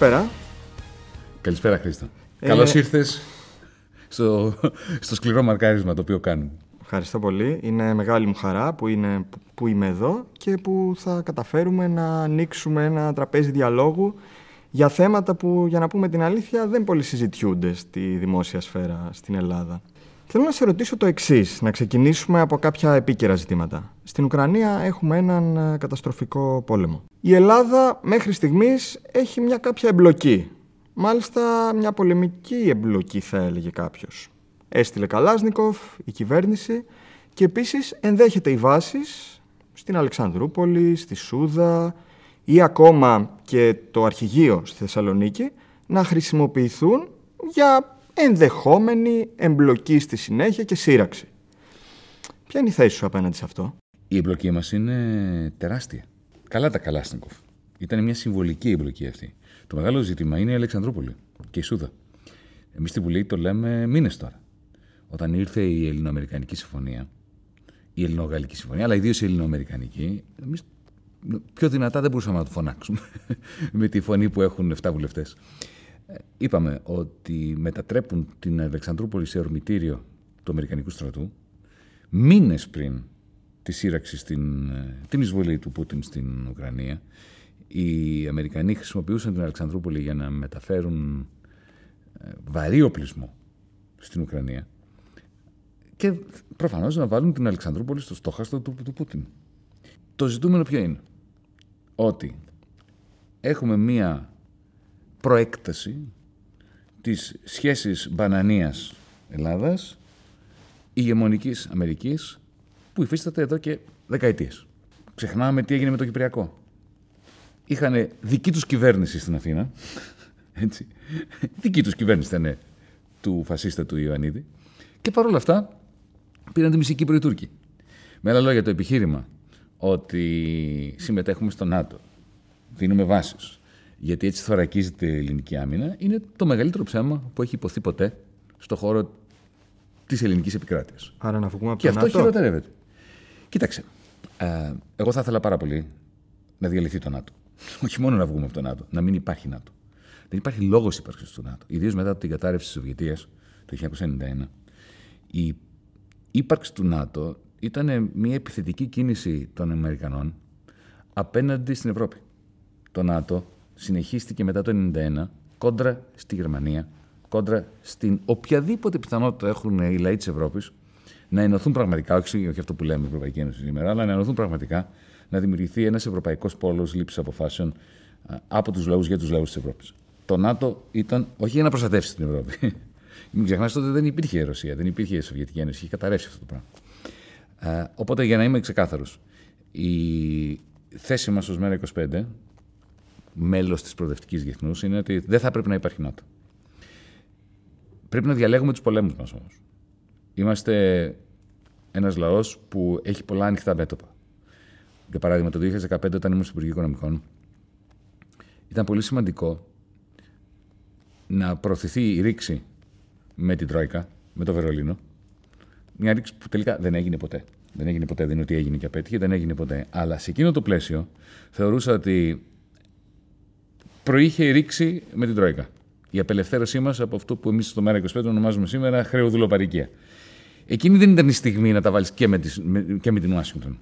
Καλησπέρα. Καλησπέρα, Χρήστο. Ε... Καλώ ήρθες στο, στο σκληρό μαρκάρισμα το οποίο κάνουμε. Ευχαριστώ πολύ. Είναι μεγάλη μου χαρά που, είναι, που είμαι εδώ και που θα καταφέρουμε να ανοίξουμε ένα τραπέζι διαλόγου για θέματα που, για να πούμε την αλήθεια, δεν πολύ συζητιούνται στη δημόσια σφαίρα στην Ελλάδα. Θέλω να σε ρωτήσω το εξής, να ξεκινήσουμε από κάποια επίκαιρα ζητήματα. Στην Ουκρανία έχουμε έναν ε, καταστροφικό πόλεμο. Η Ελλάδα μέχρι στιγμής έχει μια κάποια εμπλοκή. Μάλιστα μια πολεμική εμπλοκή θα έλεγε κάποιος. Έστειλε Καλάσνικοφ, η κυβέρνηση και επίσης ενδέχεται οι βάσεις στην Αλεξανδρούπολη, στη Σούδα ή ακόμα και το αρχηγείο στη Θεσσαλονίκη να χρησιμοποιηθούν για ενδεχόμενη εμπλοκή στη συνέχεια και σύραξη. Ποια είναι η θέση σου απέναντι σε αυτό; Η εμπλοκή μας είναι τεράστια. Καλά τα Καλάσνικοφ. Ήταν μια συμβολική εμπλοκή αυτή. Το μεγάλο ζήτημα είναι η Αλεξανδρούπολη και η Σούδα. Εμείς στη Βουλή το λέμε μήνες τώρα. Όταν ήρθε η Ελληνοαμερικανική Συμφωνία, η Ελληνογαλλική Συμφωνία, αλλά ιδίως η Ελληνοαμερικανική, εμείς πιο δυνατά δεν μπορούσαμε να το φωνάξουμε με τη φωνή που έχουν 7 βουλευτές. Ε, είπαμε ότι μετατρέπουν την Αλεξανδρούπολη σε ορμητήριο του Αμερικανικού στρατού μήνες πριν τη σύραξη στην ε, την εισβολή του Πούτιν στην Ουκρανία οι Αμερικανοί χρησιμοποιούσαν την Αλεξανδρούπολη για να μεταφέρουν ε, βαρύ οπλισμό στην Ουκρανία και προφανώς να βάλουν την Αλεξανδρούπολη στο στόχαστο του, του Πούτιν. Το ζητούμενο ποιο είναι; Ότι έχουμε μία προέκταση της σχέσης μπανανίας Ελλάδας ηγεμονικής Αμερικής που υφίσταται εδώ και δεκαετίες. Ξεχνάμε τι έγινε με το Κυπριακό είχαν δική τους κυβέρνηση στην Αθήνα. Έτσι. Δική τους κυβέρνηση ήταν του φασίστα του Ιωαννίδη. Και παρόλα αυτά πήραν τη μισή Κύπρο οι Τούρκοι. Με άλλα λόγια, το επιχείρημα ότι συμμετέχουμε στο ΝΑΤΟ, δίνουμε βάσεις, γιατί έτσι θωρακίζεται η ελληνική άμυνα, είναι το μεγαλύτερο ψέμα που έχει υποθεί ποτέ στο χώρο της ελληνικής επικράτειας. Άρα να βγούμε από Και το αυτό ΝΑΤΟ. χειροτερεύεται. Κοίταξε. Ε, εγώ θα ήθελα πάρα πολύ να διαλυθεί το ΝΑΤΟ. Όχι μόνο να βγούμε από το ΝΑΤΟ, να μην υπάρχει ΝΑΤΟ. Δεν υπάρχει λόγος ύπαρξης του ΝΑΤΟ. Ιδίως μετά την κατάρρευση της Σοβιετίας το 1991. Η ύπαρξη του ΝΑΤΟ ήταν μια επιθετική κίνηση των Αμερικανών απέναντι στην Ευρώπη. Το ΝΑΤΟ συνεχίστηκε μετά το 1991 κόντρα στη Γερμανία, κόντρα στην οποιαδήποτε πιθανότητα έχουν οι λαοί της Ευρώπης να ενωθούν πραγματικά, όχι, όχι αυτό που λέμε η Ευρωπαϊκή Ένωση σήμερα, αλλά να ενωθούν πραγματικά να δημιουργηθεί ένας ευρωπαϊκός πόλος λήψης αποφάσεων από τους λαούς για τους λαούς της Ευρώπης. Το ΝΑΤΟ ήταν όχι για να προστατεύσει την Ευρώπη. Μην ξεχνάτε ότι δεν υπήρχε η Ρωσία, δεν υπήρχε η Σοβιετική Ένωση, είχε καταρρεύσει αυτό το πράγμα. Οπότε για να είμαι ξεκάθαρος, η θέση μας ως ΜΕΡΑ25, μέλος της προοδευτικής διεθνούς, είναι ότι δεν θα πρέπει να υπάρχει ΝΑΤΟ. Πρέπει να διαλέγουμε τους πολέμους μας όμως. Είμαστε ένας λαός που έχει πολλά ανοιχτά μέτωπα. Για παράδειγμα, το 2015, όταν ήμουν στο Υπουργείο Οικονομικών, ήταν πολύ σημαντικό να προωθηθεί η ρήξη με την Τρόικα, με το Βερολίνο. Μια ρήξη που τελικά δεν έγινε ποτέ. Δεν έγινε ποτέ, δεν είναι ότι έγινε και απέτυχε, δεν έγινε ποτέ. Αλλά σε εκείνο το πλαίσιο θεωρούσα ότι προείχε η ρήξη με την Τρόικα. Η απελευθέρωσή μας από αυτό που εμείς στο ΜΕΡΑ 25 ονομάζουμε σήμερα χρεοδουλοπαρικία. Εκείνη δεν ήταν η στιγμή να τα βάλεις και, με, και με την Ουάσιγκτον.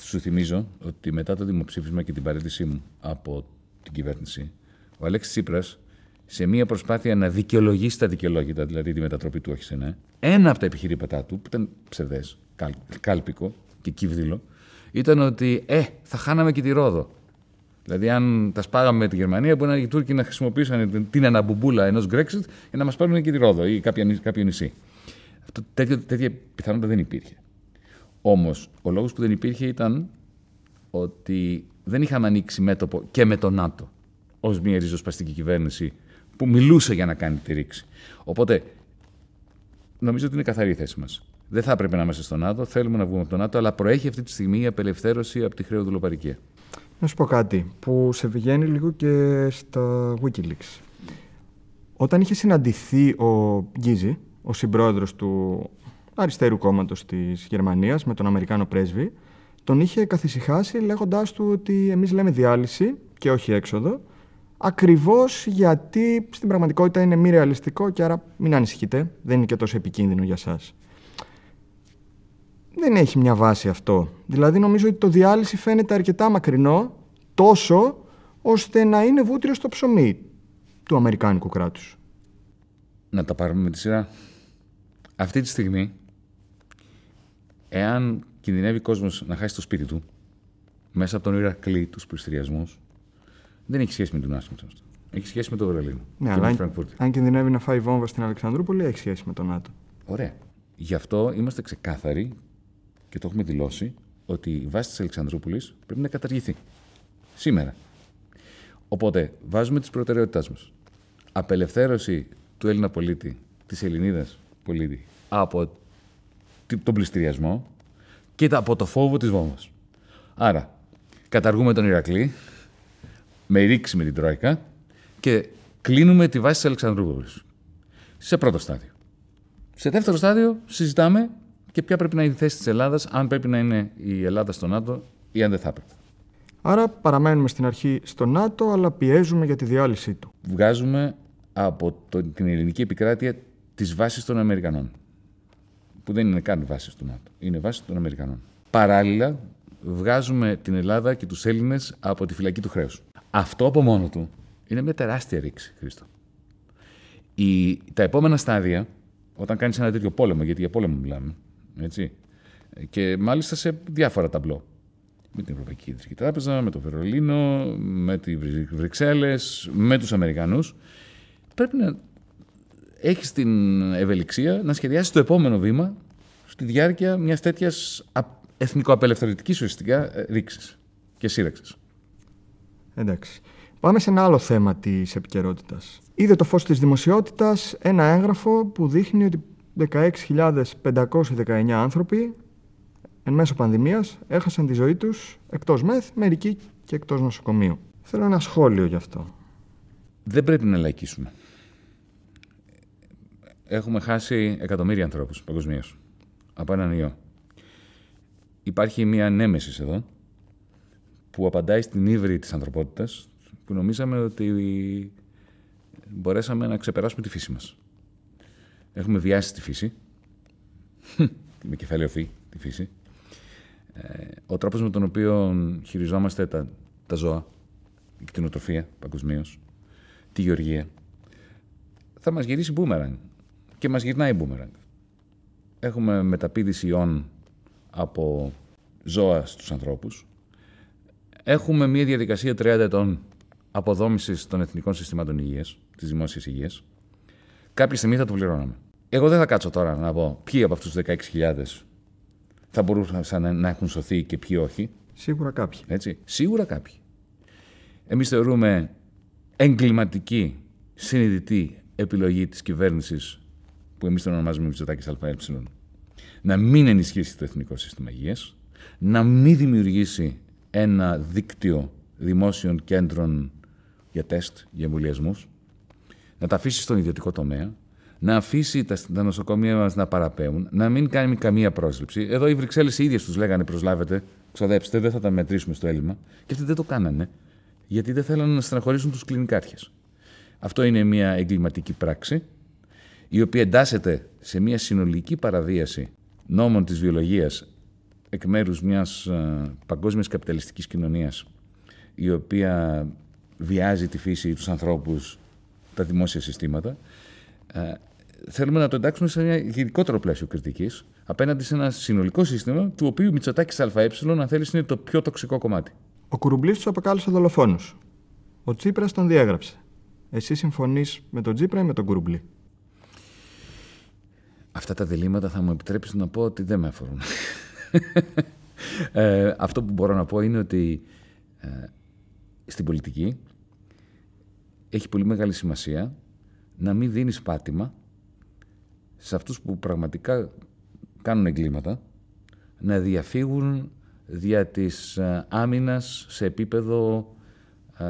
Σου θυμίζω ότι μετά το δημοψήφισμα και την παρέτησή μου από την κυβέρνηση, ο Αλέξης Τσίπρας, σε μια προσπάθεια να δικαιολογήσει τα δικαιολόγητα, δηλαδή τη μετατροπή του όχι σε ναι, ένα από τα επιχειρήματά του, που ήταν ψευδές, κάλπικο και κύβδηλο, ήταν ότι ε, θα χάναμε και τη Ρόδο. Δηλαδή, αν τα σπάγαμε με τη Γερμανία, μπορεί να οι Τούρκοι να χρησιμοποιήσουν την αναμπουμπούλα ενός Brexit για να μας πάρουν και τη Ρόδο ή κάποιο νησί. Αυτό, τέτοια, τέτοια πιθανότητα δεν υπήρχε. Όμως, ο λόγος που δεν υπήρχε ήταν ότι δεν είχαμε ανοίξει μέτωπο και με το ΝΑΤΟ ως μια ριζοσπαστική κυβέρνηση που μιλούσε για να κάνει τη ρήξη. Οπότε, νομίζω ότι είναι καθαρή η θέση μας. Δεν θα έπρεπε να είμαστε στο ΝΑΤΟ, θέλουμε να βγούμε από το ΝΑΤΟ, αλλά προέχει αυτή τη στιγμή η απελευθέρωση από τη χρεοδουλοπαρικία. Να σου πω κάτι που σε βγαίνει λίγο και στα Wikileaks. Όταν είχε συναντηθεί ο Γκίζη, ο συμπρόεδρος του αριστερού κόμματος της Γερμανίας με τον Αμερικάνο πρέσβη, τον είχε καθησυχάσει λέγοντάς του ότι εμείς λέμε διάλυση και όχι έξοδο, ακριβώς γιατί στην πραγματικότητα είναι μη ρεαλιστικό και άρα μην ανησυχείτε, δεν είναι και τόσο επικίνδυνο για σας. Δεν έχει μια βάση αυτό. Δηλαδή νομίζω ότι το διάλυση φαίνεται αρκετά μακρινό, τόσο ώστε να είναι βούτυρο στο ψωμί του Αμερικάνικου κράτους. Να τα πάρουμε με τη σειρά. Αυτή τη στιγμή, εάν κινδυνεύει ο κόσμος να χάσει το σπίτι του, μέσα από τον Ηρακλή, τους πληστηριασμούς, δεν έχει σχέση με τον Άσμιτ αυτό. Έχει σχέση με το Βερολίνο. Ναι, αλλά αν, αν κινδυνεύει να φάει βόμβα στην Αλεξανδρούπολη, έχει σχέση με τον ΝΑΤΟ. Ωραία. Γι' αυτό είμαστε ξεκάθαροι και το έχουμε δηλώσει ότι η βάση της Αλεξανδρούπολης πρέπει να καταργηθεί. Σήμερα. Οπότε βάζουμε τις προτεραιότητέ μας. Απελευθέρωση του Έλληνα πολίτη, της Ελληνίδας πολίτη, από τον πληστηριασμό και από το φόβο της βόμβας. Άρα, καταργούμε τον Ηρακλή, με ρήξη με την Τρόικα και κλείνουμε τη βάση της Αλεξανδρούπολης. Σε πρώτο στάδιο. Σε δεύτερο στάδιο συζητάμε και ποια πρέπει να είναι η θέση της Ελλάδας, αν πρέπει να είναι η Ελλάδα στο ΝΑΤΟ ή αν δεν θα έπρεπε. Άρα παραμένουμε στην αρχή στο ΝΑΤΟ, αλλά πιέζουμε για τη διάλυσή του. Βγάζουμε από το, την ελληνική επικράτεια τι βάσει των Αμερικανών. Που δεν είναι καν βάσει του ΝΑΤΟ. Είναι βάσει των Αμερικανών. Παράλληλα, βγάζουμε την Ελλάδα και τους Έλληνες από τη φυλακή του χρέους. Αυτό από μόνο του είναι μια τεράστια ρήξη, Χρήστο. Η, τα επόμενα στάδια, όταν κάνεις ένα τέτοιο πόλεμο, γιατί για πόλεμο μιλάμε, έτσι, και μάλιστα σε διάφορα ταμπλό. Με την Ευρωπαϊκή Κεντρική Τράπεζα, με το Βερολίνο, με τι Βρυξέλλες, με τους Αμερικανούς. Πρέπει να έχεις την ευελιξία να σχεδιάσεις το επόμενο βήμα στη διάρκεια μιας τέτοιας εθνικοαπελευθερωτικής ουσιαστικά ε, ρήξης και σύραξη. Εντάξει. Πάμε σε ένα άλλο θέμα της επικαιρότητας. Είδε το φως της δημοσιότητας ένα έγγραφο που δείχνει ότι 16.519 άνθρωποι εν μέσω πανδημίας έχασαν τη ζωή τους εκτός ΜΕΘ, μερικοί και εκτός νοσοκομείου. Θέλω ένα σχόλιο γι' αυτό. Δεν πρέπει να λαϊκίσουμε. Έχουμε χάσει εκατομμύρια ανθρώπους παγκοσμίως από έναν ιό. Υπάρχει μια νέμεσης εδώ που απαντάει στην ύβρη της ανθρωπότητας που νομίζαμε ότι μπορέσαμε να ξεπεράσουμε τη φύση μας. Έχουμε βιάσει τη φύση, με κεφάλαιο φύ, τη φύση. Ε, ο τρόπος με τον οποίο χειριζόμαστε τα, τα ζώα, η κτηνοτροφία παγκοσμίως, τη γεωργία, θα μας γυρίσει μπούμεραγκ και μας γυρνάει μπούμεραγκ. Έχουμε μεταπίδηση ιών από ζώα στους ανθρώπους, Έχουμε μια διαδικασία 30 ετών αποδόμησης των εθνικών συστημάτων υγείας, της δημόσιας υγείας. Κάποια στιγμή θα το πληρώναμε. Εγώ δεν θα κάτσω τώρα να πω ποιοι από αυτούς του 16.000 θα μπορούσαν να έχουν σωθεί και ποιοι όχι. Σίγουρα κάποιοι. Έτσι. Σίγουρα κάποιοι. Εμείς θεωρούμε εγκληματική, συνειδητή επιλογή της κυβέρνησης, που εμείς τον ονομάζουμε Μητσοτάκης ΑΕ, να μην ενισχύσει το εθνικό σύστημα υγείας, να μην δημιουργήσει ένα δίκτυο δημόσιων κέντρων για τεστ, για εμβολιασμούς, να τα αφήσει στον ιδιωτικό τομέα, να αφήσει τα, νοσοκομεία μας να παραπέουν, να μην κάνει καμία πρόσληψη. Εδώ οι Βρυξέλλες οι ίδιες τους λέγανε προσλάβετε, ξοδέψτε, δεν θα τα μετρήσουμε στο έλλειμμα. Και αυτοί δεν το κάνανε, γιατί δεν θέλανε να στεναχωρήσουν τους κλινικάρχες. Αυτό είναι μια εγκληματική πράξη, η οποία εντάσσεται σε μια συνολική παραβίαση νόμων της βιολογίας εκ μέρους μιας ε, παγκόσμιας καπιταλιστικής κοινωνίας, η οποία βιάζει τη φύση, τους ανθρώπους, τα δημόσια συστήματα, ε, θέλουμε να το εντάξουμε σε ένα γενικότερο πλαίσιο κριτικής απέναντι σε ένα συνολικό σύστημα του οποίου Μητσοτάκης ΑΕ, αν θέλεις, είναι το πιο τοξικό κομμάτι. Ο Κουρουμπλής τους αποκάλεσε δολοφόνους. Ο Τσίπρας τον διέγραψε. Εσύ συμφωνείς με τον Τσίπρα ή με τον Κουρουμπλή; Αυτά τα διλήμματα θα μου επιτρέψεις να πω ότι δεν με αφορούν. ε, αυτό που μπορώ να πω είναι ότι ε, στην πολιτική έχει πολύ μεγάλη σημασία να μην δίνεις πάτημα σε αυτούς που πραγματικά κάνουν εγκλήματα να διαφύγουν δια της ε, άμυνας σε επίπεδο ε,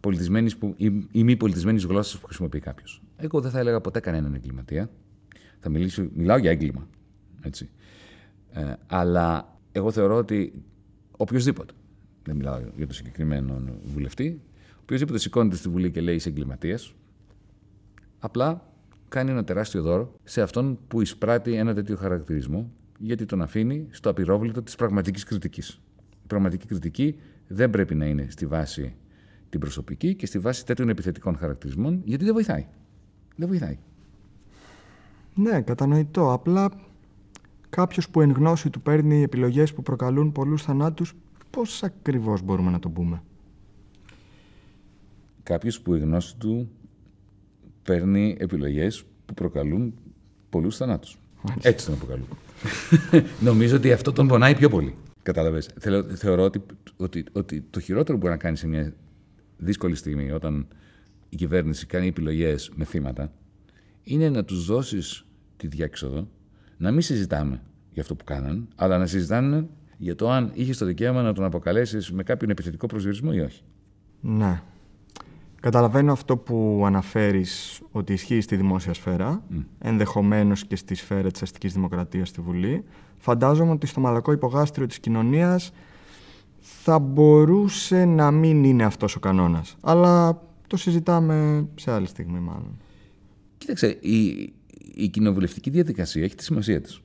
πολιτισμένης που, ή, ή μη πολιτισμένης γλώσσας που χρησιμοποιεί κάποιος. Εγώ δεν θα έλεγα ποτέ κανέναν εγκληματία. Θα μιλήσω, μιλάω για έγκλημα. Έτσι. Ε, αλλά εγώ θεωρώ ότι οποιοδήποτε, δεν μιλάω για τον συγκεκριμένο βουλευτή, Οποιοδήποτε σηκώνεται στη Βουλή και λέει είσαι εγκληματίας, απλά κάνει ένα τεράστιο δώρο σε αυτόν που εισπράττει ένα τέτοιο χαρακτηρισμό, γιατί τον αφήνει στο απειρόβλητο της πραγματικής κριτικής. Η πραγματική κριτική δεν πρέπει να είναι στη βάση την προσωπική και στη βάση τέτοιων επιθετικών χαρακτηρισμών, γιατί δεν βοηθάει. Δεν βοηθάει. Ναι, κατανοητό. Απλά κάποιος που εν γνώση του παίρνει επιλογές που προκαλούν πολλούς θανάτους, πώς ακριβώς μπορούμε να το πούμε; Κάποιος που εν γνώση του παίρνει επιλογές που προκαλούν πολλούς θανάτους. Έτσι τον αποκαλούν. Νομίζω ότι αυτό τον πονάει πιο πολύ. Κατάλαβες. Θεωρώ ότι, ότι, ότι το χειρότερο που μπορεί να κάνει σε μια δύσκολη στιγμή, όταν η κυβέρνηση κάνει επιλογές με θύματα, είναι να τους δώσεις τη διέξοδο, να μην συζητάμε για αυτό που κάναν, αλλά να συζητάνε για το αν είχες το δικαίωμα να τον αποκαλέσεις με κάποιον επιθετικό προσδιορισμό ή όχι. Ναι. Καταλαβαίνω αυτό που αναφέρεις ότι ισχύει στη δημόσια σφαίρα, mm. ενδεχομένως και στη σφαίρα της αστικής δημοκρατίας στη Βουλή. Φαντάζομαι ότι στο μαλακό υπογάστριο της κοινωνίας θα μπορούσε να μην είναι αυτός ο κανόνας. Αλλά το συζητάμε σε άλλη στιγμή μάλλον. Κοίταξε, η, η κοινοβουλευτική διαδικασία έχει τη σημασία της.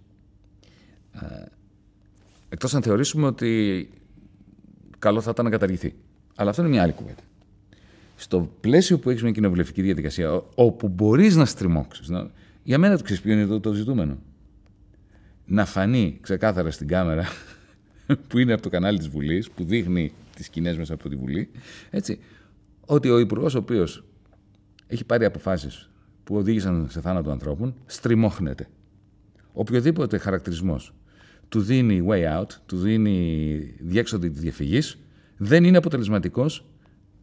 Ε, εκτός αν θεωρήσουμε ότι καλό θα ήταν να καταργηθεί. Αλλά αυτό είναι μια άλλη κουβέντα. Στο πλαίσιο που έχεις μια κοινοβουλευτική διαδικασία, όπου μπορείς να στριμώξεις. Για μένα το ξέρει ποιο είναι το, το ζητούμενο. Να φανεί ξεκάθαρα στην κάμερα που είναι από το κανάλι της Βουλής, που δείχνει τις σκηνές μέσα από τη Βουλή, έτσι, ότι ο υπουργός ο οποίος έχει πάρει αποφάσεις που οδήγησαν σε θάνατο ανθρώπων, στριμώχνεται. Οποιοδήποτε χαρακτηρισμός του δίνει way out, του δίνει διέξοδο της διαφυγής, δεν είναι αποτελεσματικός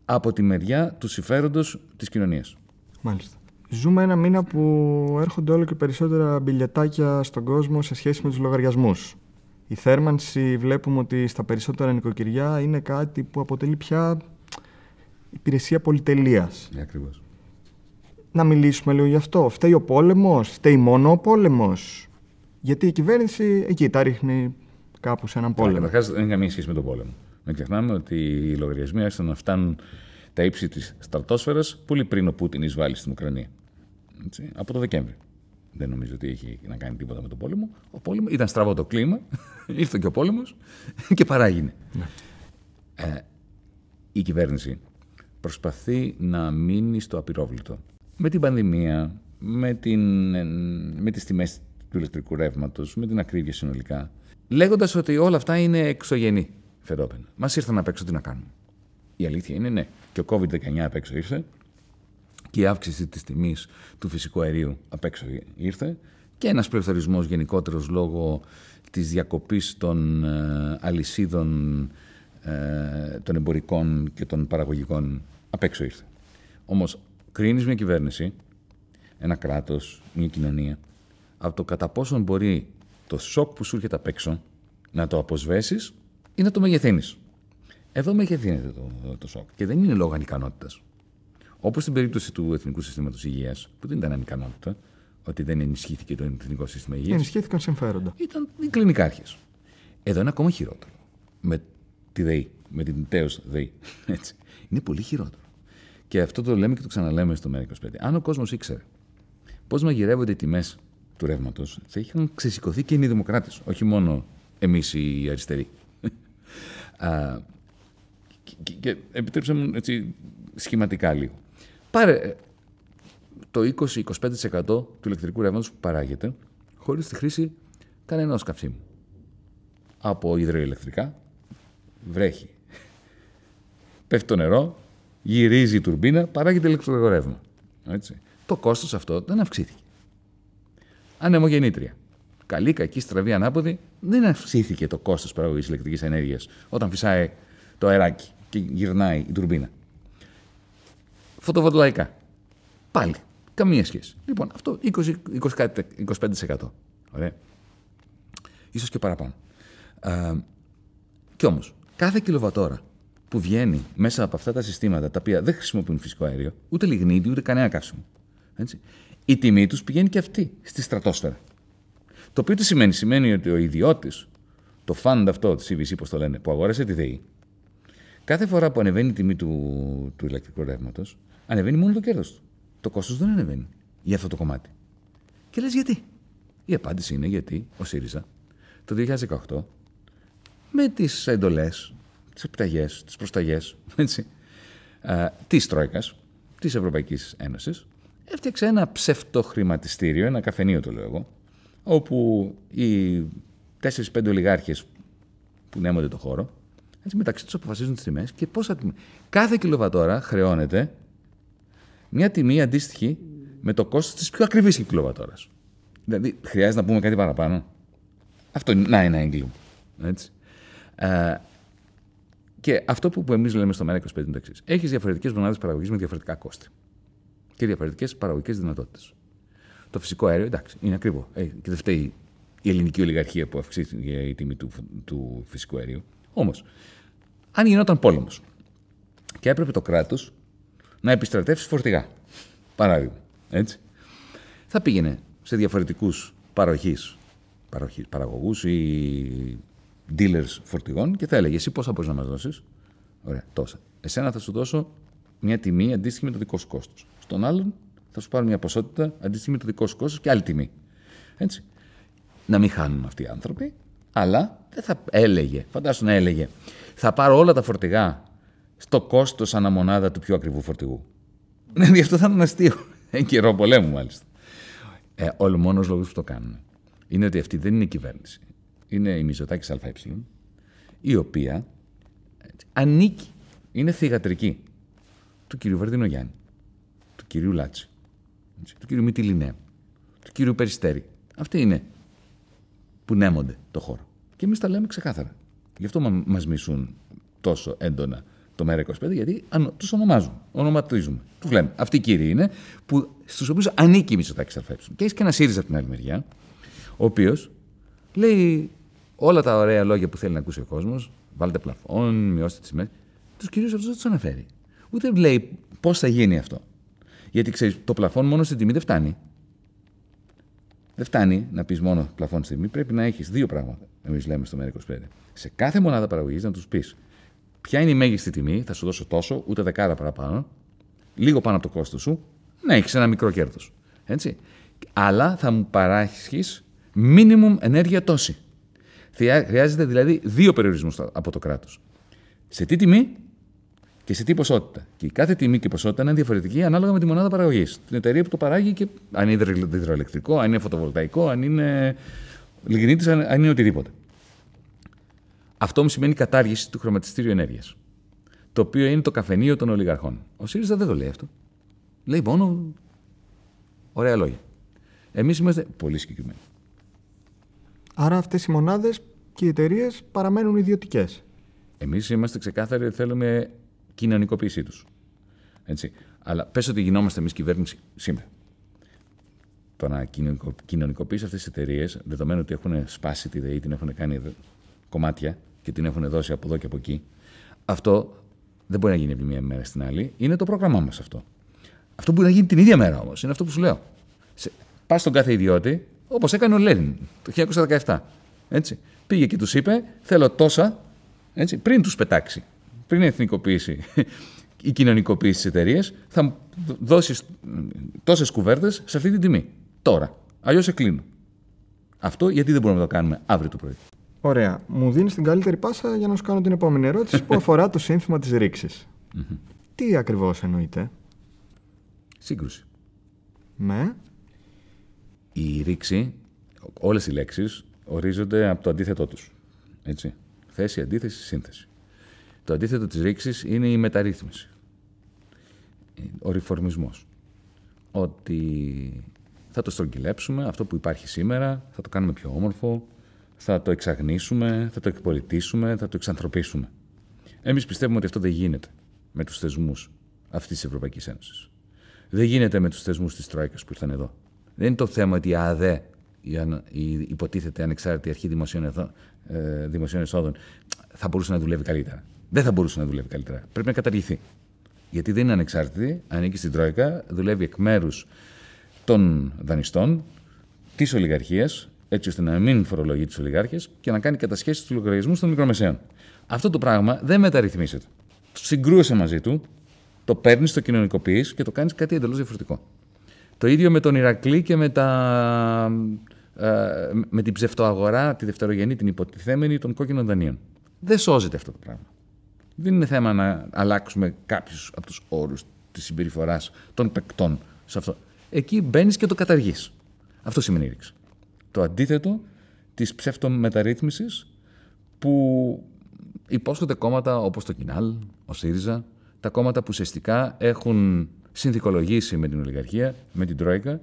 από τη μεριά του συμφέροντος της κοινωνίας. Μάλιστα. Ζούμε ένα μήνα που έρχονται όλο και περισσότερα μπιλιατάκια στον κόσμο σε σχέση με τους λογαριασμούς. Η θέρμανση βλέπουμε ότι στα περισσότερα νοικοκυριά είναι κάτι που αποτελεί πια υπηρεσία πολυτελείας. Ναι, ακριβώς να μιλήσουμε λίγο γι' αυτό. Φταίει ο πόλεμος, φταίει μόνο ο πόλεμος. Γιατί η κυβέρνηση εκεί τα ρίχνει κάπου σε έναν πόλεμο. Καταρχάς δεν έχει καμία σχέση με τον πόλεμο. Μην ξεχνάμε ότι οι λογαριασμοί άρχισαν να φτάνουν τα ύψη της στρατόσφαιρας πολύ πριν ο Πούτιν εισβάλλει στην Ουκρανία. Έτσι, από το Δεκέμβρη. Δεν νομίζω ότι έχει να κάνει τίποτα με τον πόλεμο. Ο πόλεμος ήταν στραβό το κλίμα, ήρθε και ο πόλεμος και παράγινε. Ναι. Ε, η κυβέρνηση προσπαθεί να μείνει στο απειρόβλητο με την πανδημία, με, την, με τις τιμές του ηλεκτρικού ρεύματος, με την ακρίβεια συνολικά, λέγοντας ότι όλα αυτά είναι εξωγενή φαινόμενα. Μας ήρθαν απ' έξω τι να κάνουμε. Η αλήθεια είναι ναι. Και ο COVID-19 απ' έξω ήρθε και η αύξηση της τιμής του φυσικού αερίου απ' έξω ήρθε και ένας πληθωρισμός γενικότερος λόγω της διακοπής των ε, αλυσίδων ε, των εμπορικών και των παραγωγικών απ' έξω ήρθε. Όμως κρίνεις μια κυβέρνηση, ένα κράτος, μια κοινωνία, από το κατά πόσον μπορεί το σοκ που σου έρχεται απ' έξω να το αποσβέσεις ή να το μεγεθύνεις. Εδώ μεγεθύνεται το, το σοκ και δεν είναι λόγω ανικανότητας. Όπως στην περίπτωση του Εθνικού Συστήματος Υγείας, που δεν ήταν ανικανότητα, ότι δεν ενισχύθηκε το Εθνικό Σύστημα Υγείας. Ενισχύθηκαν συμφέροντα. Ήταν οι κλινικάρχες. Εδώ είναι ακόμα χειρότερο. Με τη ΔΕΗ, με την τέος ΔΕΗ. Έτσι. Είναι πολύ χειρότερο. Και αυτό το λέμε και το ξαναλέμε στο ΜΕΡΑ25. Αν ο κόσμος ήξερε πώς μαγειρεύονται οι τιμές του ρεύματος, θα είχαν ξεσηκωθεί και οι δημοκράτες, όχι μόνο εμείς οι αριστεροί. Α, και, και επιτρέψτε μου έτσι σχηματικά λίγο. Πάρε ε, το 20-25% του ηλεκτρικού ρεύματος που παράγεται χωρίς τη χρήση κανένα καυσίμου. Από υδροηλεκτρικά βρέχει. Πέφτει το νερό, γυρίζει η τουρμπίνα, παράγεται ηλεκτρικό ρεύμα. Έτσι. Το κόστος αυτό δεν αυξήθηκε. Ανεμογεννήτρια. Καλή, κακή, στραβή, ανάποδη, δεν αυξήθηκε το κόστος παραγωγής ηλεκτρικής ενέργειας όταν φυσάει το αεράκι και γυρνάει η τουρμπίνα. Φωτοβολταϊκά. Πάλι. Καμία σχέση. Λοιπόν, αυτό 20, 25%. Ωραία. Ίσως και παραπάνω. Α, κι όμως, κάθε κιλοβατόρα που βγαίνει μέσα από αυτά τα συστήματα τα οποία δεν χρησιμοποιούν φυσικό αέριο, ούτε λιγνίτη, ούτε κανένα καύσιμο. Έτσι. Η τιμή τους πηγαίνει και αυτή στη στρατόσφαιρα. Το οποίο τι σημαίνει, σημαίνει ότι ο ιδιώτης, το fund αυτό της CVC, πώς το λένε, που αγόρασε τη ΔΕΗ, κάθε φορά που ανεβαίνει η τιμή του, του ηλεκτρικού ρεύματος, ανεβαίνει μόνο το κέρδος του. Το κόστος δεν ανεβαίνει για αυτό το κομμάτι. Και λες γιατί; Η απάντηση είναι γιατί ο ΣΥΡΙΖΑ το 2018 με τις εντολές, τις επιταγές, τις προσταγές της Τρόικας, της Ευρωπαϊκής Ένωσης, έφτιαξε ένα ψευτοχρηματιστήριο, ένα καφενείο το λέω εγώ, όπου οι 4-5 ολιγάρχες που νέμονται το χώρο, έτσι μεταξύ τους αποφασίζουν τις τιμές και πόσα τιμή. Κάθε κιλοβατόρα χρεώνεται μια τιμή αντίστοιχη με το κόστος της πιο ακριβής κιλοβατόρας. Δηλαδή, χρειάζεται να πούμε κάτι παραπάνω. Αυτό είναι να, ένα έγκλημα. Έτσι. Ε, και αυτό που, που εμείς λέμε στο ΜΕΡΑ 25 είναι το εξής. Έχεις διαφορετικές μονάδες παραγωγής με διαφορετικά κόστη και διαφορετικές παραγωγικές δυνατότητες. Το φυσικό αέριο, εντάξει, είναι ακριβό. Ε, και δεν φταίει η ελληνική ολιγαρχία που αυξήθηκε η τιμή του, του φυσικού αερίου. Όμως, αν γινόταν πόλεμος και έπρεπε το κράτος να επιστρατεύσει φορτηγά, παράδειγμα, έτσι, θα πήγαινε σε διαφορετικούς παραγωγούς ή dealers φορτηγών και θα έλεγε εσύ πόσα μπορείς να μας δώσεις; Ωραία, τόσα. Εσένα θα σου δώσω μια τιμή αντίστοιχη με το δικό σου κόστος. Στον άλλον θα σου πάρω μια ποσότητα αντίστοιχη με το δικό σου κόστος και άλλη τιμή. Έτσι. Να μην χάνουν αυτοί οι άνθρωποι, αλλά δεν θα έλεγε, φαντάσου να έλεγε, θα πάρω όλα τα φορτηγά στο κόστος αναμονάδα του πιο ακριβού φορτηγού. Ναι, αυτό θα ήταν αστείο. Εν καιρό πολέμου, μάλιστα. Ε, ο μόνο λόγος που το κάνουν είναι ότι αυτή δεν είναι η κυβέρνηση. Είναι η Μιζωτάκη ΑΕ, η οποία έτσι, ανήκει, είναι θηγατρική του κυρίου Βαρδινογιάννη, του κυρίου Λάτσι, του κυρίου Μητυλινέ, του κυρίου Περιστέρη. Αυτοί είναι που νέμονται το χώρο. Και εμείς τα λέμε ξεκάθαρα. Γι' αυτό μα μισούν τόσο έντονα το ΜΕΡΑ25, γιατί τους ονομάζουν, ονοματίζουμε. Τους λέμε. Αυτοί οι κύριοι είναι στους οποίους ανήκει η Μητσοτάκη ΑΕ. Και έχεις και ένα ΣΥΡΙΖΑ από την άλλη μεριά, ο οποίος λέει όλα τα ωραία λόγια που θέλει να ακούσει ο κόσμος. Βάλτε πλαφόν, μειώστε τις τιμέ. Τους κυρίους αυτούς δεν τους αναφέρει. Ούτε λέει πώς θα γίνει αυτό. Γιατί ξέρεις, το πλαφόν μόνο στην τιμή δεν φτάνει. Δεν φτάνει να πεις μόνο πλαφόν στην τιμή. Πρέπει να έχεις δύο πράγματα. Εμείς λέμε στο ΜΕΡΑ25. Σε κάθε μονάδα παραγωγής να τους πεις ποια είναι η μέγιστη τιμή, θα σου δώσω τόσο, ούτε δεκάρα παραπάνω, λίγο πάνω από το κόστος σου, να έχεις ένα μικρό κέρδος. Έτσι. Αλλά θα μου παράσχεις minimum ενέργεια τόση. Χρειάζεται δηλαδή δύο περιορισμούς από το κράτος. Σε τι τιμή και σε τι ποσότητα. Και η κάθε τιμή και ποσότητα είναι διαφορετική ανάλογα με τη μονάδα παραγωγής. Την εταιρεία που το παράγει και αν είναι υδροελεκτρικό, αν είναι φωτοβολταϊκό, αν είναι λιγνίτης, αν είναι οτιδήποτε. Αυτό μου σημαίνει κατάργηση του χρωματιστήριου ενέργειας. Το οποίο είναι το καφενείο των ολιγαρχών. Ο ΣΥΡΙΖΑ δεν το λέει αυτό. Λέει μόνο ωραία λόγια. Εμείς είμαστε πολύ συγκεκριμένοι. Άρα αυτές οι μονάδες και οι εταιρείες παραμένουν ιδιωτικές. Εμείς είμαστε ξεκάθαροι ότι θέλουμε κοινωνικοποίησή τους. Αλλά πες ότι γινόμαστε εμείς κυβέρνηση σήμερα. Το να κοινωνικοποιήσει αυτές τις εταιρείες, δεδομένου ότι έχουν σπάσει τη ΔΕΗ, την έχουν κάνει κομμάτια και την έχουν δώσει από εδώ και από εκεί, αυτό δεν μπορεί να γίνει από τη μία μέρα στην άλλη. Είναι το πρόγραμμά μας αυτό. Αυτό μπορεί να γίνει την ίδια μέρα όμως. Είναι αυτό που σου λέω. Πας στον κάθε ιδιώτη, όπως έκανε ο Λένιν το 1917. Έτσι. Πήγε και τους είπε: Θέλω τόσα έτσι, πριν τους πετάξει πριν εθνικοποιήσει η κοινωνικοποίηση της εταιρείας, θα δώσεις τόσες κουβέρτες σε αυτή την τιμή. Τώρα. Αλλιώς σε κλείνω. Αυτό γιατί δεν μπορούμε να το κάνουμε αύριο το πρωί. Ωραία. Μου δίνεις την καλύτερη πάσα για να σου κάνω την επόμενη ερώτηση που αφορά το σύνθημα της ρηξη Τι ακριβώς εννοείται, Σύγκρουση. Ναι. Η ρήξη, όλες οι λέξεις ορίζονται από το αντίθετό τους. Έτσι. Θέση, αντίθεση, σύνθεση. Το αντίθετο της ρήξης είναι η μεταρρύθμιση. Ο ριφορμισμός. Ότι θα το στρογγυλέψουμε, αυτό που υπάρχει σήμερα, θα το κάνουμε πιο όμορφο, θα το εξαγνίσουμε, θα το εκπολιτήσουμε, θα το εξανθρωπίσουμε. Εμείς πιστεύουμε ότι αυτό δεν γίνεται με τους θεσμούς αυτής της Ευρωπαϊκής Ένωσης. Δεν γίνεται με τους θεσμούς της Τρόικας που ήρθαν εδώ. Δεν είναι το θέμα ότι η ΑΔΕ, η υποτίθεται ανεξάρτητη αρχή δημοσίων, ε, δημοσίων εσόδων, θα μπορούσε να δουλεύει καλύτερα δεν θα μπορούσε να δουλεύει καλύτερα. Πρέπει να καταργηθεί. Γιατί δεν είναι ανεξάρτητη, ανήκει στην Τρόικα, δουλεύει εκ μέρους των δανειστών, της ολιγαρχίας, έτσι ώστε να μην φορολογεί του ολιγάρχες και να κάνει κατασχέσεις του λογαριασμούς των μικρομεσαίων. Αυτό το πράγμα δεν μεταρρυθμίζεται. συγκρούεσαι μαζί του, το παίρνεις, το κοινωνικοποιείς και το κάνεις κάτι εντελώς διαφορετικό. Το ίδιο με τον Ηρακλή και με, τα, ε, με την ψευτοαγορά, τη δευτερογενή, την υποτιθέμενη των κόκκινων δανείων. Δεν σώζεται αυτό το πράγμα. Δεν είναι θέμα να αλλάξουμε κάποιους από τους όρους της συμπεριφοράς των παικτών σε αυτό. Εκεί μπαίνεις και το καταργείς. Αυτό σημαίνει ρήξη. Το αντίθετο της ψευτομεταρρύθμισης που υπόσχονται κόμματα όπως το Κινάλ, ο ΣΥΡΙΖΑ, τα κόμματα που ουσιαστικά έχουν συνθηκολογήσει με την ολιγαρχία, με την Τρόικα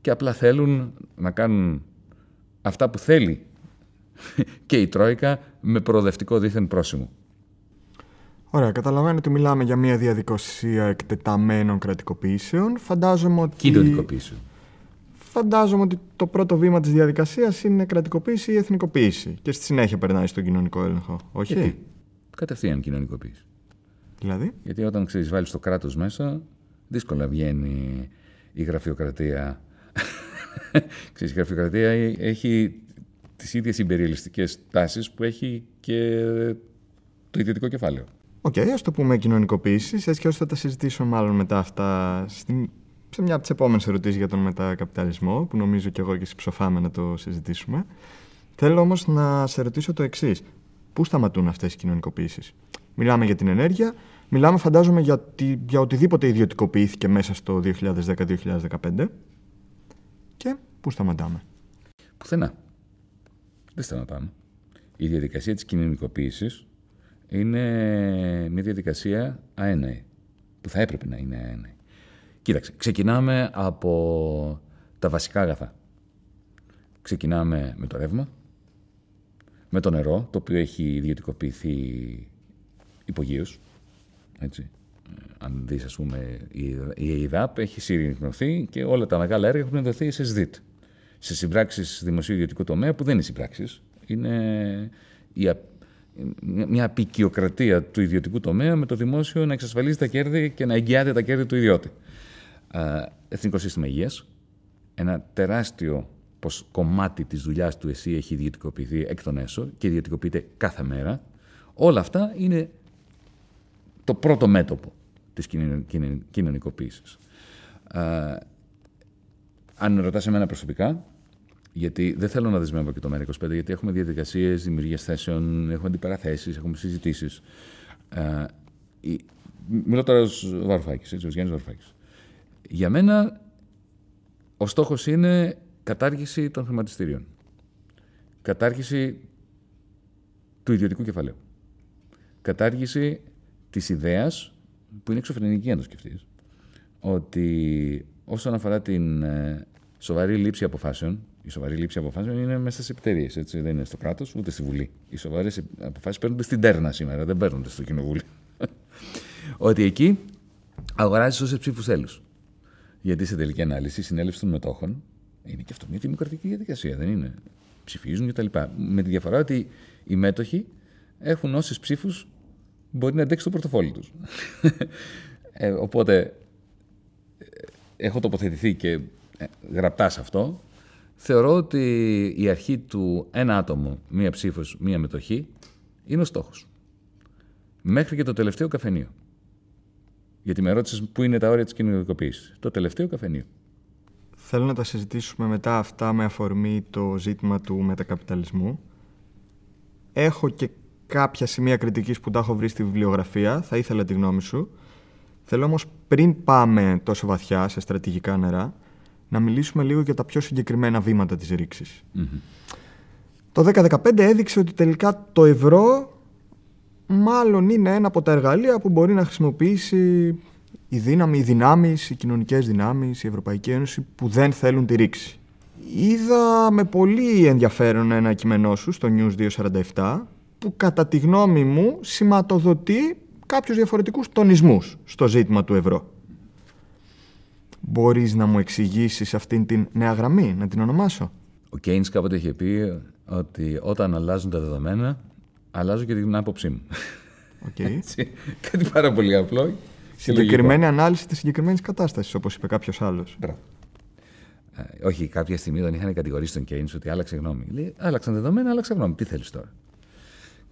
και απλά θέλουν να κάνουν αυτά που θέλει και η Τρόικα με προοδευτικό δίθεν πρόσημο. Ωραία, καταλαβαίνω ότι μιλάμε για μια διαδικασία εκτεταμένων κρατικοποιήσεων. Φαντάζομαι ότι... Κοινωνικοποίηση. Φαντάζομαι ότι το πρώτο βήμα της διαδικασίας είναι κρατικοποίηση ή εθνικοποίηση και στη συνέχεια περνάει στον κοινωνικό έλεγχο, όχι; Γιατί; Κατευθείαν κοινωνικοποίηση. Δηλαδή; Γιατί όταν ξέρεις βάλεις το κράτος μέσα, δύσκολα βγαίνει η γραφειοκρατία. ξέρεις, η γραφειοκρατία έχει τις ίδιες ιμπεριαλιστικές τάσεις που έχει και το ιδιωτικό κεφάλαιο. OK, okay, ας το πούμε κοινωνικοποίησης, έτσι και όσο θα τα συζητήσω μάλλον μετά αυτά στην... σε μια από τις επόμενες ερωτήσεις για τον μετακαπιταλισμό, που νομίζω και εγώ και εσύ ψοφάμε να το συζητήσουμε. Θέλω όμως να σε ρωτήσω το εξής. Πού σταματούν αυτές οι κοινωνικοποίησεις, Μιλάμε για την ενέργεια, μιλάμε φαντάζομαι για, τη... για οτιδήποτε ιδιωτικοποιήθηκε μέσα στο 2010-2015. Και πού σταματάμε. Πουθενά. Δεν σταματάμε. Η διαδικασία της κοινωνικοποίησης είναι μια διαδικασία αέναη, που θα έπρεπε να είναι αέναη. Κοίταξε, ξεκινάμε από τα βασικά αγαθά. Ξεκινάμε με το ρεύμα, με το νερό, το οποίο έχει ιδιωτικοποιηθεί υπογείως. Έτσι. Αν δεις, ας πούμε, η ΕΙΔΑΠ έχει συρρυκνωθεί και όλα τα μεγάλα έργα έχουν δοθεί σε ΣΔΙΤ. Σε συμπράξεις δημοσίου ιδιωτικού τομέα που δεν είναι συμπράξεις. Είναι η μια απεικιοκρατία του ιδιωτικού τομέα με το δημόσιο να εξασφαλίζει τα κέρδη και να εγγυάται τα κέρδη του ιδιώτη. Εθνικό Σύστημα Υγείας. Ένα τεράστιο κομμάτι της δουλειάς του ΕΣΥ έχει ιδιωτικοποιηθεί εκ των έσω και ιδιωτικοποιείται κάθε μέρα. Όλα αυτά είναι το πρώτο μέτωπο της κοινωνικοποίησης. Αν ρωτάς εμένα προσωπικά, γιατί δεν θέλω να δεσμεύω και το ΜΕΡΑ25, γιατί έχουμε διαδικασίες δημιουργία θέσεων, έχουμε αντιπαραθέσεις, έχουμε συζητήσεις. Ε, μιλώ τώρα ως Βαρουφάκης, ως Γιάννης Βαρουφάκης. Για μένα, ο στόχος είναι κατάργηση των χρηματιστήριων. Κατάργηση του ιδιωτικού κεφαλαίου. Κατάργηση της ιδέας, που είναι εξωφρενική αν το σκεφτείς, ότι όσον αφορά την ε, σοβαρή λήψη αποφάσεων, η σοβαρή λήψη αποφάσεων είναι μέσα στι εταιρείε. Δεν είναι στο κράτος ούτε στη Βουλή. Οι σοβαρές αποφάσεις παίρνονται στην τέρνα σήμερα, δεν παίρνονται στο Κοινοβούλιο. Ότι εκεί αγοράζεις όσες ψήφους θέλεις. Γιατί σε τελική ανάλυση η συνέλευση των μετόχων είναι και αυτό μια δημοκρατική διαδικασία, δεν είναι; Ψηφίζουν κτλ. Με τη διαφορά ότι οι μέτοχοι έχουν όσες ψήφους μπορεί να αντέξει το πορτοφόλι τους. ε, οπότε ε, έχω τοποθετηθεί και ε, γραπτά σε αυτό θεωρώ ότι η αρχή του ένα άτομο, μία ψήφος, μία μετοχή είναι ο στόχος. Μέχρι και το τελευταίο καφενείο. Γιατί με ρώτησες πού είναι τα όρια της κοινωνικοποίησης. Το τελευταίο καφενείο. Θέλω να τα συζητήσουμε μετά αυτά με αφορμή το ζήτημα του μετακαπιταλισμού. Έχω και κάποια σημεία κριτικής που τα έχω βρει στη βιβλιογραφία. Θα ήθελα τη γνώμη σου. Θέλω όμως πριν πάμε τόσο βαθιά σε στρατηγικά νερά, να μιλήσουμε λίγο για τα πιο συγκεκριμένα βήματα της ρηξης Το 2015 έδειξε ότι τελικά το ευρώ μάλλον είναι ένα από τα εργαλεία που μπορεί να χρησιμοποιήσει η δύναμη, οι δυνάμεις, οι κοινωνικές δυνάμεις, η Ευρωπαϊκή Ένωση που δεν θέλουν τη ρήξη. Είδα με πολύ ενδιαφέρον ένα κείμενό σου στο News 247 που κατά τη γνώμη μου σηματοδοτεί κάποιους διαφορετικούς τονισμούς στο ζήτημα του ευρώ. Μπορείς να μου εξηγήσεις αυτήν την νέα γραμμή, να την ονομάσω; Ο Κέινς κάποτε είχε πει ότι όταν αλλάζουν τα δεδομένα, αλλάζω και την άποψή μου. Okay. κάτι πάρα πολύ απλό. Συγκεκριμένη ανάλυση της συγκεκριμένης κατάστασης, όπως είπε κάποιος άλλος. Ε, όχι, κάποια στιγμή δεν είχαν κατηγορήσει τον Κέινς ότι άλλαξε γνώμη. Λέει, άλλαξαν δεδομένα, άλλαξε γνώμη. Τι θέλεις τώρα;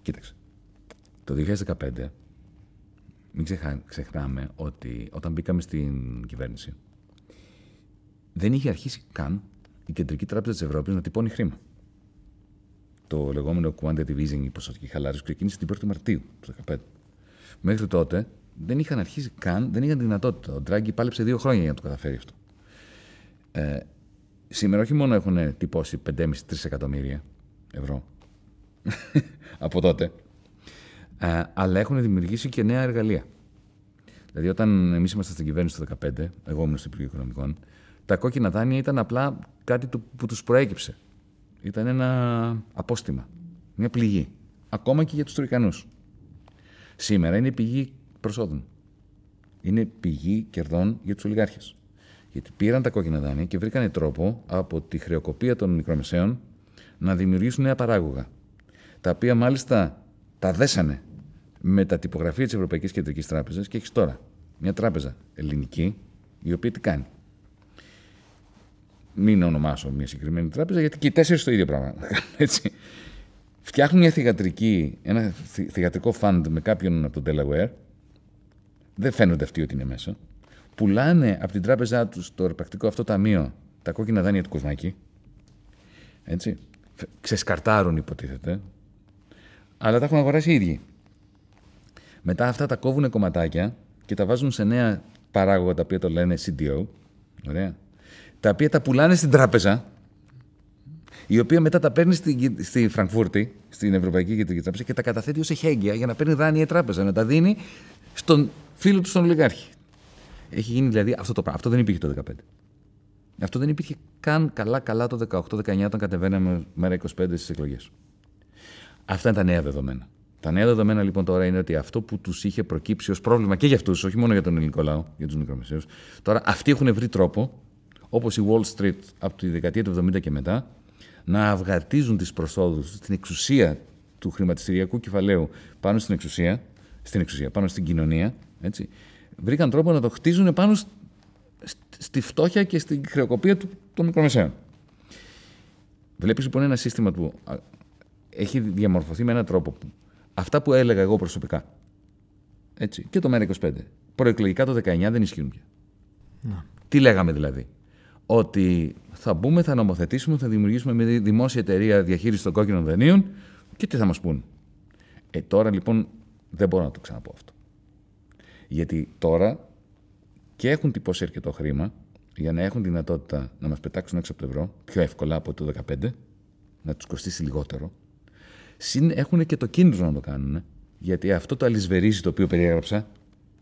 Κοίταξε. Το 2015 μην ξεχνάμε ότι όταν μπήκαμε στην κυβέρνηση, δεν είχε αρχίσει καν η Κεντρική Τράπεζα της Ευρώπης να τυπώνει χρήμα. Το λεγόμενο quantitative easing, η ποσοτική χαλάρωση, ξεκίνησε την 1η Μαρτίου του 2015. Μέχρι τότε δεν είχαν αρχίσει καν, δεν είχαν δυνατότητα. Ο Ντράγκη πάλεψε δύο χρόνια για να το καταφέρει αυτό. Ε, σήμερα όχι μόνο έχουν τυπώσει 5,5-3 εκατομμύρια ευρώ από τότε, ε, αλλά έχουν δημιουργήσει και νέα εργαλεία. Δηλαδή, όταν εμείς ήμασταν στην κυβέρνηση το 2015, εγώ ήμουν στο Υπουργείο Οικονομικών, τα κόκκινα δάνεια ήταν απλά κάτι που τους προέκυψε. Ήταν ένα απόστημα, μια πληγή. Ακόμα και για τους Τουρκανούς. Σήμερα είναι πηγή προσόδων. Είναι πηγή κερδών για τους ολιγάρχες. Γιατί πήραν τα κόκκινα δάνεια και βρήκαν τρόπο από τη χρεοκοπία των μικρομεσαίων να δημιουργήσουν νέα παράγωγα. Τα οποία μάλιστα τα δέσανε με τα τυπογραφία της Ευρωπαϊκής Κεντρικής Τράπεζας και έχεις τώρα μια τράπεζα ελληνική η οποία τι κάνει; Μην ονομάσω μια συγκεκριμένη τράπεζα, γιατί και οι τέσσερις το ίδιο πράγμα. Έτσι. Φτιάχνουν μια θηγατρική, ένα θηγατρικό fund με κάποιον από τον Delaware. Δεν φαίνονται αυτοί ότι είναι μέσα. Πουλάνε από την τράπεζά τους το ερπακτικό αυτό ταμείο τα κόκκινα δάνεια του Κοσμάκη. Έτσι. Ξεσκαρτάρουν, υποτίθεται. Αλλά τα έχουν αγοράσει οι ίδιοι. Μετά αυτά τα κόβουν κομματάκια και τα βάζουν σε νέα παράγωγα τα οποία το λένε CDO. Ωραία. Τα οποία τα πουλάνε στην τράπεζα, η οποία μετά τα παίρνει στη, στη Φραγκφούρτη, στην Ευρωπαϊκή Κεντρική Τράπεζα και τα καταθέτει ως εχέγγυα για να παίρνει δάνεια η τράπεζα, να τα δίνει στον φίλο του στον ολιγάρχη. Έχει γίνει δηλαδή αυτό το πράγμα. Αυτό δεν υπήρχε το 2015. Αυτό δεν υπήρχε καν καλά-καλά το 18-19 όταν κατεβαίναμε μέρα 25 στις εκλογές. Αυτά είναι τα νέα δεδομένα. Τα νέα δεδομένα λοιπόν τώρα είναι ότι αυτό που τους είχε προκύψει ως πρόβλημα και για αυτούς, όχι μόνο για τον ελληνικό λαό, για τους μικρομεσαίους, τώρα αυτοί έχουν βρει τρόπο, όπως η Wall Street από τη δεκαετία του 70 και μετά, να αυγατίζουν τις προσόδους, την εξουσία του χρηματιστηριακού κεφαλαίου πάνω στην εξουσία, στην εξουσία, πάνω στην κοινωνία. Έτσι. Βρήκαν τρόπο να το χτίζουν πάνω στη φτώχεια και στην χρεοκοπία των μικρομεσαίων. Βλέπεις λοιπόν ένα σύστημα που έχει διαμορφωθεί με έναν τρόπο που αυτά που έλεγα εγώ προσωπικά. Έτσι, και το ΜΕΡΑ25. Προεκλογικά το 19 δεν ισχύουν πια. Να. Τι λέγαμε δηλαδή; Ότι θα μπούμε, θα νομοθετήσουμε, θα δημιουργήσουμε μια δημόσια εταιρεία διαχείρισης των κόκκινων δανείων και τι θα μας πούν. Ε, τώρα λοιπόν δεν μπορώ να το ξαναπώ αυτό. Γιατί τώρα και έχουν τυπώσει αρκετό χρήμα για να έχουν δυνατότητα να μας πετάξουν έξω από το ευρώ πιο εύκολα από το 2015, να τους κοστίσει λιγότερο Συν έχουν και το κίνητρο να το κάνουν. Γιατί αυτό το αλυσβερίζι το οποίο περιέγραψα,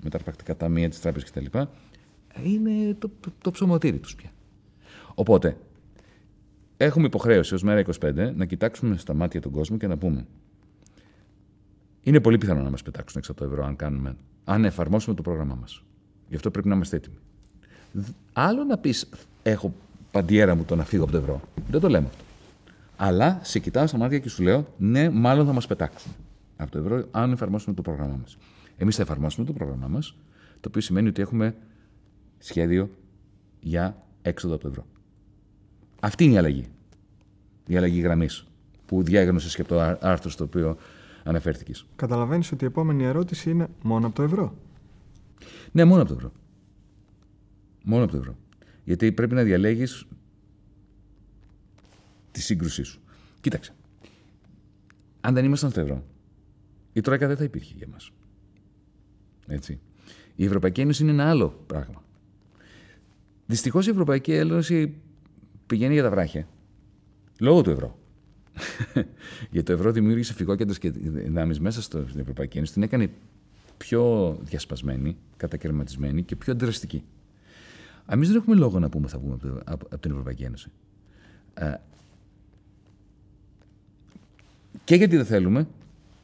με τα πρακτικά ταμεία τη τράπεζα κτλ., είναι το, το, το ψωμοτήρι τους πια. Οπότε, έχουμε υποχρέωση ως μέρα 25 να κοιτάξουμε στα μάτια τον κόσμο και να πούμε. Είναι πολύ πιθανό να μας πετάξουν έξω από το ευρώ αν, κάνουμε, αν εφαρμόσουμε το πρόγραμμά μας. Γι' αυτό πρέπει να είμαστε έτοιμοι. Άλλο να πεις, έχω παντιέρα μου το να φύγω από το ευρώ. Δεν το λέμε αυτό. Αλλά σε κοιτάω στα μάτια και σου λέω, ναι, μάλλον θα μας πετάξουν από το ευρώ αν εφαρμόσουμε το πρόγραμμά μας. Εμείς θα εφαρμόσουμε το πρόγραμμά μας, το οποίο σημαίνει ότι έχουμε σχέδιο για έξοδο από το ευρώ. Αυτή είναι η αλλαγή. Η αλλαγή γραμμής που διάγνωσε και από το άρθρο στο οποίο αναφέρθηκες. Καταλαβαίνεις ότι η επόμενη ερώτηση είναι μόνο από το ευρώ; Ναι, μόνο από το ευρώ. Μόνο από το ευρώ. Γιατί πρέπει να διαλέγεις τη σύγκρουσή σου. Κοίταξε. Αν δεν ήμασταν στο ευρώ, η Τρόικα δεν θα υπήρχε για μας. Έτσι. Η Ευρωπαϊκή Ένωση είναι ένα άλλο πράγμα. Δυστυχώς η Ευρωπαϊκή Ένωση πηγαίνει για τα βράχια. Λόγω του ευρώ. Γιατί το ευρώ δημιούργησε φυγόκεντρες και δυνάμεις μέσα στην Ευρωπαϊκή Ένωση. Την έκανε πιο διασπασμένη, κατακαιρματισμένη και πιο αντιδραστική. Εμείς δεν έχουμε λόγο να πούμε θα βγούμε από την Ευρωπαϊκή Ένωση. Ε, και γιατί δεν θέλουμε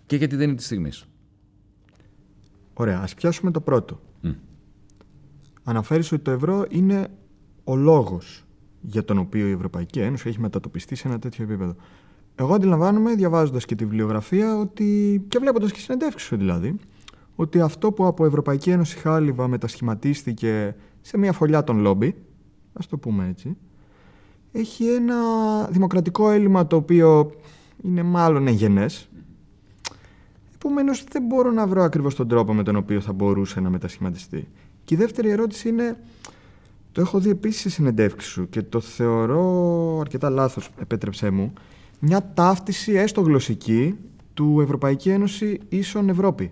και γιατί δεν είναι της στιγμής. Ωραία, ας πιάσουμε το πρώτο. Mm. Αναφέρεις ότι το ευρώ είναι ο λόγος για τον οποίο η Ευρωπαϊκή Ένωση έχει μετατοπιστεί σε ένα τέτοιο επίπεδο. Εγώ αντιλαμβάνομαι, διαβάζοντας και τη βιβλιογραφία, ότι, και βλέποντας και συνεντεύξεις σου δηλαδή, ότι αυτό που από Ευρωπαϊκή Ένωση χάλιβα μετασχηματίστηκε σε μια φωλιά των λόμπι, ας το πούμε έτσι, έχει ένα δημοκρατικό έλλειμμα το οποίο είναι μάλλον εγγενές. Επομένως, δεν μπορώ να βρω ακριβώς τον τρόπο με τον οποίο θα μπορούσε να μετασχηματιστεί. Και η δεύτερη ερώτηση είναι. Το έχω δει επίσης σε συνεντεύξεις σου και το θεωρώ αρκετά λάθος, επέτρεψέ μου. Μια ταύτιση έστω γλωσσική του Ευρωπαϊκή Ένωση ίσον Ευρώπη.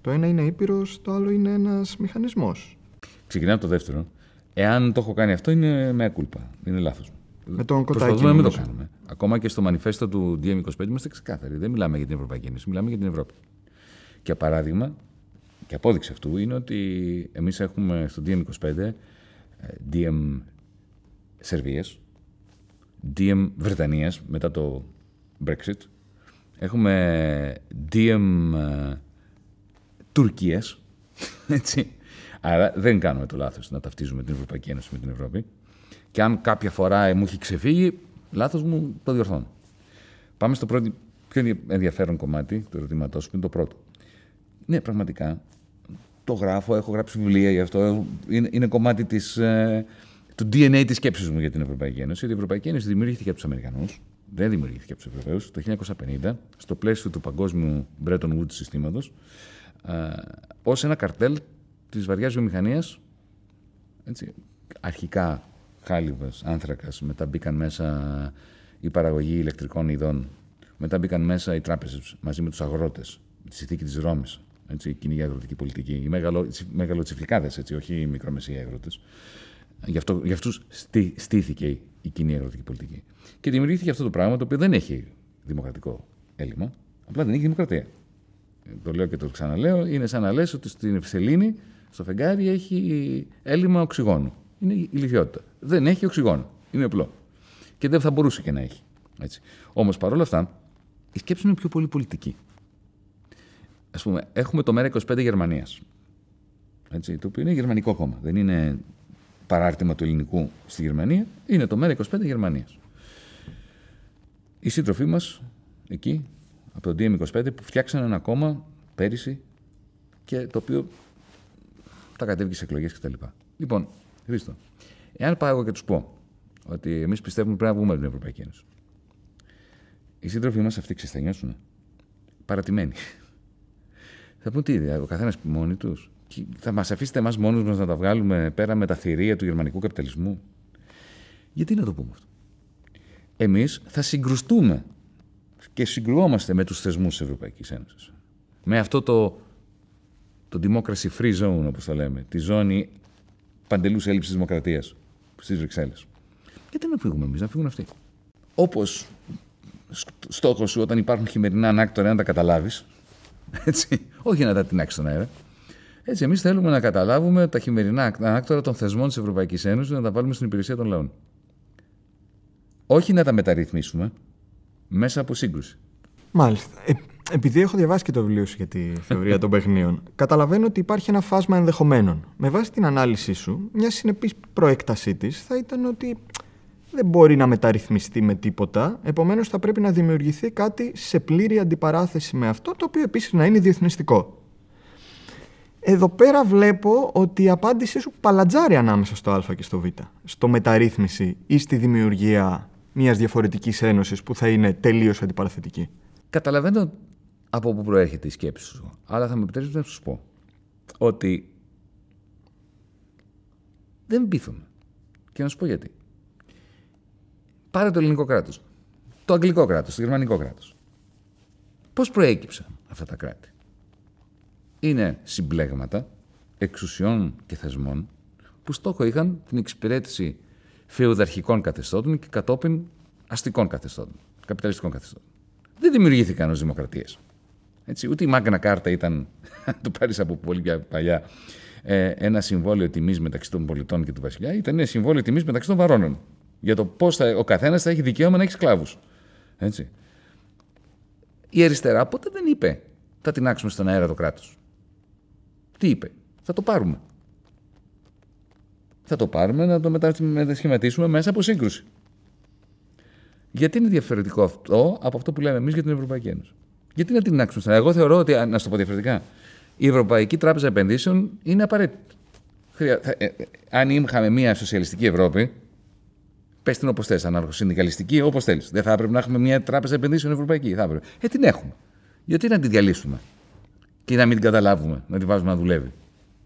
Το ένα είναι ήπειρος, το άλλο είναι ένας μηχανισμός. Ξεκινάω το δεύτερο. Εάν το έχω κάνει αυτό, είναι με κούλπα. Είναι λάθος. Με τον Προσπαθούμε να μην το κάνουμε. Ακόμα και στο μανιφέστο του DM25 είμαστε ξεκάθαροι. Δεν μιλάμε για την Ευρωπαϊκή Ένωση, μιλάμε για την Ευρώπη. Και παράδειγμα, και απόδειξη αυτού είναι ότι εμείς έχουμε στο DM25 DM Σερβίας, DM Βρετανίας μετά το Brexit, έχουμε DM ε, Τουρκίας, έτσι. Άρα δεν κάνουμε το λάθος να ταυτίζουμε την Ευρωπαϊκή Ένωση με την Ευρώπη. Και αν κάποια φορά μου έχει ξεφύγει, λάθος μου το διορθώνω. Πάμε στο πρώτο, πιο ενδιαφέρον κομμάτι του ερωτήματός που είναι το πρώτο. Ναι, πραγματικά. Το γράφω, έχω γράψει βιβλία γι' αυτό. Είναι, είναι κομμάτι της, ε, του DNA της σκέψης μου για την Ευρωπαϊκή Ένωση. Η Ευρωπαϊκή Ένωση δημιουργήθηκε από τους Αμερικανούς, δεν δημιουργήθηκε από τους Ευρωπαίους, το 1950, στο πλαίσιο του παγκόσμιου Bretton Woods συστήματος, ε, ως ένα καρτέλ της βαριάς βιομηχανίας. Αρχικά χάλιβα, άνθρακας, μετά μπήκαν μέσα η παραγωγή ηλεκτρικών ειδών, μετά μπήκαν μέσα οι τράπεζες μαζί με τους αγρότες, τη συνθήκη της Ρώμης, έτσι, η κοινή αγροτική πολιτική, οι μεγαλο, μεγαλοτσιφλικάδες, όχι οι μικρομεσαίοι αγρότες. Γι' αυτό, για αυτούς στήθηκε η κοινή αγροτική πολιτική. Και δημιουργήθηκε αυτό το πράγμα το οποίο δεν έχει δημοκρατικό έλλειμμα, απλά δεν έχει δημοκρατία. Το λέω και το ξαναλέω, είναι σαν να λες ότι στην Ευσελήνη, στο φεγγάρι, έχει έλλειμμα οξυγόνου. Είναι η ηλικιότητα. Δεν έχει οξυγόνο. Είναι απλό. Και δεν θα μπορούσε και να έχει. Έτσι. Όμως παρόλα αυτά, η σκέψη είναι πιο πολύ πολιτική. Α πούμε, έχουμε το ΜΕΡΑ25 Γερμανίας. Το οποίο είναι γερμανικό κόμμα. Δεν είναι παράρτημα του ελληνικού στη Γερμανία. Είναι το ΜΕΡΑ25 Γερμανίας. Οι σύντροφοί μας εκεί, από το DM25, που φτιάξαν ένα κόμμα πέρυσι και το οποίο τα κατέβηκε σε εκλογές κτλ. Λοιπόν, Χρήστο, εάν πάω εγώ και τους πω ότι εμείς πιστεύουμε πρέπει να βγούμε από την Ευρωπαϊκή Ένωση. Οι σύντροφοί μας αυτοί ξεσθενιώσουν. Παρατημένοι. Θα πούν τι, ο καθένας μόνοι τους; Θα μας αφήσετε εμάς μόνους μας να τα βγάλουμε πέρα με τα θηρία του γερμανικού καπιταλισμού; Γιατί να το πούμε αυτό; Εμείς θα συγκρουστούμε και συγκρουόμαστε με τους θεσμούς της Ευρωπαϊκής Ένωσης. Με αυτό το, το democracy free zone, όπως το λέμε, τη ζώνη παντελούς έλλειψης δημοκρατίας στις Βρυξέλλες. Γιατί να φύγουμε εμείς, να φύγουν αυτοί. Όπως στόχος σου όταν υπάρχουν χειμερινά ανάκτορα, να τα καταλάβεις, έτσι. Όχι να τα τεινάξει στον αέρα. Έτσι, εμείς θέλουμε να καταλάβουμε τα χειμερινά ανάκτορα των θεσμών της Ευρωπαϊκής Ένωσης να τα βάλουμε στην υπηρεσία των λαών. Όχι να τα μεταρρυθμίσουμε μέσα από σύγκρουση. Μάλιστα. Ε, επειδή έχω διαβάσει και το βιβλίο σου για τη θεωρία των παιχνίων, καταλαβαίνω ότι υπάρχει ένα φάσμα ενδεχομένων. Με βάση την ανάλυση σου, μια συνεπής προέκτασή της θα ήταν ότι δεν μπορεί να μεταρρυθμιστεί με τίποτα. Επομένως, θα πρέπει να δημιουργηθεί κάτι σε πλήρη αντιπαράθεση με αυτό, το οποίο επίσης να είναι διεθνιστικό. Εδώ πέρα βλέπω ότι η απάντησή σου παλατζάρει ανάμεσα στο Α και στο Β. Στο μεταρρύθμιση ή στη δημιουργία μιας διαφορετικής ένωσης που θα είναι τελείως αντιπαραθετική. Καταλαβαίνω από πού προέρχεται η σκέψη σου, αλλά θα με επιτρέψετε να σου πω ότι δεν πείθομαι. Και να σου πω γιατί. Πάρε το ελληνικό κράτος. Το αγγλικό κράτος, το γερμανικό κράτος. Πώς προέκυψαν αυτά τα κράτη; Είναι συμπλέγματα εξουσιών και θεσμών που στόχο είχαν την εξυπηρέτηση φεουδαρχικών καθεστώτων και κατόπιν αστικών καθεστώτων, καπιταλιστικών καθεστώτων. Δεν δημιουργήθηκαν ως δημοκρατίε. Ούτε η Μάγνα Κάρτα ήταν, το πάρεις από πολύ πιο παλιά, ε, ένα συμβόλαιο τιμής μεταξύ των πολιτών και του βασιλιά. Ήταν ένα συμβόλαιο τιμής μεταξύ των βαρώνων για το πώς ο καθένας θα έχει δικαίωμα να έχει σκλάβους. Έτσι. Η αριστερά ποτέ δεν είπε θα τεινάξουμε στον αέρα το κράτος. Τι είπε, θα το πάρουμε. Θα το πάρουμε να το μετασχηματίσουμε μέσα από σύγκρουση. Γιατί είναι διαφορετικό αυτό από αυτό που λέμε εμείς για την Ευρωπαϊκή Ένωση. Γιατί να την στον αέρα. Εγώ θεωρώ ότι, να σου το πω διαφορετικά, η Ευρωπαϊκή Τράπεζα Επενδύσεων είναι απαραίτητη. Ε, ε, αν είχαμε μια σοσιαλιστική Ευρώπη, Πες την όπως θες, αναρχοσυνδικαλιστική, όπως θέλεις. Δεν θα έπρεπε να έχουμε μια τράπεζα επενδύσεων ευρωπαϊκή. Θα έπρεπε. Ε, την έχουμε. Γιατί να την διαλύσουμε. και να μην την καταλάβουμε, να τη βάζουμε να δουλεύει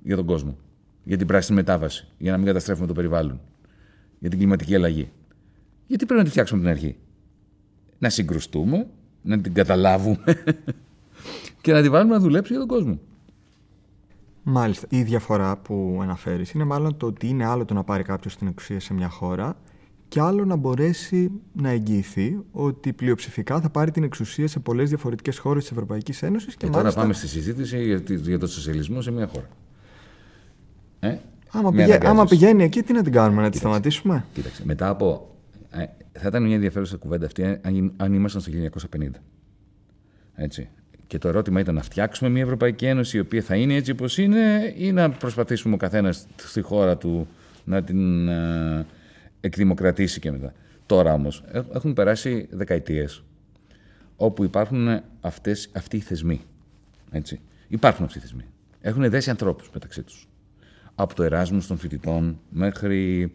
για τον κόσμο. Για την πράσινη μετάβαση, για να μην καταστρέφουμε το περιβάλλον, για την κλιματική αλλαγή. Γιατί πρέπει να τη φτιάξουμε από την αρχή. Να συγκρουστούμε, να την καταλάβουμε και να τη βάλουμε να δουλέψει για τον κόσμο. Μάλιστα. Η διαφορά που αναφέρεις είναι μάλλον το ότι είναι άλλο το να πάρει κάποιος την εξουσία σε μια χώρα και άλλο να μπορέσει να εγγυηθεί ότι πλειοψηφικά θα πάρει την εξουσία σε πολλές διαφορετικές χώρες της Ευρωπαϊκής Ένωσης. Και, και τώρα πάμε στη συζήτηση για, για τον σοσιαλισμό σε μια χώρα. Ε; Άμα, πηγα... Άμα πηγαίνει εκεί, τι να την κάνουμε, να τη σταματήσουμε; Κοίταξε. Μετά από. Ε, θα ήταν μια ενδιαφέρουσα κουβέντα αυτή αν, αν ήμασταν στο 1950. Έτσι. Και το ερώτημα ήταν να φτιάξουμε μια Ευρωπαϊκή Ένωση η οποία θα είναι έτσι όπως είναι ή να προσπαθήσουμε ο καθένας στη χώρα του να την ε, εκδημοκρατήσει και μετά. Τώρα όμως έχουν περάσει δεκαετίες όπου υπάρχουν αυτές, αυτοί οι θεσμοί. Έτσι. Υπάρχουν αυτοί οι θεσμοί. Έχουν δέσει ανθρώπους μεταξύ τους. Από το Εράσμους των φοιτητών μέχρι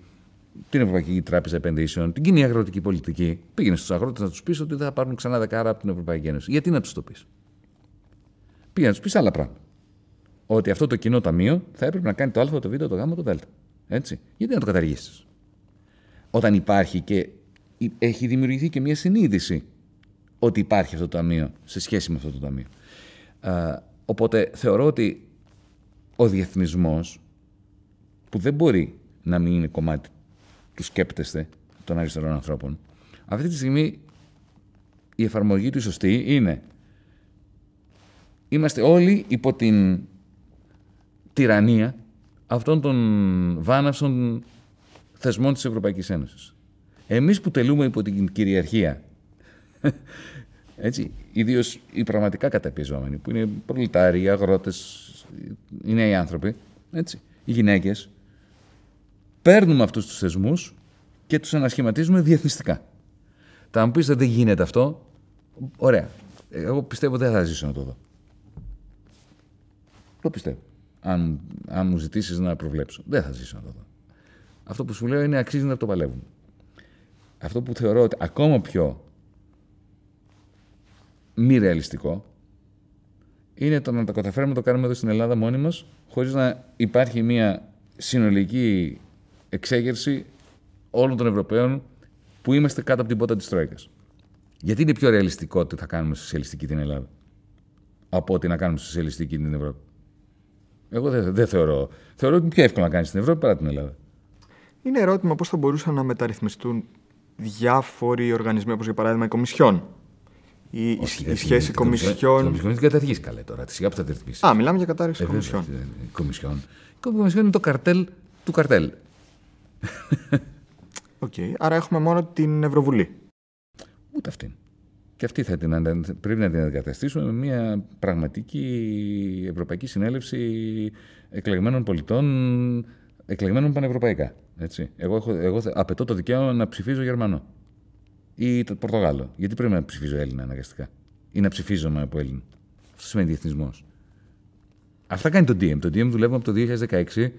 την Ευρωπαϊκή Τράπεζα Επενδύσεων, την κοινή αγροτική πολιτική. Πήγαινε στους αγρότες να τους πεις ότι θα πάρουν ξανά δεκάρα από την Ευρωπαϊκή Ένωση. Γιατί να τους το πεις; Πήγα να τους πεις άλλα πράγματα. Ότι αυτό το κοινό ταμείο θα έπρεπε να κάνει το Α, το Β, το Γ, το Δ. Έτσι. Γιατί να το καταργήσεις; Όταν υπάρχει και έχει δημιουργηθεί και μια συνείδηση ότι υπάρχει αυτό το ταμείο σε σχέση με αυτό το ταμείο. οπότε θεωρώ ότι ο διεθνισμός που δεν μπορεί να μην είναι κομμάτι του σκέπτεστε των αριστερών ανθρώπων, αυτή τη στιγμή η εφαρμογή του σωστή είναι είμαστε όλοι υπό την τυραννία αυτών των βάναυσων θεσμών της Ευρωπαϊκής Ένωσης. Εμείς που τελούμε υπό την κυριαρχία, έτσι, ιδίως οι πραγματικά καταπιεζόμενοι, που είναι προλητάροι, οι αγρότες, οι νέοι άνθρωποι, έτσι, οι γυναίκες, παίρνουμε αυτούς τους θεσμούς και τους ανασχηματίζουμε διεθνιστικά. Θα μου πεις ότι δεν γίνεται αυτό, ωραία. Εγώ πιστεύω δεν θα ζήσω να το δω. Το πιστεύω. Αν, αν μου ζητήσεις να προβλέψω. Δεν θα ζήσω να το δω. Αυτό που σου λέω είναι αξίζει να το παλεύουμε. Αυτό που θεωρώ ότι ακόμα πιο μη ρεαλιστικό είναι το να το καταφέρουμε να το κάνουμε εδώ στην Ελλάδα μόνοι μας χωρίς να υπάρχει μια συνολική εξέγερση όλων των Ευρωπαίων που είμαστε κάτω από την πότα της Τρόικας. Γιατί είναι πιο ρεαλιστικό ότι θα κάνουμε σοσιαλιστική την Ελλάδα από ότι να κάνουμε σοσιαλιστική την Ευρώπη; Εγώ δεν, δεν θεωρώ. Θεωρώ ότι είναι πιο εύκολο να κάνεις στην Ευρώπη παρά την Ελλάδα. Είναι ερώτημα πώς θα μπορούσαν να μεταρρυθμιστούν διάφοροι οργανισμοί, όπως για παράδειγμα η Κομισιόν. Η, Όχι, η, η σχέση Κομισιόν. Η Κομισιόν την καταργήσεις καλά τώρα. Τη σιγά που θα την ρυθμίσεις. Α, μιλάμε για κατάργηση ε, Κομισιόν. Η Κομισιόν. Η Κομισιόν είναι το καρτέλ του καρτέλ. OK. Okay. Άρα έχουμε μόνο την Ευρωβουλή. Ούτε αυτή. Και αυτή θα την, πρέπει να την αντικαταστήσουμε με μια πραγματική Ευρωπαϊκή Συνέλευση εκλεγμένων πολιτών, εκλεγμένων πανευρωπαϊκά. Έτσι. Εγώ, έχω, εγώ απαιτώ το δικαίωμα να ψηφίζω Γερμανό ή το Πορτογάλο. Γιατί πρέπει να ψηφίζω Έλληνα αναγκαστικά ή να ψηφίζω με από Έλληνα. Αυτό σημαίνει διεθνισμός. Αυτά κάνει το DM. Το DM δουλεύουμε από το 2016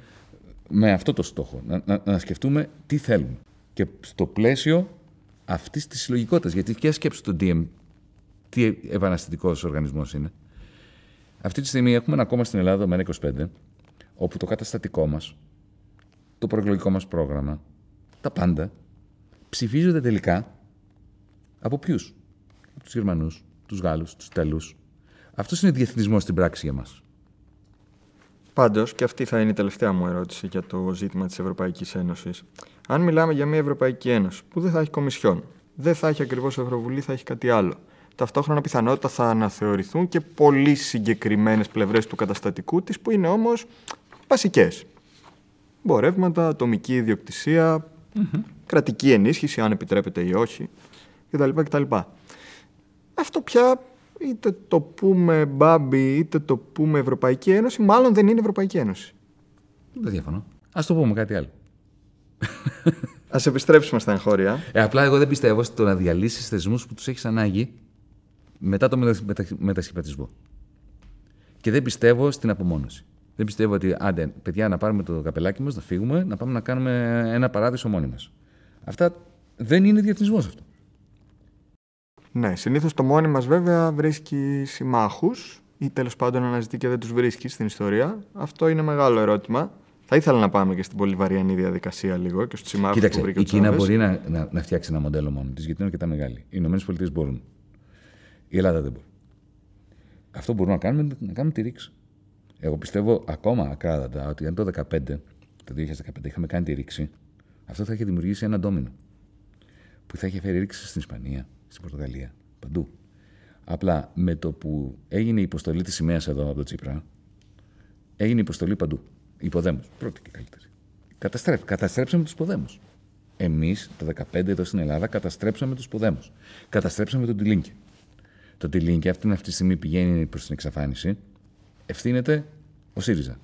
με αυτό το στόχο. Να, να, να σκεφτούμε τι θέλουμε. Και στο πλαίσιο αυτής της συλλογικότητας. Γιατί και σκέψου το DM, τι επαναστατικός οργανισμός είναι. Αυτή τη στιγμή έχουμε ένα κόμμα στην Ελλάδα, με 25, όπου το καταστατικό μας, το προεκλογικό μας πρόγραμμα, τα πάντα ψηφίζονται τελικά από ποιους; Από τους Γερμανούς, τους Γάλλους, τους Ιταλούς. Αυτός είναι διεθνισμός στην πράξη για μας. Πάντως, και αυτή θα είναι η τελευταία μου ερώτηση για το ζήτημα της Ευρωπαϊκής Ένωσης. Αν μιλάμε για μια Ευρωπαϊκή Ένωση που δεν θα έχει κομισιόν, δεν θα έχει ακριβώς Ευρωβουλή, θα έχει κάτι άλλο. Ταυτόχρονα πιθανότητα θα αναθεωρηθούν και πολύ συγκεκριμένες πλευρές του καταστατικού της που είναι όμως βασικές. Μπορεύματα, ατομική ιδιοκτησία, κρατική ενίσχυση, αν επιτρέπεται ή όχι, κτλ. κτλ. Αυτό πια είτε το πούμε Μπάμπι, είτε το πούμε Ευρωπαϊκή Ένωση, μάλλον δεν είναι Ευρωπαϊκή Ένωση. Δεν διαφωνώ. Α το πούμε κάτι άλλο. Α επιστρέψουμε στα εγχώρια. Ε, απλά εγώ δεν πιστεύω στο να διαλύσεις θεσμούς που τους έχεις ανάγκη μετά το μετα... μετασχηματισμό. Και δεν πιστεύω στην απομόνωση. Δεν πιστεύω ότι άντε, παιδιά, να πάρουμε το καπελάκι μας, να φύγουμε, να πάμε να κάνουμε ένα παράδεισο μόνοι μας. Αυτά δεν είναι διεθνισμός αυτό. Ναι, συνήθως το μόνοι μας βέβαια βρίσκει συμμάχους ή τέλος πάντων αναζητεί και δεν τους βρίσκει στην ιστορία. Αυτό είναι μεγάλο ερώτημα. Θα ήθελα να πάμε και στην πολυβαριανή διαδικασία λίγο και στους συμμάχους που βρήκε η Κίνα μπορεί να, να, να, φτιάξει ένα μοντέλο μόνο της, γιατί είναι αρκετά μεγάλη. Οι ΗΠΑ μπορούν. Η Ελλάδα δεν μπορεί. Αυτό που μπορούμε να κάνουμε είναι να κάνουμε τη ρήξη. Εγώ πιστεύω ακόμα ακράδαντα ότι αν το 2015, το 2015 είχαμε κάνει τη ρήξη, αυτό θα είχε δημιουργήσει ένα ντόμινο. Που θα είχε φέρει ρήξη στην Ισπανία, στην Πορτογαλία, παντού. Απλά με το που έγινε η υποστολή της σημαίας εδώ από το Τσίπρα, έγινε η υποστολή παντού. Υποδέμου. Πρώτη και καλύτερη. Καταστρέφ, καταστρέψαμε τους υποδέμου. Εμείς το 2015 εδώ στην Ελλάδα καταστρέψαμε τους υποδέμου. Καταστρέψαμε τον Τιλίνκι. Το Τιλίνκι αυτή, αυτή τη στιγμή πηγαίνει προς την εξαφάνιση. Ευθύνεται ο ΣΥΡΙΖΑ.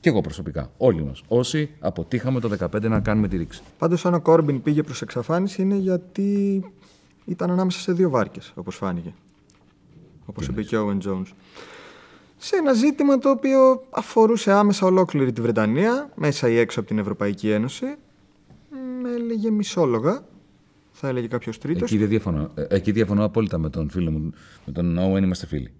Και εγώ προσωπικά. Όλοι μας. Όσοι αποτύχαμε το 2015 να κάνουμε τη ρήξη. Πάντως, αν ο Κόρμπιν πήγε προς εξαφάνιση, είναι γιατί ήταν ανάμεσα σε δύο βάρκες, όπως φάνηκε. Όπως είπε και ο Owen Jones σε ένα ζήτημα το οποίο αφορούσε άμεσα ολόκληρη τη Βρετανία, μέσα ή έξω από την Ευρωπαϊκή Ένωση. Με έλεγε μισόλογα, θα έλεγε κάποιος τρίτος. Εκεί, διαφωνώ. Ε, εκεί διαφωνώ απόλυτα με τον φίλο μου, με τον Owen, είμαστε φίλοι.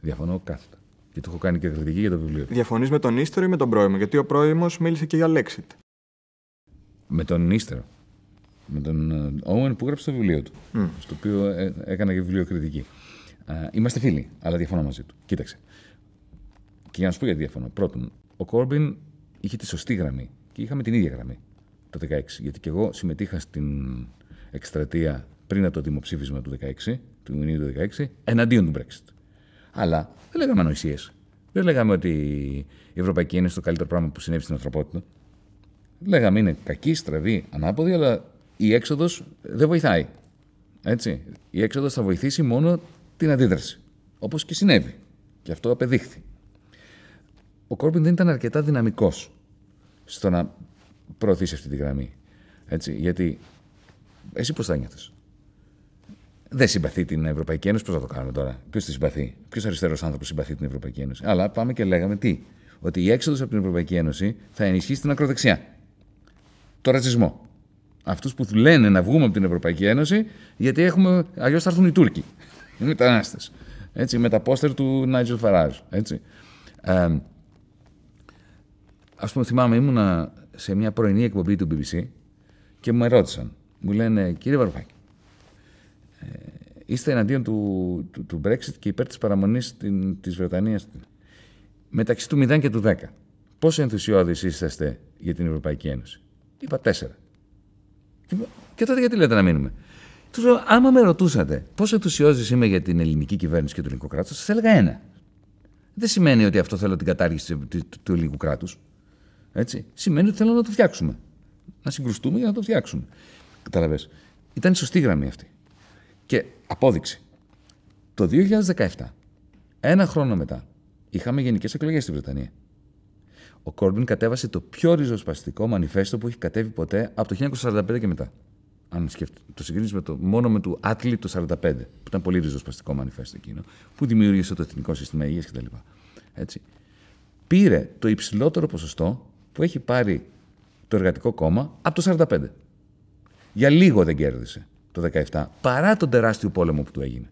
Διαφωνώ κάθετα. Και το έχω κάνει και κριτική για το βιβλίο. Διαφωνείς με τον Ίστερο ή με τον πρώιμο, γιατί ο πρώιμος μίλησε και για Lexit. Με τον Ίστερο. Με τον Owen που γράψε το βιβλίο του. Mm. Στο οποίο ε, έκανα και βιβλίο κριτική. Είμαστε φίλοι, αλλά διαφωνώ μαζί του. Κοίταξε. Και για να σου πω γιατί διαφωνώ. Πρώτον, ο Κόρμπιν είχε τη σωστή γραμμή και είχαμε την ίδια γραμμή το 2016. Γιατί και εγώ συμμετείχα στην εκστρατεία πριν από το δημοψήφισμα του 2016, του Ιουνίου του 2016, εναντίον του Brexit. Αλλά δεν λέγαμε ανοησίες. Δεν λέγαμε ότι η Ευρωπαϊκή Ένωση είναι το καλύτερο πράγμα που συνέβη στην ανθρωπότητα. Λέγαμε είναι κακή, στραβή, ανάποδη, αλλά η έξοδος δεν βοηθάει. Έτσι. Η έξοδος θα βοηθήσει μόνο την αντίδραση. Όπως και συνέβη. Και αυτό απεδείχθη ο Κόρμπιν δεν ήταν αρκετά δυναμικός στο να προωθήσει αυτή τη γραμμή. Έτσι, γιατί εσύ πώς θα νιώθεις; Δεν συμπαθεί την Ευρωπαϊκή Ένωση, πώς θα το κάνουμε τώρα; Ποιος τη συμπαθεί, Ποιος αριστερός άνθρωπος συμπαθεί την Ευρωπαϊκή Ένωση; Αλλά πάμε και λέγαμε τι; Ότι η έξοδος από την Ευρωπαϊκή Ένωση θα ενισχύσει την ακροδεξιά. Το ρατσισμό. Αυτούς που λένε να βγούμε από την Ευρωπαϊκή Ένωση, γιατί έχουμε. Αλλιώς θα έρθουν οι Τούρκοι. Οι μετανάστες. Έτσι, με τα πόστερ του Νάιτζελ Φαράζ. Έτσι. Ε, Α πούμε, θυμάμαι, ήμουνα σε μια πρωινή εκπομπή του BBC και μου ερώτησαν. Μου λένε, κύριε Βαρουφάκη, ε, είστε εναντίον του, του, του, Brexit και υπέρ της παραμονής της Βρετανίας μεταξύ του 0 και του 10. Πόσο ενθουσιώδεις είσαστε για την Ευρωπαϊκή Ένωση; Είπα 4. Και τότε γιατί λέτε να μείνουμε; Του λέω, άμα με ρωτούσατε πόσο ενθουσιώδη είμαι για την ελληνική κυβέρνηση και το ελληνικό κράτος, σας έλεγα ένα. Δεν σημαίνει ότι αυτό θέλω την κατάργηση του ελληνικού κράτους. Έτσι. Σημαίνει ότι θέλω να το φτιάξουμε. Να συγκρουστούμε για να το φτιάξουμε. Καταλαβέ. Ήταν η σωστή γραμμή αυτή. Και απόδειξη. Το 2017, ένα χρόνο μετά, είχαμε γενικές εκλογές στη Βρετανία. Ο Κόρμπιν κατέβασε το πιο ριζοσπαστικό μανιφέστο που έχει κατέβει ποτέ από το 1945 και μετά. Αν σκεφτείτε, το συγκρίνεις με το, μόνο με το Άτλι το 1945, που ήταν πολύ ριζοσπαστικό μανιφέστο εκείνο, που δημιούργησε το Εθνικό Σύστημα Υγείας κτλ. Έτσι. Πήρε το υψηλότερο ποσοστό που έχει πάρει το Εργατικό Κόμμα από το 1945. Για λίγο δεν κέρδισε το 17, παρά τον τεράστιο πόλεμο που του έγινε.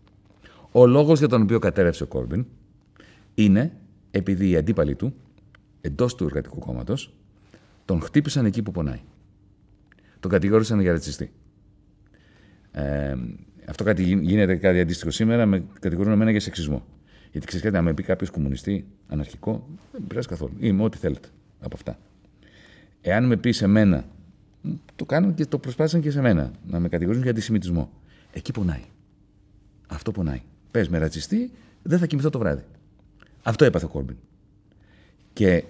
Ο λόγος για τον οποίο κατέρευσε ο Κόρμπιν είναι επειδή οι αντίπαλοι του, εντός του Εργατικού Κόμματος, τον χτύπησαν εκεί που πονάει. Τον κατηγόρησαν για ρατσιστή. Ε, αυτό κάτι γίνεται κάτι αντίστοιχο σήμερα, με κατηγορούν εμένα για σεξισμό. Γιατί ξέρεις κάτι, αν με πει κάποιος κομμουνιστή, αναρχικό, δεν πειράζει καθόλου. Είμαι ό,τι θέλετε από αυτά. Εάν με πει σε μένα, το κάνουν και το προσπάθησαν και σε μένα, να με κατηγορήσουν για αντισημιτισμό. Εκεί πονάει. Αυτό πονάει. Πες με ρατσιστή, δεν θα κοιμηθώ το βράδυ. Αυτό έπαθε ο Κόρμπιν. Και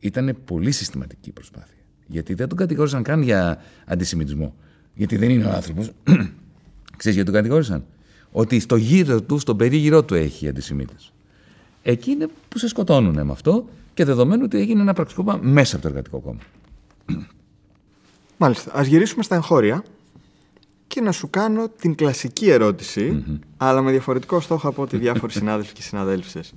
ήταν πολύ συστηματική η προσπάθεια. Γιατί δεν τον κατηγόρησαν καν για αντισημιτισμό. Γιατί δεν είναι ο άνθρωπος. Ξέρεις γιατί τον κατηγόρησαν; Ότι στο γύρο του, στον περίγυρό του έχει αντισημίτες. Εκεί είναι που σε σκοτώνουν με αυτό και δεδομένου ότι έγινε ένα πραξικόπημα μέσα από το εργατικό κόμμα. Μάλιστα. Ας γυρίσουμε στα εγχώρια και να σου κάνω την κλασική αλλά με διαφορετικό στόχο από ό,τι διάφοροι συνάδελφοι και συναδέλφισες.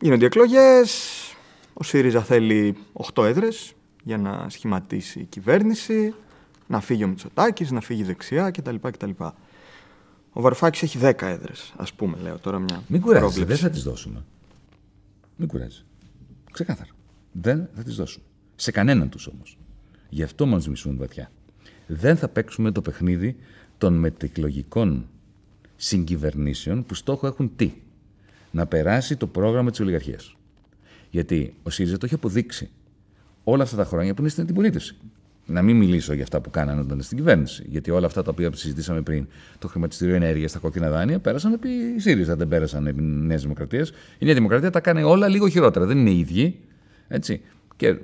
Γίνονται εκλογές. Ο ΣΥΡΙΖΑ θέλει 8 έδρες για να σχηματίσει η κυβέρνηση, να φύγει ο Μητσοτάκης, να φύγει δεξιά κτλ. κτλ. Ο Βαρουφάκης έχει 10 έδρες, ας πούμε, λέω τώρα μια. Μην κουράζεσαι, δεν θα τις δώσουμε. Μην κουράζει. Ξεκάθαρα. Δεν θα τις δώσουν. Σε κανέναν τους όμως. Γι' αυτό μας μισούν βαθιά. Δεν θα παίξουμε το παιχνίδι των μετεκλογικών συγκυβερνήσεων που στόχο έχουν τι; Να περάσει το πρόγραμμα της ολιγαρχίας. Γιατί ο ΣΥΡΙΖΑ το έχει αποδείξει όλα αυτά τα χρόνια που είναι στην αντιπολίτευση. Να μην μιλήσω για αυτά που κάνανε όταν ήταν στην κυβέρνηση. Γιατί όλα αυτά τα οποία συζητήσαμε πριν, το χρηματιστήριο ενέργειας, τα κόκκινα δάνεια, πέρασαν επί ΣΥΡΙΖΑ, δεν πέρασαν επί Νέας Δημοκρατίας. Η Νέα Δημοκρατία τα κάνει όλα λίγο χειρότερα. Δεν είναι οι ίδιοι. Έτσι. Και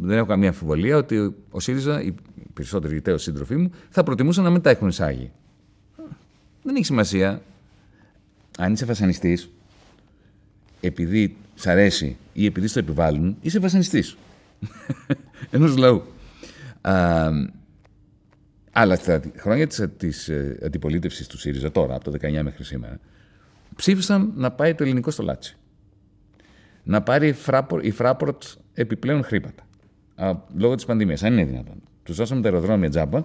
δεν έχω καμία αμφιβολία ότι ο ΣΥΡΙΖΑ, οι περισσότεροι γητέοι σύντροφοί μου, θα προτιμούσαν να μην τα έχουν εισάγει. Δεν έχει σημασία. Αν είσαι βασανιστής, επειδή σ' αρέσει ή επειδή στο επιβάλλουν, είσαι βασανιστής. Ενός λαού. Α, αλλά στα χρόνια της, της ε, αντιπολίτευσης του ΣΥΡΙΖΑ τώρα, από το 19 μέχρι σήμερα, ψήφισαν να πάει το Ελληνικό στο Λάτση. Να πάρει η Φράπορτ επιπλέον χρήματα. Α, λόγω της πανδημίας, αν είναι δυνατόν. Τους δώσαμε τα αεροδρόμια τζάμπα,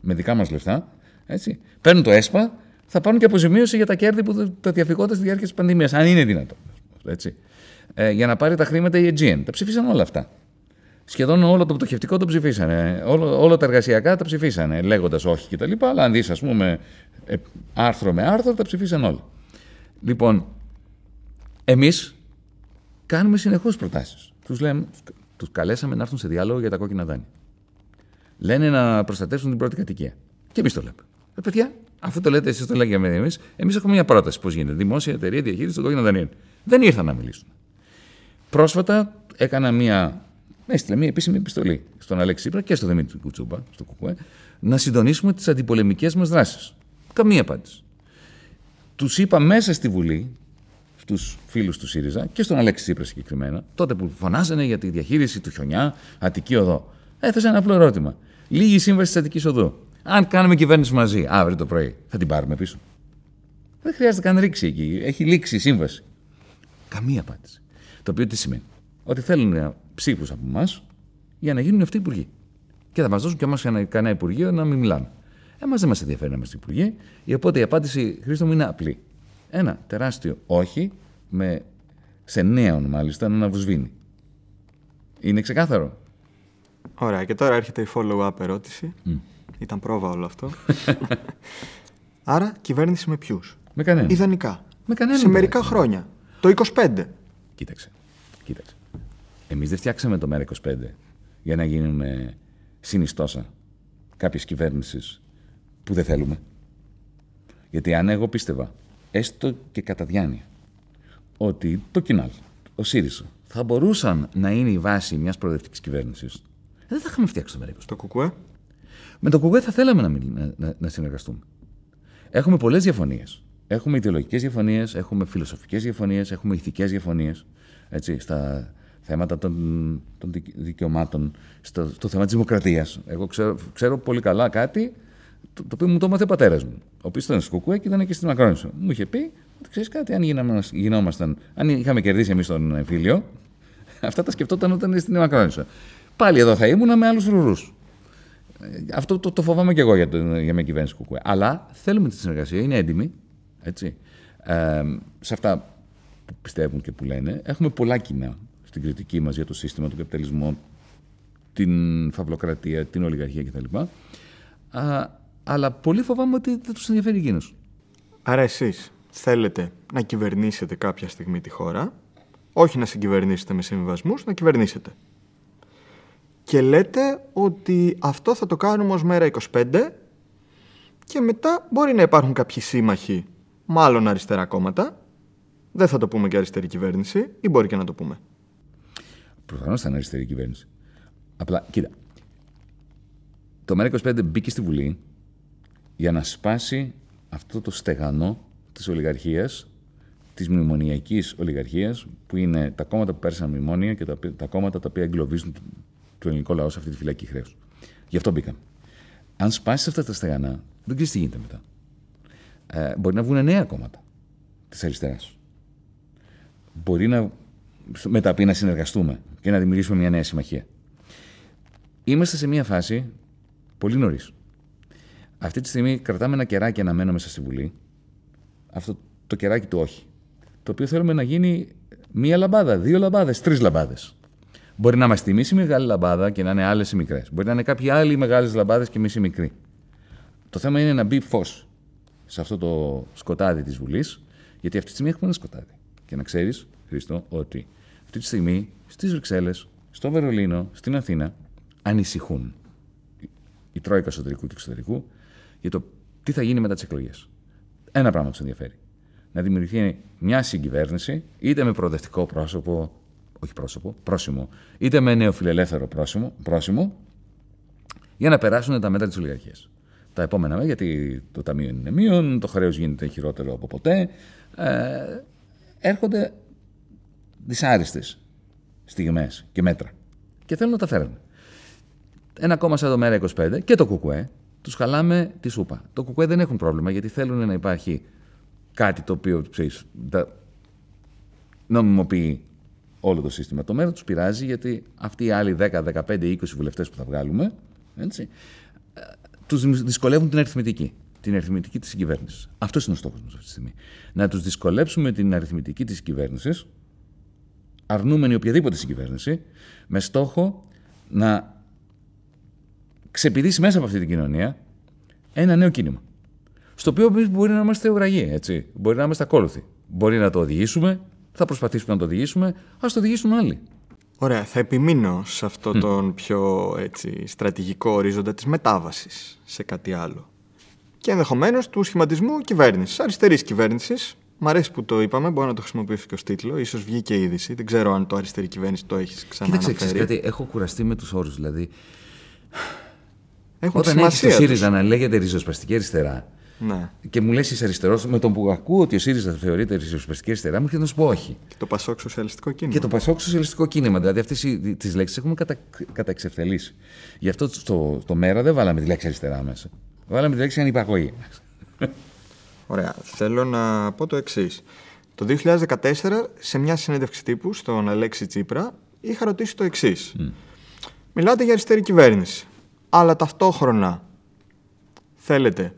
με δικά μας λεφτά, έτσι. Παίρνουν το ΕΣΠΑ, θα πάρουν και αποζημίωση για τα κέρδη που τα διαφυγόντα στη διάρκεια της πανδημίας, αν είναι δυνατόν. Έτσι. Ε, για να πάρει τα χρήματα η Aegean. Τα ψήφισαν όλα αυτά. Σχεδόν όλο το πτωχευτικό το ψηφίσανε. Όλο, όλα τα εργασιακά τα ψηφίσανε, λέγοντας όχι κτλ. Αλλά αν δεις, ας πούμε, ε, άρθρο με άρθρο, τα ψηφίσαν όλα. Λοιπόν, εμείς κάνουμε συνεχώς προτάσεις. Τους τους καλέσαμε να έρθουν σε διάλογο για τα κόκκινα δάνεια. Λένε να προστατεύσουν την πρώτη κατοικία. Και εμείς το λέμε. Ε, παιδιά, αυτό το λέτε εσείς, το λέγαμε εμείς. Εμείς έχουμε μια πρόταση πώς γίνεται. Δημόσια εταιρεία διαχείρισης των κόκκινων δανείων. Δεν ήρθαν να μιλήσουν. Πρόσφατα έκανα μια έστειλε μια επίσημη επιστολή στον Αλέξη Σύπρα και στον Δημήτρη Κουτσούμπα, στο ΚΚΕ, να συντονίσουμε τις αντιπολεμικές μας δράσεις. Καμία απάντηση. Τους είπα μέσα στη Βουλή, στους φίλους του ΣΥΡΙΖΑ και στον Αλέξη Σύπρα συγκεκριμένα, τότε που φωνάζανε για τη διαχείριση του χιονιά, Αττική Οδό. Έθεσα ένα απλό ερώτημα. Λίγη σύμβαση της Αττικής Οδού. Αν κάνουμε κυβέρνηση μαζί αύριο το πρωί, θα την πάρουμε πίσω. Δεν χρειάζεται καν ρίξει εκεί. Έχει λήξει η σύμβαση. Καμία απάντηση. Το οποίο τι σημαίνει; Ότι θέλουν ψήφους από εμάς για να γίνουν αυτοί υπουργοί. Και θα μας δώσουν και εμάς κανένα υπουργείο να μην μιλάμε. Εμάς δεν μας ενδιαφέρει να είμαστε υπουργοί. Οπότε η απάντηση, Χρήστο μου, είναι απλή. Ένα τεράστιο όχι, με, σε νέον μάλιστα, να αναβουσβήνει. Είναι ξεκάθαρο; Ωραία, και τώρα έρχεται η follow-up ερώτηση. Ήταν πρόβα όλο αυτό. Άρα, κυβέρνηση με ποιους; Με κανένα. Ιδανικά. Με κανένα. Σε μερικά χρόνια. Το 25. Κοίταξε. Κοίταξε. Εμείς δεν φτιάξαμε το ΜΕΡΑ25 για να γίνουμε συνιστόσα κάποιες κυβέρνηση που δεν θέλουμε. Γιατί αν εγώ πίστευα, έστω και κατά διάνοια, ότι το Κινάλ, ο ΣΥΡΙΖΑ, θα μπορούσαν να είναι η βάση μιας προοδευτικής κυβέρνησης, δεν θα είχαμε φτιάξει το ΜΕΡΑ25. Το ΚΚΕ. Με το ΚΚΕ θα θέλαμε να, να, να συνεργαστούμε. Έχουμε πολλές διαφωνίες. Έχουμε ιδεολογικές διαφωνίες, έχουμε φιλοσοφικές διαφωνίες, έχουμε ηθικές διαφωνίες. Στα θέματα των, των δικαιωμάτων, στο, στο θέμα της δημοκρατίας. Εγώ ξέρω, ξέρω, πολύ καλά κάτι το, το οποίο μου το έμαθε ο πατέρας μου. Ο οποίος ήταν στο Κουκουέ και ήταν και στην Μακρόνισο. Μου είχε πει ότι ξέρεις κάτι, αν γινόμασταν, αν είχαμε κερδίσει εμείς τον εμφύλιο, αυτά τα σκεφτόταν όταν ήταν στην Μακρόνισο. Πάλι εδώ θα ήμουν με άλλους ρουρούς. Αυτό το, το φοβάμαι και εγώ για, το, για μια κυβέρνηση Κουκουέ. Αλλά θέλουμε τη συνεργασία, είναι έντιμη. Έτσι. Ε, σε αυτά που πιστεύουν και που λένε, έχουμε πολλά κοινά στην κριτική μας για το σύστημα, τον καπιταλισμό, την φαυλοκρατία, την ολιγαρχία κτλ. Α, αλλά πολύ φοβάμαι ότι δεν τους ενδιαφέρει εκείνος. Άρα εσείς θέλετε να κυβερνήσετε κάποια στιγμή τη χώρα, όχι να συγκυβερνήσετε με συμβιβασμούς, να κυβερνήσετε. Και λέτε ότι αυτό θα το κάνουμε ως μέρα 25 και μετά μπορεί να υπάρχουν κάποιοι σύμμαχοι, μάλλον αριστερά κόμματα, δεν θα το πούμε και αριστερή κυβέρνηση ή μπορεί και να το πούμε. Προφανώς θα είναι αριστερή κυβέρνηση. Απλά, κοίτα. Το ΜΕΡΑ25 μπήκε στη Βουλή για να σπάσει αυτό το στεγανό της ολιγαρχίας, της μνημονιακής ολιγαρχίας, που είναι τα κόμματα που πέρασαν μνημόνια και τα, τα κόμματα τα οποία εγκλωβίζουν το ελληνικό λαό σε αυτή τη φυλακή χρέους. Γι' αυτό μπήκαν. Αν σπάσεις αυτά τα στεγανά, δεν ξέρεις τι γίνεται μετά. Ε, μπορεί να βγουν νέα κόμματα της αριστεράς. Μπορεί να μεταπεί να συνεργαστούμε και να δημιουργήσουμε μια νέα συμμαχία. Είμαστε σε μια φάση πολύ νωρίς. Αυτή τη στιγμή κρατάμε ένα κεράκι αναμένο μέσα στη Βουλή. Αυτό το κεράκι του όχι. Το οποίο θέλουμε να γίνει Μία λαμπάδα, δύο λαμπάδες, τρεις λαμπάδες. Μπορεί να είμαστε εμεί η μεγάλη λαμπάδα και να είναι άλλες οι μικρές. Μπορεί να είναι κάποιοι άλλοι μεγάλες λαμπάδες και εμείς οι μικροί. Το θέμα είναι να μπει φως σε αυτό το σκοτάδι της Βουλής, γιατί αυτή τη στιγμή έχουμε ένα σκοτάδι. Και να ξέρεις, Χρήστο, ότι αυτή τη στιγμή στις Βρυξέλλες, στο Βερολίνο, στην Αθήνα, ανησυχούν η Τρόικα εσωτερικού και εξωτερικού για το τι θα γίνει μετά τις εκλογές. Ένα πράγμα τους ενδιαφέρει. Να δημιουργηθεί μια συγκυβέρνηση, είτε με προοδευτικό πρόσωπο, όχι πρόσωπο, πρόσημο, είτε με νεοφιλελεύθερο πρόσημο, πρόσημο για να περάσουν τα μέτρα της ολιγαρχίας. Τα επόμενα μέτρα, γιατί το ταμείο είναι μείον, το χρέος γίνεται χειρότερο από ποτέ. Ε, έρχονται δυσάρεστε στιγμές και μέτρα. Και θέλουν να τα φέρουν. Ένα κόμμα σαν το Μέρα 25 και το Κουκουέ τους χαλάμε τη σούπα. Το Κουκουέ δεν έχουν πρόβλημα γιατί θέλουν να υπάρχει κάτι το οποίο ξέρεις, νομιμοποιεί όλο το σύστημα. Το Μέρα τους πειράζει γιατί αυτοί οι άλλοι 10, 15, 20 βουλευτές που θα βγάλουμε έτσι, τους δυσκολεύουν την αριθμητική. Την αριθμητική της κυβέρνηση. Αυτός είναι ο στόχος μας αυτή τη στιγμή. Να τους δυσκολέψουμε την αριθμητική της κυβέρνηση, αρνούμενη οποιαδήποτε συγκυβέρνηση, με στόχο να ξεπηδήσει μέσα από αυτή την κοινωνία ένα νέο κίνημα. Στο οποίο εμείς μπορεί να είμαστε ουραγοί, έτσι. Μπορεί να είμαστε ακόλουθοι. Μπορεί να το οδηγήσουμε, θα προσπαθήσουμε να το οδηγήσουμε, ας το οδηγήσουν άλλοι. Ωραία, θα επιμείνω σε αυτό τον πιο έτσι, στρατηγικό ορίζοντα της μετάβασης σε κάτι άλλο. Και ενδεχομένως του σχηματισμού κυβέρνησης, αριστερής κυβέρνησης. Μ' αρέσει που το είπαμε, μπορώ να το χρησιμοποιήσω και ως τίτλο. σω βγήκε είδηση. Δεν ξέρω αν το αριστερή κυβέρνηση το έχεις ξανααναφέρει. Κοίταξε, κάτι, έχω κουραστεί με τους όρους. Δηλαδή, έχουν Όταν έχεις το ΣΥΡΙΖΑ να λέγεται ριζοσπαστική αριστερά ναι. και μου λες είσαι αριστερός, με τον που ακούω ότι ο ΣΥΡΙΖΑ θεωρείται ριζοσπαστική αριστερά, μου έρχεται να σου πω όχι. Και το Πασόκ Σοσιαλιστικό Κίνημα. Και το Πασόκ Σοσιαλιστικό Κίνημα. Δηλαδή αυτές τις λέξεις έχουμε κατα, καταεξευθελήσει. Γι' αυτό στο, στο μέρα δεν βάλαμε τη λέξη αριστερά μέσα. Βάλαμε τη λέξη ανυπακοή. Ωραία. Θέλω να πω το εξής. Το 2014, σε μια συνέντευξη τύπου στον Αλέξη Τσίπρα, είχα ρωτήσει το εξής. Mm. Μιλάτε για αριστερή κυβέρνηση αλλά ταυτόχρονα θέλετε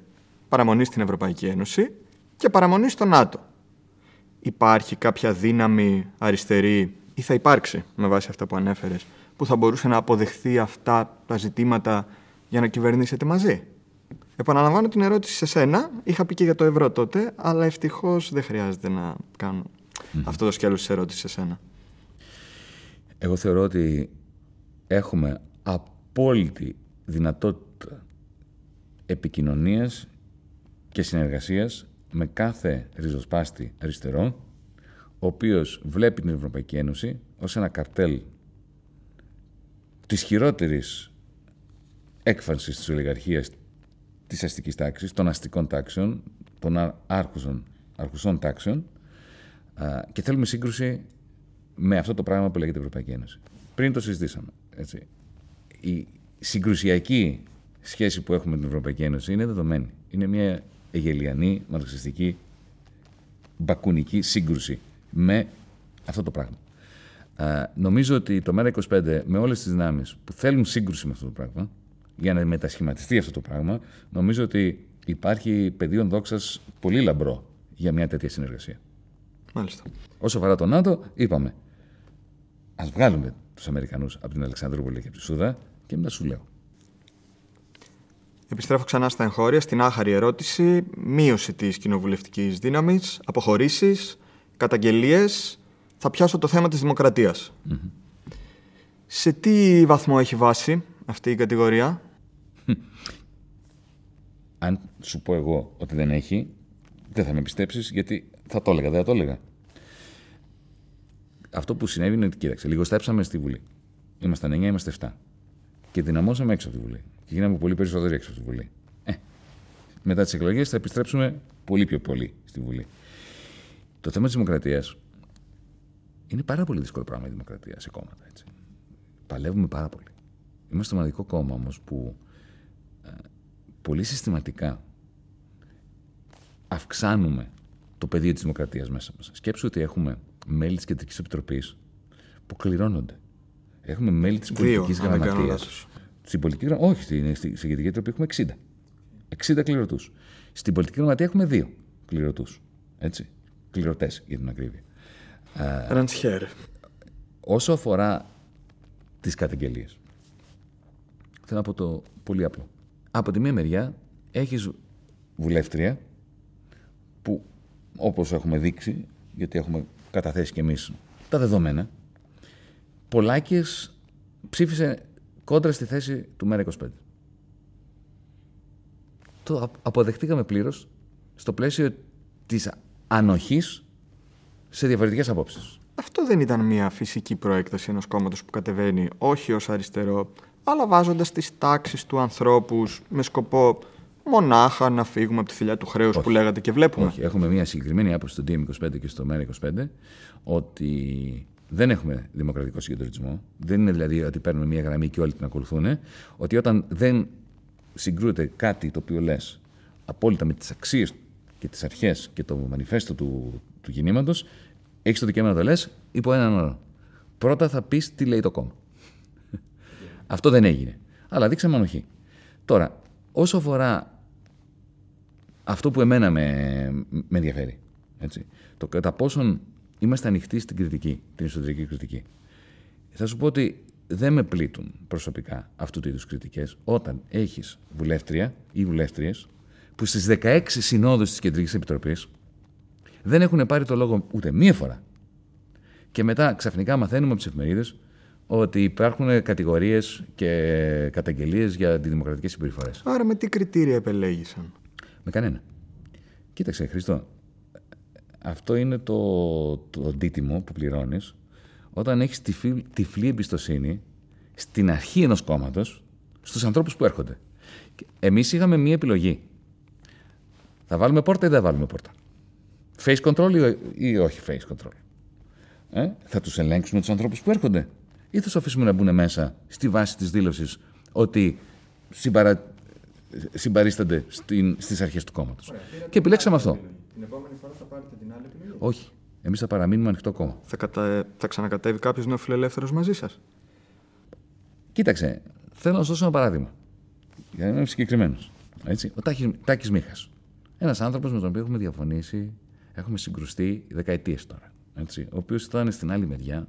παραμονή στην Ευρωπαϊκή Ένωση και παραμονή στο ΝΑΤΟ. Υπάρχει κάποια δύναμη αριστερή ή θα υπάρξει με βάση αυτά που ανέφερες που θα μπορούσε να αποδεχθεί αυτά τα ζητήματα για να κυβερνήσετε μαζί; Επαναλαμβάνω την ερώτηση σε σένα. Είχα πει και για το ευρώ τότε, αλλά ευτυχώς δεν χρειάζεται να κάνω αυτό το σκέλος της ερώτησης σε σένα. Εγώ θεωρώ ότι έχουμε απόλυτη δυνατότητα επικοινωνίας και συνεργασίας με κάθε ριζοσπάστη αριστερό, ο οποίος βλέπει την Ευρωπαϊκή Ένωση ως ένα καρτέλ της χειρότερης έκφανσης της ολιγαρχίας της αστικής τάξης, των αστικών τάξεων, των άρχουσων, αρχουσών τάξεων και θέλουμε σύγκρουση με αυτό το πράγμα που λέγεται Ευρωπαϊκή Ένωση. Πριν το συζητήσαμε. Έτσι. Η, συγκρουσιακή σχέση που έχουμε με την Ευρωπαϊκή Ένωση είναι δεδομένη. Είναι μια εγελιανή, μαρξιστική, μπακουνική σύγκρουση με αυτό το πράγμα. νομίζω ότι το ΜΕΡΑ25 με όλες τις δυνάμεις που θέλουν σύγκρουση με αυτό το πράγμα, για να μετασχηματιστεί αυτό το πράγμα, νομίζω ότι υπάρχει πεδίο δόξας πολύ λαμπρό για μια τέτοια συνεργασία. Μάλιστα. Όσο αφορά το ΝΑΤΟ, είπαμε, ας βγάλουμε τους Αμερικανούς από την Αλεξανδρούπολη και από τη Σούδα και μετά σου λέω. Επιστρέφω ξανά στα εγχώρια, στην άχαρη ερώτηση. Μείωση της κοινοβουλευτικής δύναμης, αποχωρήσεις, καταγγελίες. Θα πιάσω το θέμα της δημοκρατια Σε τι βαθμό έχει βάση αυτή η κατηγορία, Αν σου πω εγώ ότι δεν έχει, δεν θα με πιστέψεις, γιατί θα το έλεγα, δεν θα το έλεγα. Αυτό που συνέβη είναι ότι, κοίταξε, λιγοστέψαμε στη Βουλή. Ήμασταν 9, είμαστε 7 και δυναμώσαμε έξω από τη Βουλή. Και γίναμε πολύ περισσότεροι έξω από τη Βουλή. Ε, μετά τις εκλογές θα επιστρέψουμε πολύ πιο πολύ στη Βουλή. Το θέμα της δημοκρατίας είναι πάρα πολύ δύσκολο πράγμα η δημοκρατία σε κόμματα. Έτσι. Παλεύουμε πάρα πολύ. Είμαστε το μοναδικό κόμμα όμως που ε, πολύ συστηματικά αυξάνουμε το πεδίο της δημοκρατίας μέσα μας. Σκέψου ότι έχουμε μέλη της Κεντρικής Επιτροπής που κληρώνονται. Έχουμε μέλη της πολιτικής γραμματείας. Στην πολιτική όχι, στην, στην, στην Κεντρική Επιτροπή έχουμε 60. 60 κληρωτούς. Στην πολιτική γραμματεία έχουμε δύο κληρωτούς. Έτσι. Κληρωτές για την ακρίβεια. Ραντσχέρ. Όσο αφορά τις καταγγελίες, θέλω να πω το πολύ απλό. Από τη μία μεριά έχεις βουλεύτρια που όπως έχουμε δείξει, γιατί έχουμε καταθέσει και εμείς τα δεδομένα, Πολάκης ψήφισε κόντρα στη θέση του ΜΕΡΑ25. Το αποδεχτήκαμε πλήρως στο πλαίσιο της ανοχής σε διαφορετικές απόψεις. Αυτό δεν ήταν μια φυσική προέκταση ενός κόμματος που κατεβαίνει όχι ως αριστερό, αλλά βάζοντας τις τάξεις του ανθρώπους με σκοπό μονάχα να φύγουμε από τη θηλιά του χρέους που λέγατε και βλέπουμε. Όχι, έχουμε μια συγκεκριμένη άποψη στο DM25 και στο ΜΕΡΑ25 ότι δεν έχουμε δημοκρατικό συγκεντρωτισμό. Δεν είναι δηλαδή ότι παίρνουμε μια γραμμή και όλοι την ακολουθούν. Ότι όταν δεν συγκρούεται κάτι το οποίο λες απόλυτα με τις αξίες και τις αρχές και το μανιφέστο του, του κινήματος, έχεις το δικαίωμα να το λες υπό έναν όρο. Πρώτα θα πεις τι λέει το κόμμα. Αυτό δεν έγινε. Αλλά δείξαμε ανοχή. Τώρα, όσο αφορά αυτό που εμένα με, με ενδιαφέρει, έτσι, το κατά πόσον είμαστε ανοιχτοί στην κριτική, την εσωτερική κριτική. Θα σου πω ότι δεν με πλήττουν προσωπικά αυτού του είδους κριτικές όταν έχεις βουλεύτρια ή βουλεύτριες που στις 16 συνόδους της Κεντρικής Επιτροπής δεν έχουν πάρει το λόγο ούτε μία φορά. Και μετά ξαφνικά μαθαίνουμε από τις εφημερίδες ότι υπάρχουν κατηγορίες και καταγγελίες για αντιδημοκρατικές συμπεριφορές. Άρα με τι κριτήρια επελέγησαν; Με κανένα. Κοίταξε, Χριστό. Αυτό είναι το, το αντίτιμο που πληρώνεις όταν έχεις τυφλή, τυφλή εμπιστοσύνη στην αρχή ενός κόμματος στους ανθρώπους που έρχονται. Εμείς είχαμε μία επιλογή. Θα βάλουμε πόρτα ή δεν θα βάλουμε πόρτα; Face control ή, ή όχι face control; Ε; Θα τους ελέγξουμε τους ανθρώπους που έρχονται; Ή θα τους αφήσουμε να μπουν μέσα στη βάση της δήλωσης ότι συμπαρα... συμπαρίστανται στις αρχές του κόμματος; Και επιλέξαμε αυτό. Την επόμενη φορά θα πάρετε την άλλη επιλογή; Όχι. Εμείς θα παραμείνουμε ανοιχτό κόμμα. Θα, κατα... θα ξανακατέβει κάποιος νεοφιλελεύθερο μαζί σας; Κοίταξε, θέλω να σα δώσω ένα παράδειγμα. Για να είμαι συγκεκριμένος. Ο Τάκης Μίχας. Ένας άνθρωπος με τον οποίο έχουμε διαφωνήσει, έχουμε συγκρουστεί δεκαετίες τώρα. Έτσι, ο οποίος ήταν στην άλλη μεριά,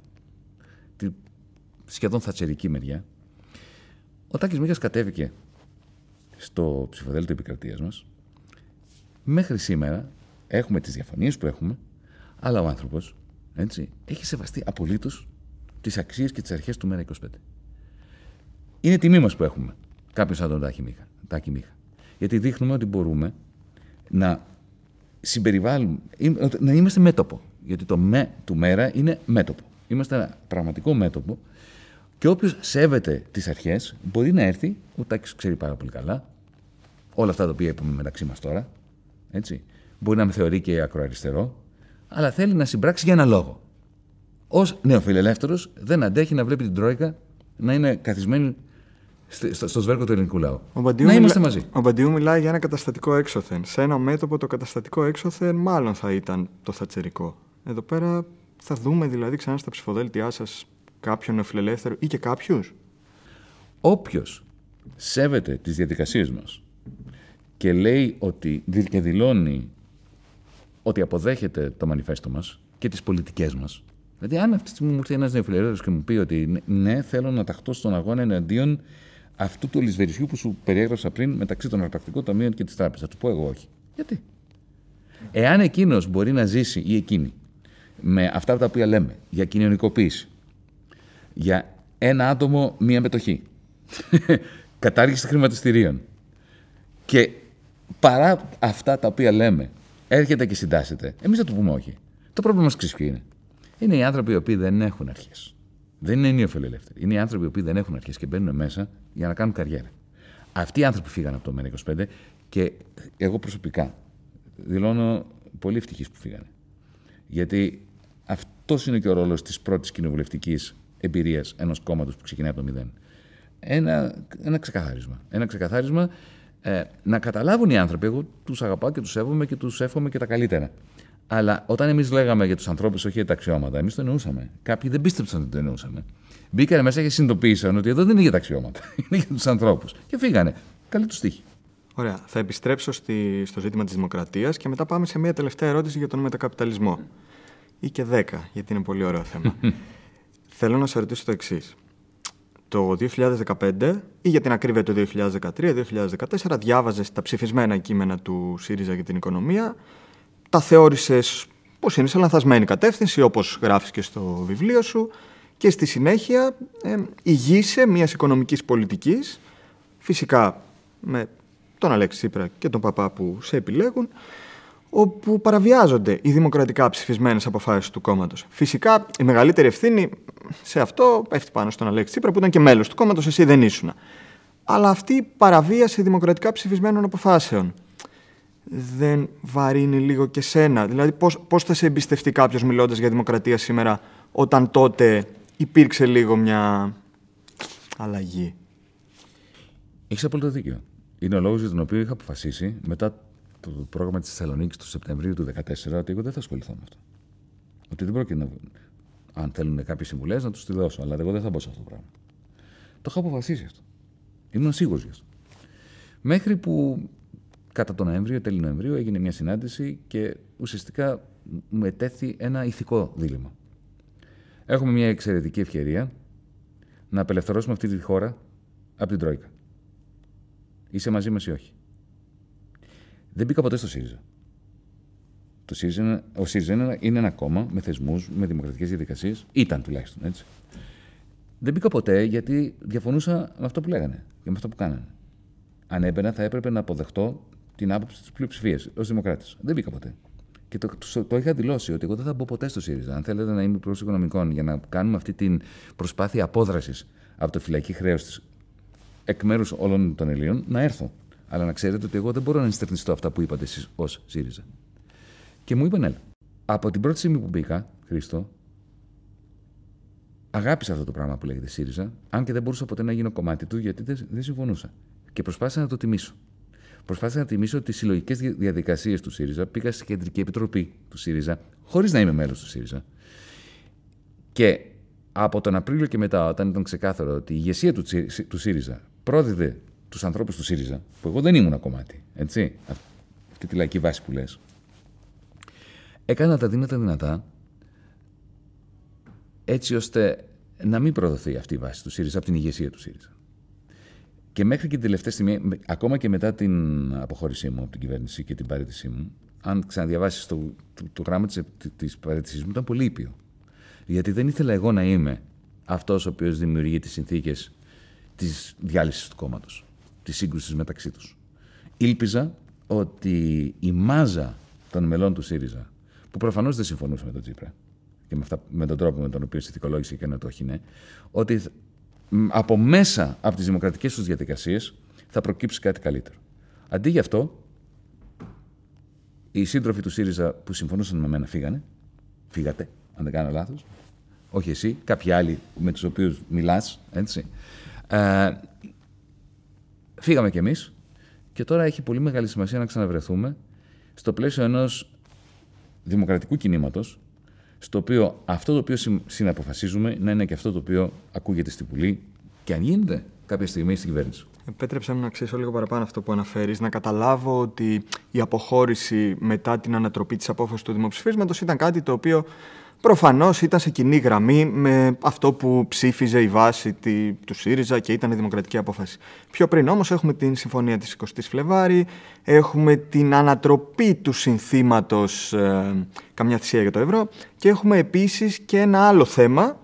τη σχεδόν θατσερική μεριά. Ο Τάκης Μίχας κατέβηκε στο ψηφοδέλτιο επικρατείας μας. Μέχρι σήμερα έχουμε τις διαφωνίες που έχουμε, αλλά ο άνθρωπος έχει σεβαστεί απολύτως τις αξίες και τις αρχές του ΜΕΡΑ25. Είναι τιμή μας που έχουμε κάποιος σαν τον Τάκη Μίχα. Τάκη Μίχα. Γιατί δείχνουμε ότι μπορούμε να συμπεριβάλλουμε, να είμαστε μέτωπο. Γιατί το με του μέρα είναι μέτωπο. Είμαστε ένα πραγματικό μέτωπο και όποιος σέβεται τις αρχές μπορεί να έρθει. Ο Τάκης ξέρει πάρα πολύ καλά όλα αυτά τα οποία είπαμε μεταξύ μας τώρα. Έτσι. Μπορεί να με θεωρεί και ακροαριστερό, αλλά θέλει να συμπράξει για ένα λόγο. Ω νεοφιλελεύθερος, δεν αντέχει να βλέπει την Τρόικα να είναι καθισμένη στο, στο σβέρκο του ελληνικού λαού. Ο να μιλά... είμαστε μαζί. Ο Μπαντιού μιλάει για ένα καταστατικό έξωθεν. Σε ένα μέτωπο το καταστατικό έξωθεν μάλλον θα ήταν το θατσερικό. Εδώ πέρα θα δούμε δηλαδή ξανά στα ψηφοδέλτιά σας κάποιον νεοφιλελεύθερο ή και κάποιους. Όποιος σέβεται τις διαδικασίες μας και λέει ότι και δηλώνει ότι αποδέχεται το μανιφέστο μας και τις πολιτικές μας. Δηλαδή, αν αυτή τη στιγμή μου έρθει ένας νεοφιλελεύθερο και μου πει ότι ναι, θέλω να ταχθώ στον αγώνα εναντίον αυτού του λησβερισιού που σου περιέγραψα πριν μεταξύ των αρπακτικών ταμείων και της τράπεζας. Θα του πω εγώ όχι. Γιατί; Εάν εκείνος μπορεί να ζήσει ή εκείνη με αυτά τα οποία λέμε για κοινωνικοποίηση, για ένα άτομο μία μετοχή, κατάργηση χρηματιστηρίων και παρά αυτά τα οποία λέμε έρχεται και συντάσσεται, εμείς θα του πούμε όχι. Το πρόβλημα μας ξέρεις είναι; Είναι οι άνθρωποι οι οποίοι δεν έχουν αρχές. Δεν είναι νεοφιλελεύθεροι. Είναι οι άνθρωποι οι οποίοι δεν έχουν αρχές και μπαίνουν μέσα για να κάνουν καριέρα. Αυτοί οι άνθρωποι φύγαν από το ΜΕΝΑ25 και εγώ προσωπικά δηλώνω πολύ ευτυχής που φύγανε. Γιατί αυτός είναι και ο ρόλος της πρώτης κοινοβουλευτικής εμπειρίας ενός κόμματος που ξεκινάει από το μηδέν. Ένα, ένα ξεκαθάρισμα. Ένα ξεκαθάρισμα ε, να καταλάβουν οι άνθρωποι. Εγώ τους αγαπάω και τους σέβομαι και τους εύχομαι και τα καλύτερα. Αλλά όταν εμείς λέγαμε για τους ανθρώπους, όχι για τα αξιώματα, εμείς το εννοούσαμε. Κάποιοι δεν πίστεψαν ότι το εννοούσαμε. Μπήκανε μέσα και συνειδητοποίησαν ότι εδώ δεν είναι για τα αξιώματα. Είναι για τους ανθρώπους. Και φύγανε. Καλή τους τύχη. Ωραία. Θα επιστρέψω στη, στο ζήτημα της δημοκρατίας και μετά πάμε σε μια τελευταία ερώτηση για τον μετακαπιταλισμό. ή και 10, γιατί είναι πολύ ωραίο θέμα. Θέλω να σε ρωτήσω το εξής. Το 2015 ή για την ακρίβεια το 2013-2014 διάβαζες τα ψηφισμένα κείμενα του ΣΥΡΙΖΑ για την οικονομία, τα θεώρησες πως είναι σε λανθασμένη κατεύθυνση όπως γράφεις και στο βιβλίο σου και στη συνέχεια ε, ηγείσαι μιας οικονομικής πολιτικής φυσικά με τον Αλέξη Τσίπρα και τον Παπά που σε επιλέγουν όπου παραβιάζονται οι δημοκρατικά ψηφισμένες αποφάσεις του κόμματος. Φυσικά η μεγαλύτερη ευθύνη σε αυτό πέφτει πάνω στον Αλέξη Τσίπρα που ήταν και μέλος του κόμματος, εσύ δεν ήσουν. Αλλά αυτή η παραβίαση δημοκρατικά ψηφισμένων αποφάσεων δεν βαρύνει λίγο και σένα. Δηλαδή πώς, πώς θα σε εμπιστευτεί κάποιος μιλώντας για δημοκρατία σήμερα όταν τότε υπήρξε λίγο μια αλλαγή; Έχεις απόλυτο δίκιο. Είναι ο λόγος για τον οποίο είχα αποφασίσει μετά το πρόγραμμα της Θεσσαλονίκης του Σεπτεμβρίου του 2014 ότι εγώ δεν θα ασχοληθώ με αυτό. Ότι δεν πρόκειται να. Αν θέλουν κάποιες συμβουλές, να τους τη δώσω. Αλλά εγώ δεν θα μπω σε αυτό το πράγμα. Το είχα αποφασίσει αυτό. Ήμουν σίγουρος γι' αυτό. Μέχρι που κατά τον Νοέμβριο, τέλη Νοεμβρίου, έγινε μια συνάντηση και ουσιαστικά μου ετέθη ένα ηθικό δίλημα. Έχουμε μια εξαιρετική ευκαιρία να απελευθερώσουμε αυτή τη χώρα από την Τρόικα. Είσαι μαζί μας ή όχι; Δεν μπήκα ποτέ στο ΣΥΡΙΖΑ. Το ΣΥΡΙΖΑ, ο ΣΥΡΙΖΑ είναι ένα κόμμα με θεσμούς, με δημοκρατικές διαδικασίες. Ήταν τουλάχιστον έτσι. Δεν μπήκα ποτέ γιατί διαφωνούσα με αυτό που λέγανε και με αυτό που κάνανε. Αν έμπαινα, θα έπρεπε να αποδεχτώ την άποψη της πλειοψηφίας ως δημοκράτης. Δεν μπήκα ποτέ. Και το, το, το, είχα δηλώσει ότι εγώ δεν θα μπω ποτέ στο ΣΥΡΙΖΑ. Αν θέλετε να είμαι υπουργό οικονομικών για να κάνουμε αυτή την προσπάθεια απόδρασης από το φυλακή χρέος της εκ μέρους όλων των Ελλήνων, να έρθω. Αλλά να ξέρετε ότι εγώ δεν μπορώ να ενστερνιστώ αυτά που είπατε εσείς ως ΣΥΡΙΖΑ. Και μου είπαν, έλα. Από την πρώτη στιγμή που μπήκα, Χρήστο, αγάπησα αυτό το πράγμα που λέγεται ΣΥΡΙΖΑ, αν και δεν μπορούσα ποτέ να γίνω κομμάτι του, γιατί δεν συμφωνούσα. Και προσπάθησα να το τιμήσω. Προσπάθησα να τιμήσω τις συλλογικές διαδικασίες του ΣΥΡΙΖΑ. Πήγα στην κεντρική επιτροπή του ΣΥΡΙΖΑ, χωρίς να είμαι μέλος του ΣΥΡΙΖΑ. Και από τον Απρίλιο και μετά, όταν ήταν ξεκάθαρο ότι η ηγεσία του, του ΣΥΡΙΖΑ πρόδιδε τους ανθρώπους του ΣΥΡΙΖΑ, που εγώ δεν ήμουν κομμάτι, έτσι, αυτή τη λαϊκή βάση που λες, έκανα τα δύνατα δυνατά έτσι ώστε να μην προδοθεί αυτή η βάση του ΣΥΡΙΖΑ από την ηγεσία του ΣΥΡΙΖΑ. Και μέχρι και την τελευταία στιγμή, ακόμα και μετά την αποχώρησή μου από την κυβέρνηση και την παρέτησή μου, αν ξαναδιαβάσεις το, το, το, γράμμα της παρέτησής μου, ήταν πολύ ήπιο. Γιατί δεν ήθελα εγώ να είμαι αυτός ο οποίος δημιουργεί τις συνθήκες της διάλυσης του κόμματος, τη σύγκρουση μεταξύ τους. Ήλπιζα ότι η μάζα των μελών του ΣΥΡΙΖΑ, που προφανώς δεν συμφωνούσε με τον Τζίπρα και με, αυτά, με τον τρόπο με τον οποίο συνθηκολόγησε και να το έχει, ναι, ότι από μέσα από τις δημοκρατικές τους διαδικασίες θα προκύψει κάτι καλύτερο. Αντί γι' αυτό, οι σύντροφοι του ΣΥΡΙΖΑ που συμφωνούσαν με μένα φύγανε. Φύγατε, αν δεν κάνω λάθος. Όχι εσύ, κάποιοι άλλοι με τους οποίους μιλάς, έτσι. Ε, φύγαμε κι εμείς και τώρα έχει πολύ μεγάλη σημασία να ξαναβρεθούμε στο πλαίσιο ενός δημοκρατικού κινήματος, στο οποίο αυτό το οποίο συναποφασίζουμε να είναι και αυτό το οποίο ακούγεται στη Βουλή και αν γίνεται κάποια στιγμή στην κυβέρνηση. Επέτρεψε μου να ξέρεις λίγο παραπάνω αυτό που αναφέρεις, να καταλάβω ότι η αποχώρηση μετά την ανατροπή της απόφασης του δημοψηφίσματος ήταν κάτι το οποίο προφανώς ήταν σε κοινή γραμμή με αυτό που ψήφιζε η βάση του ΣΥΡΙΖΑ και ήταν η δημοκρατική απόφαση. Πιο πριν όμως έχουμε την συμφωνία της 20 Φλεβάρη, έχουμε την ανατροπή του συνθήματος ε, Καμιά θυσία για το ευρώ και έχουμε επίσης και ένα άλλο θέμα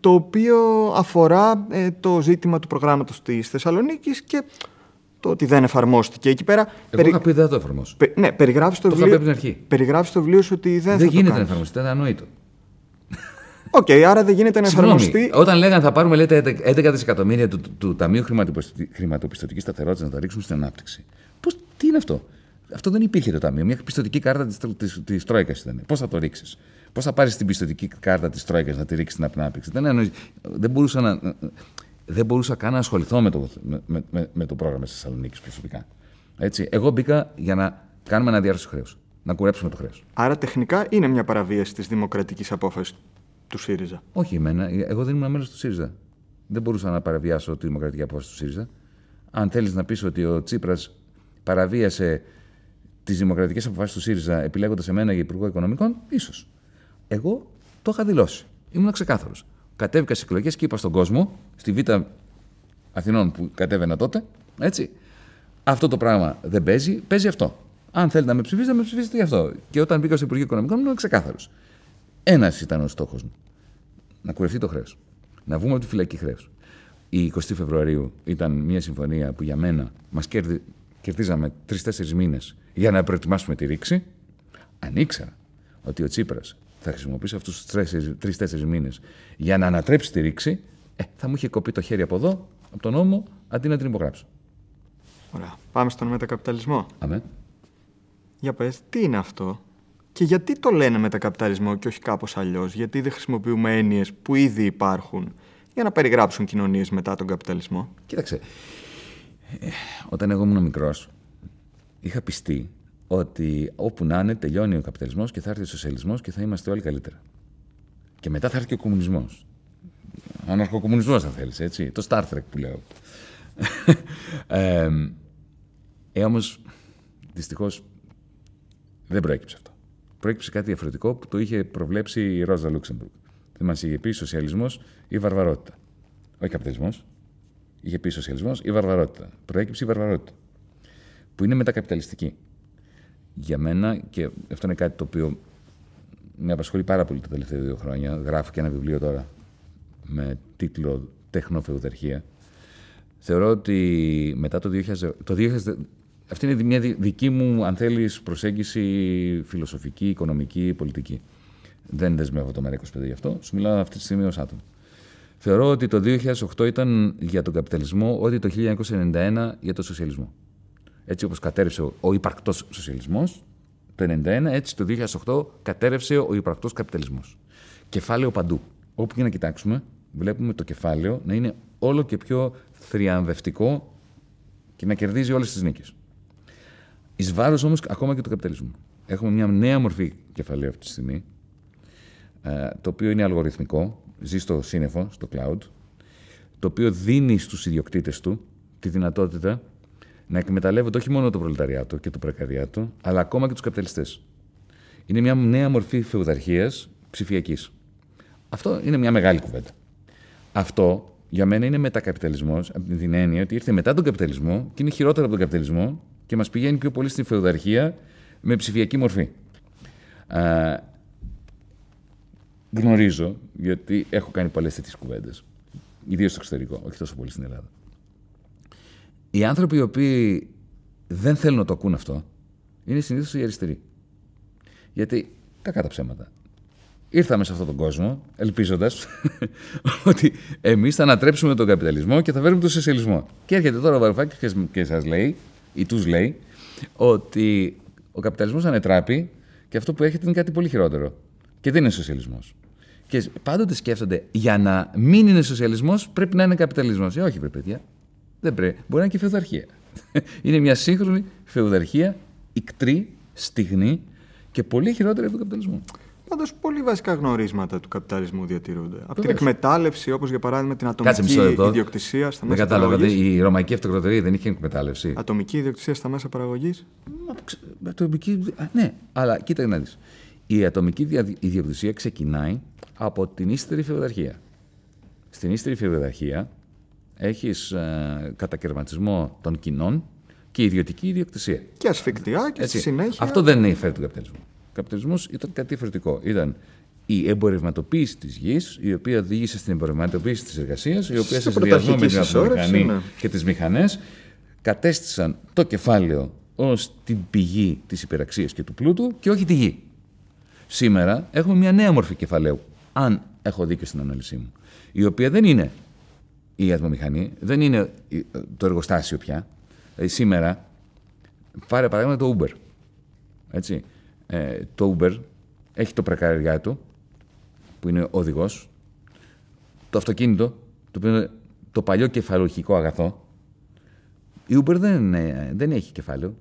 το οποίο αφορά ε, το ζήτημα του προγράμματος της Θεσσαλονίκης και το ότι δεν εφαρμόστηκε εκεί πέρα. Εγώ περι... είχα πει δεν το εφαρμόσω. Πε... Ναι, περιγράφεις στο, βιβλίο... περιγράφεις στο βιβλίο σου ότι δεν, δεν θα γίνεται το να εφαρμοστεί, είναι ανόητο. OK, okay, άρα δεν γίνεται να εφαρμοστεί. Όταν λέγανε θα πάρουμε λέτε, 11 δισεκατομμύρια του, του, του Ταμείου Χρηματοπιστωτικής Σταθερότητας να τα ρίξουμε στην ανάπτυξη. Πώς, τι είναι αυτό; Αυτό δεν υπήρχε το Ταμείο. Μια πιστωτική κάρτα της Τρόικας ήταν. Πώς θα το ρίξεις; Πώς θα πάρεις την πιστοτική κάρτα της Τρόικας να τη ρίξεις στην ανάπτυξη; Δεν, δεν, μπορούσα να, δεν μπορούσα καν να ασχοληθώ με το, με, με, με το πρόγραμμα τη Θεσσαλονίκη προσωπικά. Έτσι. Εγώ μπήκα για να κάνουμε ένα διάρρηση χρέους. Να κουρέψουμε το χρέος. Άρα τεχνικά είναι μια παραβίαση της δημοκρατικής απόφασης του ΣΥΡΙΖΑ; Όχι εμένα. Εγώ δεν ήμουν μέλος του ΣΥΡΙΖΑ. Δεν μπορούσα να παραβιάσω τη δημοκρατική απόφαση του ΣΥΡΙΖΑ. Αν θέλεις να πεις ότι ο Τσίπρας παραβίασε τις δημοκρατικές αποφάσεις του ΣΥΡΙΖΑ επιλέγοντας εμένα για Υπουργό Οικονομικών, ίσως. Εγώ το είχα δηλώσει. Ήμουν ξεκάθαρος. Κατέβηκα στις εκλογές και είπα στον κόσμο, στη Β' Αθηνών που κατέβαινα τότε, έτσι. Αυτό το πράγμα δεν παίζει, παίζει αυτό. Αν θέλετε να με ψηφίσετε, με ψηφίσετε γι' αυτό. Και όταν μπήκα στο Υπουργείο Οικονομικών, ήμουν ξεκάθαρος. Ένας ήταν ο στόχος μου. Να κουρευτεί το χρέος. Να βγούμε από τη φυλακή χρέο. Η 20 Φεβρουαρίου ήταν μια συμφωνία που για μένα μας κερδι... κερδίζαμε τρει-τέσσερι μήνες για να προετοιμάσουμε τη ρήξη. Αν ήξερα ότι ο Τσίπρας θα χρησιμοποιήσει αυτούς τους τρει-τέσσερι μήνες για να ανατρέψει τη ρήξη, ε, θα μου είχε κοπεί το χέρι από εδώ, από τον νόμο, αντί να την υπογράψω. Ωραία. Πάμε στον μετακαπιταλισμό. Αμέ. Για πες, τι είναι αυτό και γιατί το λένε μετακαπιταλισμό και όχι κάπως αλλιώς, γιατί δεν χρησιμοποιούμε έννοιες που ήδη υπάρχουν για να περιγράψουν κοινωνίες μετά τον καπιταλισμό; Κοίταξε, ε, όταν εγώ ήμουν μικρός, είχα πιστεί ότι όπου να είναι τελειώνει ο καπιταλισμός και θα έρθει ο σοσιαλισμός και θα είμαστε όλοι καλύτερα. Και μετά θα έρθει και ο κομμουνισμός. Αναρχοκομμουνισμός αν θέλεις, έτσι, το Star Trek που λέω. ε, ε, όμως, δυστυχώς, δεν προέκυψε αυτό. Προέκυψε κάτι διαφορετικό που το είχε προβλέψει η Ρόζα Λούξεμπουργκ. Δεν μα είχε πει σοσιαλισμός ή βαρβαρότητα. Όχι καπιταλισμός. Είχε πει σοσιαλισμός ή βαρβαρότητα. Προέκυψε η βαρβαρότητα. Που είναι μετακαπιταλιστική. Για μένα, και αυτό είναι κάτι το οποίο με απασχολεί πάρα πολύ τα τελευταία δύο χρόνια. Γράφω και ένα βιβλίο τώρα με τίτλο Τεχνοφεουδαρχία. Θεωρώ ότι μετά το 2000, το 2000 αυτή είναι μια δική μου, αν θέλεις, προσέγγιση φιλοσοφική, οικονομική, πολιτική. Δεν δεσμεύω το ΜΕΡΑ25 γι' αυτό. Σου μιλάω αυτή τη στιγμή ως άτομο. Θεωρώ ότι το 2008 ήταν για τον καπιταλισμό ό,τι το 1991 για τον σοσιαλισμό. Έτσι όπως κατέρευσε ο υπαρκτό σοσιαλισμός το 1991, έτσι το 2008 κατέρευσε ο υπαρκτό καπιταλισμός. Κεφάλαιο παντού. Όπου και να κοιτάξουμε, βλέπουμε το κεφάλαιο να είναι όλο και πιο θριαμβευτικό και να κερδίζει όλες τις νίκες. Εις βάρος όμως ακόμα και του καπιταλισμού. Έχουμε μια νέα μορφή κεφαλαίου αυτή τη στιγμή, ε, το οποίο είναι αλγοριθμικό, ζει στο σύννεφο, στο cloud, το οποίο δίνει στους ιδιοκτήτες του τη δυνατότητα να εκμεταλλεύονται όχι μόνο το προλεταριάτο και το πρεκαριάτο, αλλά ακόμα και τους καπιταλιστές. Είναι μια νέα μορφή φεουδαρχία ψηφιακής. Αυτό είναι μια μεγάλη κουβέντα. Αυτό για μένα είναι μετακαπιταλισμός, από την έννοια ότι ήρθε μετά τον καπιταλισμό και είναι χειρότερο από τον καπιταλισμό και μας πηγαίνει πιο πολύ στην φεουδαρχία με ψηφιακή μορφή. Α, γνωρίζω, γιατί έχω κάνει πολλές τέτοιες κουβέντες, ιδίως στο εξωτερικό, όχι τόσο πολύ στην Ελλάδα. Οι άνθρωποι οι οποίοι δεν θέλουν να το ακούν αυτό είναι συνήθως οι αριστεροί. Γιατί, κακά τα ψέματα. Ήρθαμε σε αυτόν τον κόσμο ελπίζοντας ότι εμείς θα ανατρέψουμε τον καπιταλισμό και θα φέρουμε τον σοσιαλισμό. Και έρχεται τώρα ο Βαρουφάκης και σας λέει ή τους λέει ότι ο καπιταλισμός ανετράπει και αυτό που έρχεται είναι κάτι πολύ χειρότερο. Και δεν είναι σοσιαλισμός. Και πάντοτε σκέφτονται για να μην είναι σοσιαλισμός πρέπει να είναι καπιταλισμός. Ε, όχι, βρε παιδιά. Δεν πρέπει. Μπορεί να είναι και φεουδαρχία. είναι μια σύγχρονη φεουδαρχία, ικτρή, στιγνή και πολύ χειρότερη από τον καπιταλισμό. Πάντως, πολύ βασικά γνωρίσματα του καπιταλισμού διατηρούνται. Από την εκμετάλλευση, όπως για παράδειγμα την ατομική ιδιοκτησία στα μέσα παραγωγής. Δηλαδή, η ρωμαϊκή αυτοκρατορία δεν είχε εκμετάλλευση. Ατομική ιδιοκτησία στα μέσα παραγωγής. Ατομική. Ναι, αλλά κοίτα να δεις. Η ατομική ιδιοκτησία ξεκινάει από την ύστερη φεουδαρχία. Στην ύστερη φεουδαρχία έχεις ε, κατακαιρματισμό των κοινών και ιδιωτική ιδιοκτησία. Και ασφικτιά και στη συνέχεια. Αυτό δεν είναι υπέρ του καπιταλισμού. Ο καπιταλισμός ήταν κάτι διαφορετικό. Ήταν η εμπορευματοποίηση της γης, η οποία οδήγησε στην εμπορευματοποίηση της εργασίας, η οποία σε συνδυασμό με την αυτομηχανή ναι. και τις μηχανές κατέστησαν το κεφάλαιο ως την πηγή της υπεραξίας και του πλούτου και όχι τη γη. Σήμερα έχουμε μια νέα μορφή κεφαλαίου, αν έχω δίκιο στην ανάλυση μου, η οποία δεν είναι η ατμομηχανή, δεν είναι το εργοστάσιο πια. Δηλαδή σήμερα, πάρε παράδειγμα το Uber. Έτσι ε, το Uber έχει το πρεκαριά του, που είναι οδηγός, το αυτοκίνητο, το οποίο είναι το παλιό κεφαλογικό αγαθό. Η Uber δεν, ε, δεν έχει κεφάλαιο.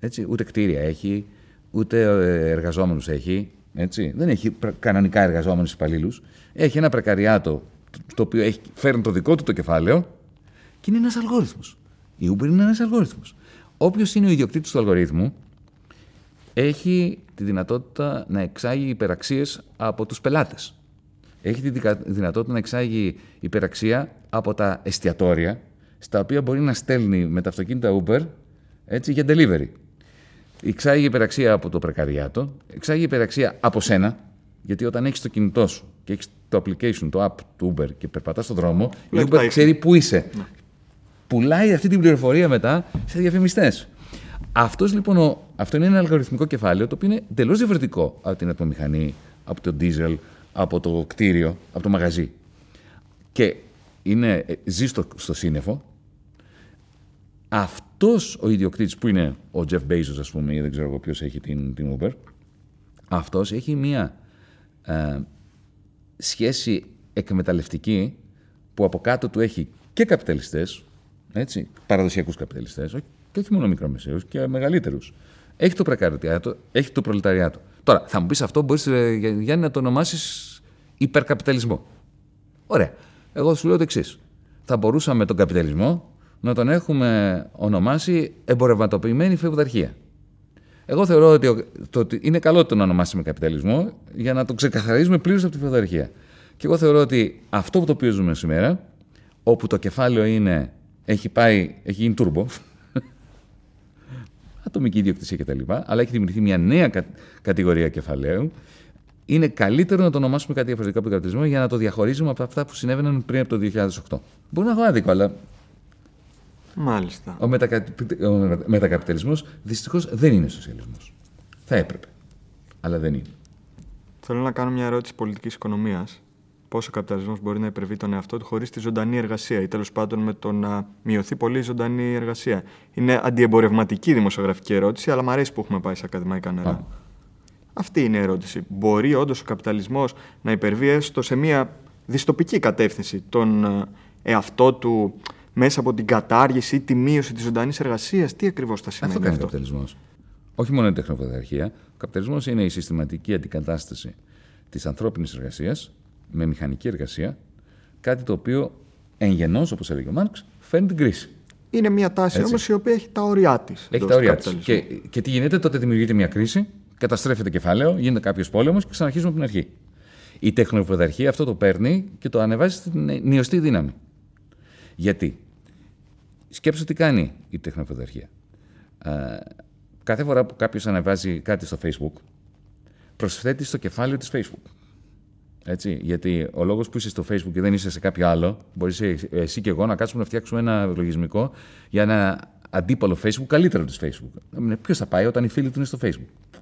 Έτσι, ούτε κτίρια έχει, ούτε ε, εργαζόμενους έχει. Έτσι. Δεν έχει κανονικά εργαζόμενους υπαλλήλους. Έχει ένα πρεκαριάτο το οποίο έχει, φέρνει το δικό του το κεφάλαιο και είναι ένας αλγόριθμος. Η Uber είναι ένας αλγόριθμος. Όποιος είναι ο ιδιοκτήτης του αλγορίθμου έχει τη δυνατότητα να εξάγει υπεραξίες από τους πελάτες. Έχει τη δυνατότητα να εξάγει υπεραξία από τα εστιατόρια, στα οποία μπορεί να στέλνει με τα αυτοκίνητα Uber έτσι, για delivery. Εξάγει υπεραξία από το πρεκαριάτο, εξάγει υπεραξία από σένα, γιατί όταν έχεις το κινητό σου και έχεις το application, το app του Uber και περπατάς στον δρόμο, η Uber ξέρει πού είσαι. Ναι. Πουλάει αυτή την πληροφορία μετά σε διαφημιστές. Αυτός, λοιπόν, αυτό είναι ένα αλγοριθμικό κεφάλαιο το οποίο είναι εντελώς διαφορετικό από την ατμομηχανή, από το diesel, από το κτίριο, από το μαγαζί. Και είναι, ε, ζει στο, στο σύννεφο. Αυτός ο ιδιοκτήτης που είναι ο Jeff Bezos, ας πούμε, ή δεν ξέρω ποιος έχει την, την Uber, αυτός έχει μία ε, σχέση εκμεταλλευτική που από κάτω του έχει και καπιταλιστές, έτσι, παραδοσιακούς καπιταλιστές, και όχι μόνο μικρομεσαίους και μεγαλύτερους. Έχει το πρεκαριάτο, έχει το προλεταριάτο. Τώρα, θα μου πεις αυτό, μπορείς ε, Γιάννη να το ονομάσεις υπερκαπιταλισμό. Ωραία. Εγώ σου λέω το εξής. Θα μπορούσαμε τον καπιταλισμό να τον έχουμε ονομάσει εμπορευματοποιημένη φεουδαρχία. Εγώ θεωρώ ότι, το, είναι καλό το να ονομάσουμε καπιταλισμό για να το ξεκαθαρίζουμε πλήρως από τη φεουδαρχία. Και εγώ θεωρώ ότι αυτό που το οποίο ζούμε σήμερα, όπου το κεφάλαιο είναι, έχει πάει, έχει γίνει τούρμπο, ατομική ιδιοκτησία κτλ. Αλλά έχει δημιουργηθεί μια νέα κατηγορία κεφαλαίου. Είναι καλύτερο να το ονομάσουμε κάτι διαφορετικό από τον καπιταλισμό για να το διαχωρίζουμε από αυτά που συνέβαιναν πριν από το 2008. Μπορεί να έχω άδικο, αλλά. Μάλιστα. Ο, μετακα... ο μετακαπιταλισμός δυστυχώς δεν είναι σοσιαλισμός. Θα έπρεπε. Αλλά δεν είναι. Θέλω να κάνω μια ερώτηση πολιτικής οικονομίας πώς ο καπιταλισμός μπορεί να υπερβεί τον εαυτό του χωρίς τη ζωντανή εργασία ή τέλος πάντων με το να μειωθεί πολύ η ζωντανή εργασία; Είναι αντιεμπορευματική δημοσιογραφική ερώτηση, αλλά μου αρέσει που έχουμε πάει σε ακαδημαϊκά νερά. Αυτή είναι η ερώτηση. Μπορεί όντως ο καπιταλισμός να υπερβεί έστω σε μια διστοπική κατεύθυνση τον ε, εαυτό του μέσα από την κατάργηση ή τη μείωση της ζωντανής εργασίας. Τι ακριβώς θα σημαίνει αυτό. Αυτό κάνει ο καπιταλισμός. Όχι μόνο η τεχνοπαιδαρχία. Ο καπιταλισμός είναι η συστηματική αντικατάσταση της ανθρώπινης εργασίας με μηχανική εργασία, κάτι το οποίο εν γενός, όπως έλεγε ο Μάρξ, φέρνει την κρίση. Είναι μια τάση όμως η οποία έχει τα όρια της. Έχει τα όρια της. Και, και τι γίνεται, τότε δημιουργείται μια κρίση, καταστρέφεται κεφάλαιο, γίνεται κάποιος πόλεμος και ξαναρχίζουμε από την αρχή. Η τεχνοπαιδαρχία αυτό το παίρνει και το ανεβάζει στην νιωστή δύναμη. Γιατί; Σκέψτε τι κάνει η τεχνοπαιδαρχία. κάθε φορά που κάποιος ανεβάζει κάτι στο Facebook, προσθέτει στο κεφάλαιο της Facebook. Έτσι, γιατί ο λόγος που είσαι στο Facebook και δεν είσαι σε κάποιο άλλο, μπορείς εσύ και εγώ να κάτσουμε να φτιάξουμε ένα λογισμικό για ένα αντίπαλο Facebook καλύτερο της Facebook. Ποιος θα πάει όταν οι φίλοι του είναι στο Facebook.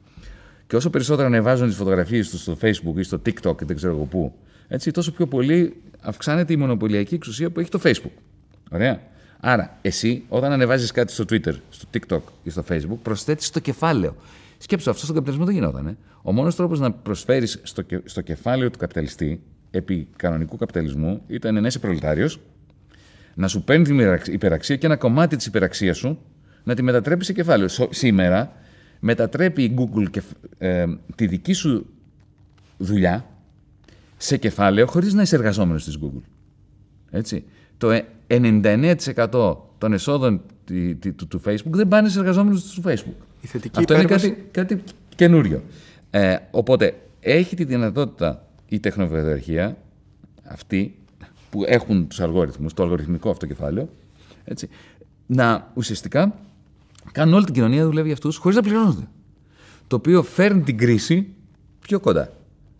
Και όσο περισσότερο ανεβάζουν τις φωτογραφίες τους στο Facebook ή στο TikTok και δεν ξέρω εγώ πού, έτσι, τόσο πιο πολύ αυξάνεται η μονοπωλιακή εξουσία που έχει το Facebook. Ωραία. Άρα, εσύ όταν ανεβάζεις κάτι στο Twitter, στο TikTok ή στο Facebook, προσθέτεις το κεφάλαιο. Σκέψου, αυτό στον καπιταλισμό δεν γινόταν. Ε. Ο μόνος τρόπος να προσφέρεις στο, στο κεφάλαιο του καπιταλιστή επί κανονικού καπιταλισμού ήταν να είσαι προλετάριος, να σου παίρνει την υπεραξία και ένα κομμάτι της υπεραξίας σου να τη μετατρέπει σε κεφάλαιο. Σήμερα μετατρέπει η Google και, ε, τη δική σου δουλειά σε κεφάλαιο χωρίς να είσαι εργαζόμενος της Google. Έτσι. Το 99% των εσόδων του, Facebook δεν πάνε σε εργαζόμενους του Facebook. Αυτό είναι κάτι, κάτι καινούριο. Ε, οπότε έχει τη δυνατότητα η τεχνοβεδαρχία αυτή που έχουν τους αλγόριθμους, το αλγοριθμικό αυτό κεφάλαιο, έτσι, να ουσιαστικά κάνουν όλη την κοινωνία να δουλεύει για αυτούς χωρίς να πληρώνονται. Το οποίο φέρνει την κρίση πιο κοντά.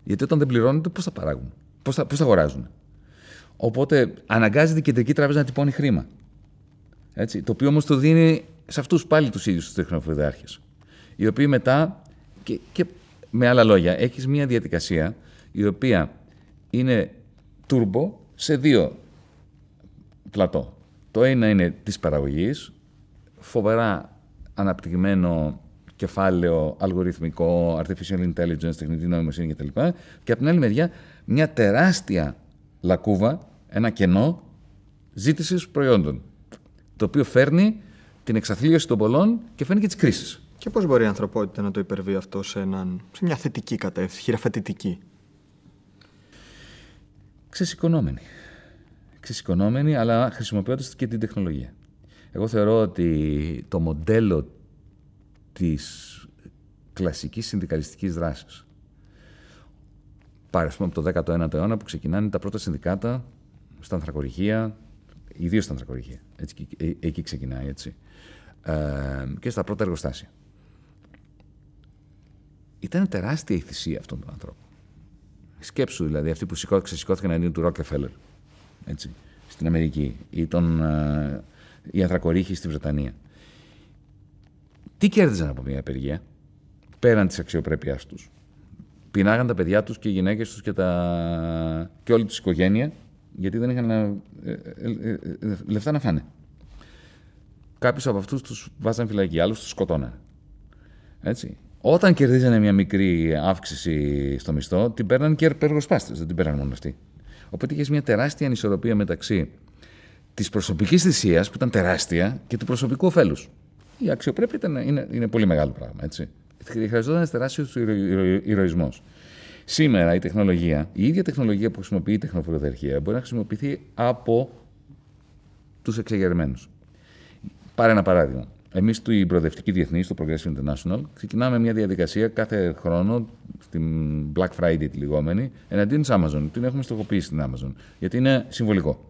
Γιατί όταν δεν πληρώνονται, πώς θα παράγουν, πώς θα, πώς θα αγοράζουν. Οπότε αναγκάζεται η κεντρική τράπεζα να τυπώνει χρήμα. Έτσι, το οποίο όμως το δίνει σε αυτούς πάλι τους ίδιους τους τεχνοφιδάρχε. Οι οποίοι μετά. Και, και με άλλα λόγια, έχεις μια διαδικασία η οποία είναι turbo σε δύο πλατό. Το ένα είναι της παραγωγής, φοβερά αναπτυγμένο κεφάλαιο, αλγοριθμικό, artificial intelligence, τεχνητή νοημοσύνη κτλ. Και από την άλλη μεριά μια τεράστια λακκούβα, ένα κενό ζήτησης προϊόντων. Το οποίο φέρνει την εξαθλίωση των πολλών και φέρνει και τις κρίσεις. Και πώς μπορεί η ανθρωπότητα να το υπερβεί αυτό σε, έναν, σε μια θετική κατεύθυνση, χειραφετητική; Ξεσηκωνόμενη. Ξεσηκωνόμενη, αλλά χρησιμοποιώντας και την τεχνολογία. Εγώ θεωρώ ότι το μοντέλο της κλασικής συνδικαλιστικής δράσης. Πάρε, από το 19ο αιώνα που ξεκινάνε τα πρώτα συνδικάτα στα ανθρακοριχεία, ιδίως στα ανθρακοριχεία. Έτσι, ε, εκεί ξεκινάει, έτσι. Ε, και στα πρώτα εργοστάσια. Ήταν τεράστια η θυσία αυτών των ανθρώπων. Σκέψου δηλαδή αυτοί που ξεσηκώθηκαν εναντίον του Ρόκεφέλερ έτσι, στην Αμερική ή τον, ε, οι ανθρακορίχοι στη Βρετανία. Τι κέρδιζαν από μια απεργία πέραν της αξιοπρέπειάς τους; Πεινάγαν τα παιδιά τους και οι γυναίκες τους και, τα... και όλη τους οικογένεια γιατί δεν είχαν ε, ε, λεφτά να φάνε. Κάποιους από αυτούς τους βάζαν φυλακή, άλλους τους σκοτώναν. Έτσι. Όταν κερδίζανε μια μικρή αύξηση στο μισθό, την παίρναν και εργοσπάστες, δεν την παίρναν μόνο αυτοί. Οπότε είχες μια τεράστια ανισορροπία μεταξύ της προσωπικής θυσία, που ήταν τεράστια, και του προσωπικού ωφέλους. Η αξιοπρέπεια ήταν, είναι, είναι πολύ μεγάλο πράγμα. Έτσι. Χρειαζόταν ένας τεράστιος ηρωισμός. Σήμερα η τεχνολογία, η ίδια τεχνολογία που χρησιμοποιεί η τεχνοφιλοδερχία, μπορεί να χρησιμοποιηθεί από τους εξεγερμένους. Πάρε ένα παράδειγμα. Εμείς, του προοδευτική διεθνή, στο Progressive International, ξεκινάμε μια διαδικασία κάθε χρόνο, στην Black Friday τη λιγόμενη, εναντίον της Amazon. Την έχουμε στοχοποιήσει στην Amazon, γιατί είναι συμβολικό.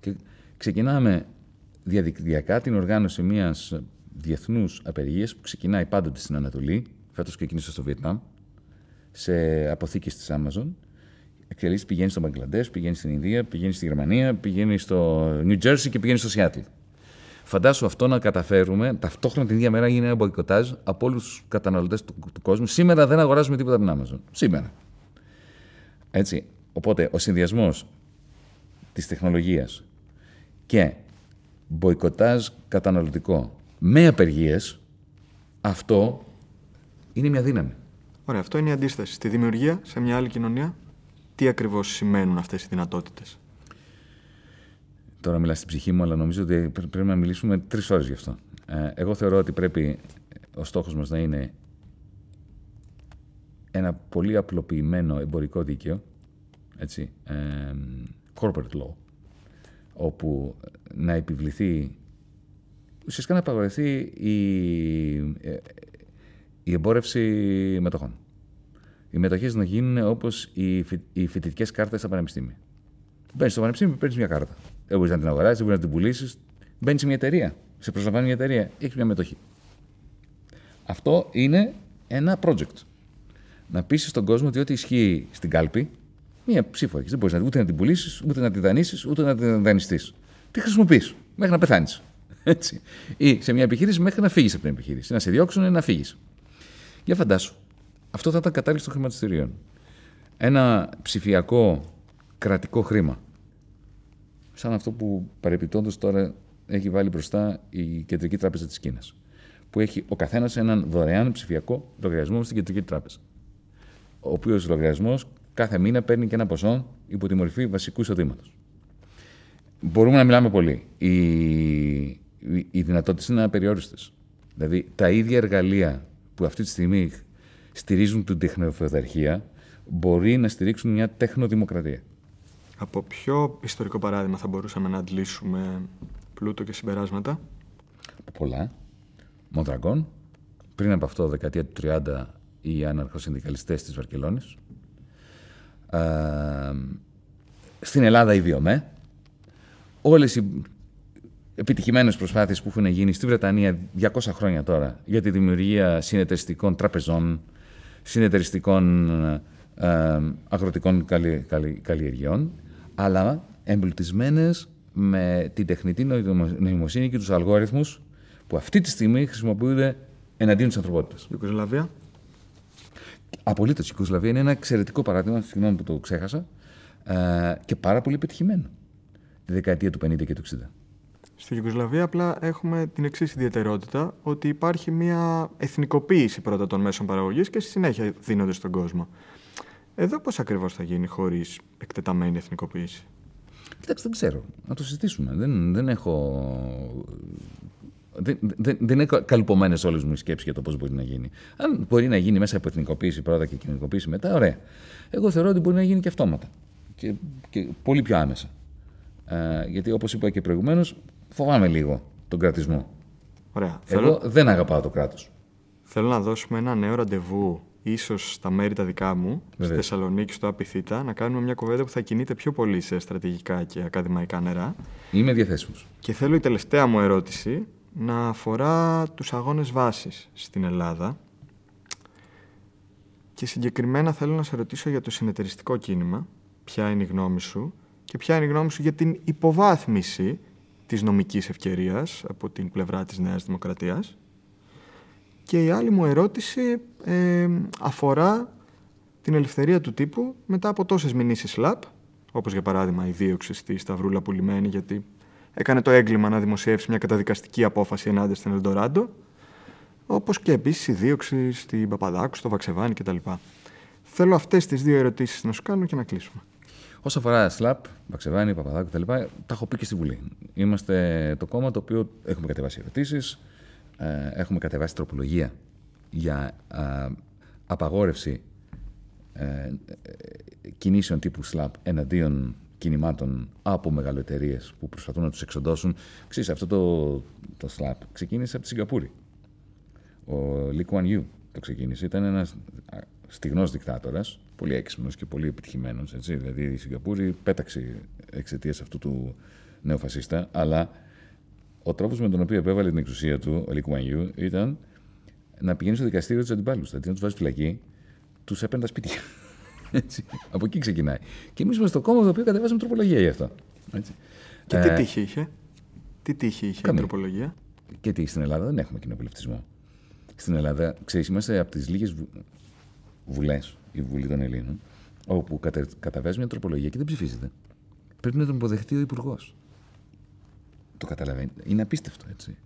Και ξεκινάμε διαδικτυακά την οργάνωση μιας διεθνούς απεργίας που ξεκινάει πάντοτε στην Ανατολή. Φέτος ξεκίνησε στο Βιετνάμ, σε αποθήκες της Amazon. Εξελίσσεται, πηγαίνεις στο Μπαγκλαντές, πηγαίνεις στην Ινδία, πηγαίνεις στη Γερμανία, πηγαίνεις στο New Jersey και πηγαίνεις στο Σιάτλ. Φαντάσου αυτό να καταφέρουμε ταυτόχρονα την ίδια μέρα γίνει ένα μποϊκοτάζ από όλους τους καταναλωτές του, του, κόσμου. Σήμερα δεν αγοράζουμε τίποτα από την Amazon. Σήμερα. Έτσι. Οπότε ο συνδυασμός της τεχνολογίας και μποϊκοτάζ καταναλωτικό με απεργίες, αυτό είναι μια δύναμη. Ωραία, αυτό είναι η αντίσταση. Στη δημιουργία, σε μια άλλη κοινωνία, τι ακριβώς σημαίνουν αυτές οι δυνατότητες; Τώρα μιλάς στην ψυχή μου, αλλά νομίζω ότι πρέπει να μιλήσουμε τρεις ώρες γι' αυτό. Ε, εγώ θεωρώ ότι πρέπει ο στόχος μας να είναι ένα πολύ απλοποιημένο εμπορικό δίκαιο, έτσι, ε, corporate law, όπου να επιβληθεί, ουσιαστικά να απαγορευτεί η, ε, η εμπόρευση μετοχών. Οι μετοχές να γίνουν όπως οι, οι φοιτητικές κάρτες στα πανεπιστήμια. Μπαίνεις στο πανεπιστήμιο, παίρνεις μια κάρτα. Δεν μπορείς να την αγοράσεις, δεν μπορείς να την πουλήσεις. Μπαίνει σε μια εταιρεία. Σε προσλαμβάνει μια εταιρεία. Έχεις μια μετοχή. Αυτό είναι ένα project. Να πείσει τον κόσμο ότι ό,τι ισχύει στην κάλπη, μία ψήφο έχεις. Δεν μπορείς ούτε να την πουλήσεις, ούτε να την δανείσεις, ούτε να την δανειστείς. Τι χρησιμοποιείς μέχρι να πεθάνεις. Έτσι. Ή σε μια επιχείρηση μέχρι να φύγεις από την επιχείρηση. Να σε διώξουν ή να φύγεις. Για φαντάσου. Αυτό θα ήταν κατάληξη των χρηματιστηρίων. Ένα ψηφιακό κρατικό χρήμα σαν αυτό που παρεπιπτόντως τώρα έχει βάλει μπροστά η Κεντρική Τράπεζα της Κίνας. Που έχει ο καθένας έναν δωρεάν ψηφιακό λογαριασμό στην Κεντρική Τράπεζα. Ο οποίος λογαριασμός κάθε μήνα παίρνει και ένα ποσό υπό τη μορφή βασικού εισοδήματος. Μπορούμε να μιλάμε πολύ. Οι, οι, οι δυνατότητες είναι απεριόριστες. Δηλαδή, τα ίδια εργαλεία που αυτή τη στιγμή στηρίζουν την τεχνοφεουδαρχία μπορεί να στηρίξουν μια τεχνοδημοκρατία. Από ποιο ιστορικό παράδειγμα θα μπορούσαμε να αντλήσουμε πλούτο και συμπεράσματα; Πολλά. Μοντραγκόν. Πριν από αυτό, δεκαετία του 30, οι αναρχοσυνδικαλιστές της Βαρκελόνης. Ε, στην Ελλάδα η Βιομέ. Όλες οι επιτυχημένες προσπάθειες που έχουν γίνει στη Βρετανία 200 χρόνια τώρα για τη δημιουργία συνεταιριστικών τραπεζών, συνεταιριστικών ε, αγροτικών καλλιεργειών αλλά εμπλουτισμένες με την τεχνητή νοημοσύνη και τους αλγόριθμους που αυτή τη στιγμή χρησιμοποιούνται εναντίον της ανθρωπότητας. Ιουκοσλαβία. Απολύτως. Η Ιουκοσλαβία είναι ένα εξαιρετικό παράδειγμα, συγγνώμη που το ξέχασα, ε, και πάρα πολύ πετυχημένο τη δεκαετία του 50 και του 60. Στη Ιουγκοσλαβία απλά έχουμε την εξής ιδιαιτερότητα ότι υπάρχει μια εθνικοποίηση πρώτα των μέσων παραγωγής και στη συνέχεια δίνονται στον κόσμο. Εδώ πώς ακριβώς θα γίνει χωρίς εκτεταμένη εθνικοποίηση; Κοιτάξτε, δεν ξέρω. Να το συζητήσουμε. Δεν, δεν έχω... Δεν, δεν, δεν είναι καλυπομένε όλες μου οι σκέψεις για το πώς μπορεί να γίνει. Αν μπορεί να γίνει μέσα από εθνικοποίηση πρώτα και κοινωνικοποίηση μετά, ωραία. Εγώ θεωρώ ότι μπορεί να γίνει και αυτόματα. Και, και πολύ πιο άμεσα. Ε, γιατί όπως είπα και προηγουμένως, φοβάμαι λίγο τον κρατισμό. Ωραία. Εγώ δεν αγαπάω το κράτος. Θέλω να δώσουμε ένα νέο ραντεβού, ίσως στα μέρη τα δικά μου, στη Θεσσαλονίκη, στο Απιθύτα, να κάνουμε μια κουβέντα που θα κινείται πιο πολύ σε στρατηγικά και ακαδημαϊκά νερά. Είμαι διαθέσιμος. Και θέλω η τελευταία μου ερώτηση να αφορά τους αγώνες βάσης στην Ελλάδα. Και συγκεκριμένα θέλω να σε ρωτήσω για το συνεταιριστικό κίνημα, ποια είναι η γνώμη σου και ποια είναι η γνώμη σου για την υποβάθμιση της νομικής ευκαιρίας από την πλευρά της Νέας Δημοκρατίας. Και η άλλη μου ερώτηση ε, αφορά την ελευθερία του τύπου μετά από τόσες μηνύσεις ΛΑΠ, όπως για παράδειγμα η δίωξη στη Σταυρούλα Πουλημένη γιατί έκανε το έγκλημα να δημοσιεύσει μια καταδικαστική απόφαση ενάντια στην Ελντοράντο, όπως και επίσης η δίωξη στην Παπαδάκου, στο Βαξεβάνι κτλ. Θέλω αυτές τις δύο ερωτήσεις να σου κάνω και να κλείσουμε. Όσο αφορά ΣΛΑΠ, Βαξεβάνι, Παπαδάκου κτλ., τα έχω πει και στη Βουλή. Είμαστε το κόμμα το οποίο έχουμε κατεβάσει ερωτήσεις, ε, έχουμε κατεβάσει τροπολογία για απαγόρευση ε, κινήσεων τύπου ΣΛΑΠ εναντίον κινημάτων από μεγαλοεταιρείες που προσπαθούν να τους εξοντώσουν. Ξέρεις, αυτό το, το SLAP ξεκίνησε από τη Σιγκαπούρη. Ο Lee Kuan Yew το ξεκίνησε. Ήταν ένας στιγνός δικτάτορας, πολύ έξυπνος και πολύ επιτυχημένος. Δηλαδή η Σιγκαπούρη πέταξε εξαιτίας αυτού του νεοφασίστα, αλλά ο τρόπος με τον οποίο επέβαλε την εξουσία του, ο Lee Kuan Yew, ήταν να πηγαίνει στο δικαστήριο του αντιπάλους. Δηλαδή να τους βάζει φυλακή, τους έπαιρνε τα σπίτια. Έτσι. Από εκεί ξεκινάει. Και εμείς είμαστε το κόμμα το οποίο κατεβάζουμε τροπολογία γι' αυτό. Έτσι. Και τι ε, τύχη είχε; Τι τύχη είχε η τροπολογία; Και τι, στην Ελλάδα δεν έχουμε κοινοβουλευτισμό. Στην Ελλάδα, ξέρεις, είμαστε από τις λίγες βου... βουλές, η Βουλή των Ελλήνων, όπου κατε... καταβάζει μια τροπολογία και δεν ψηφίζεται. Πρέπει να τον υποδεχτεί ο Υπουργός. Το καταλαβαίνει. Είναι απίστευτο, έτσι.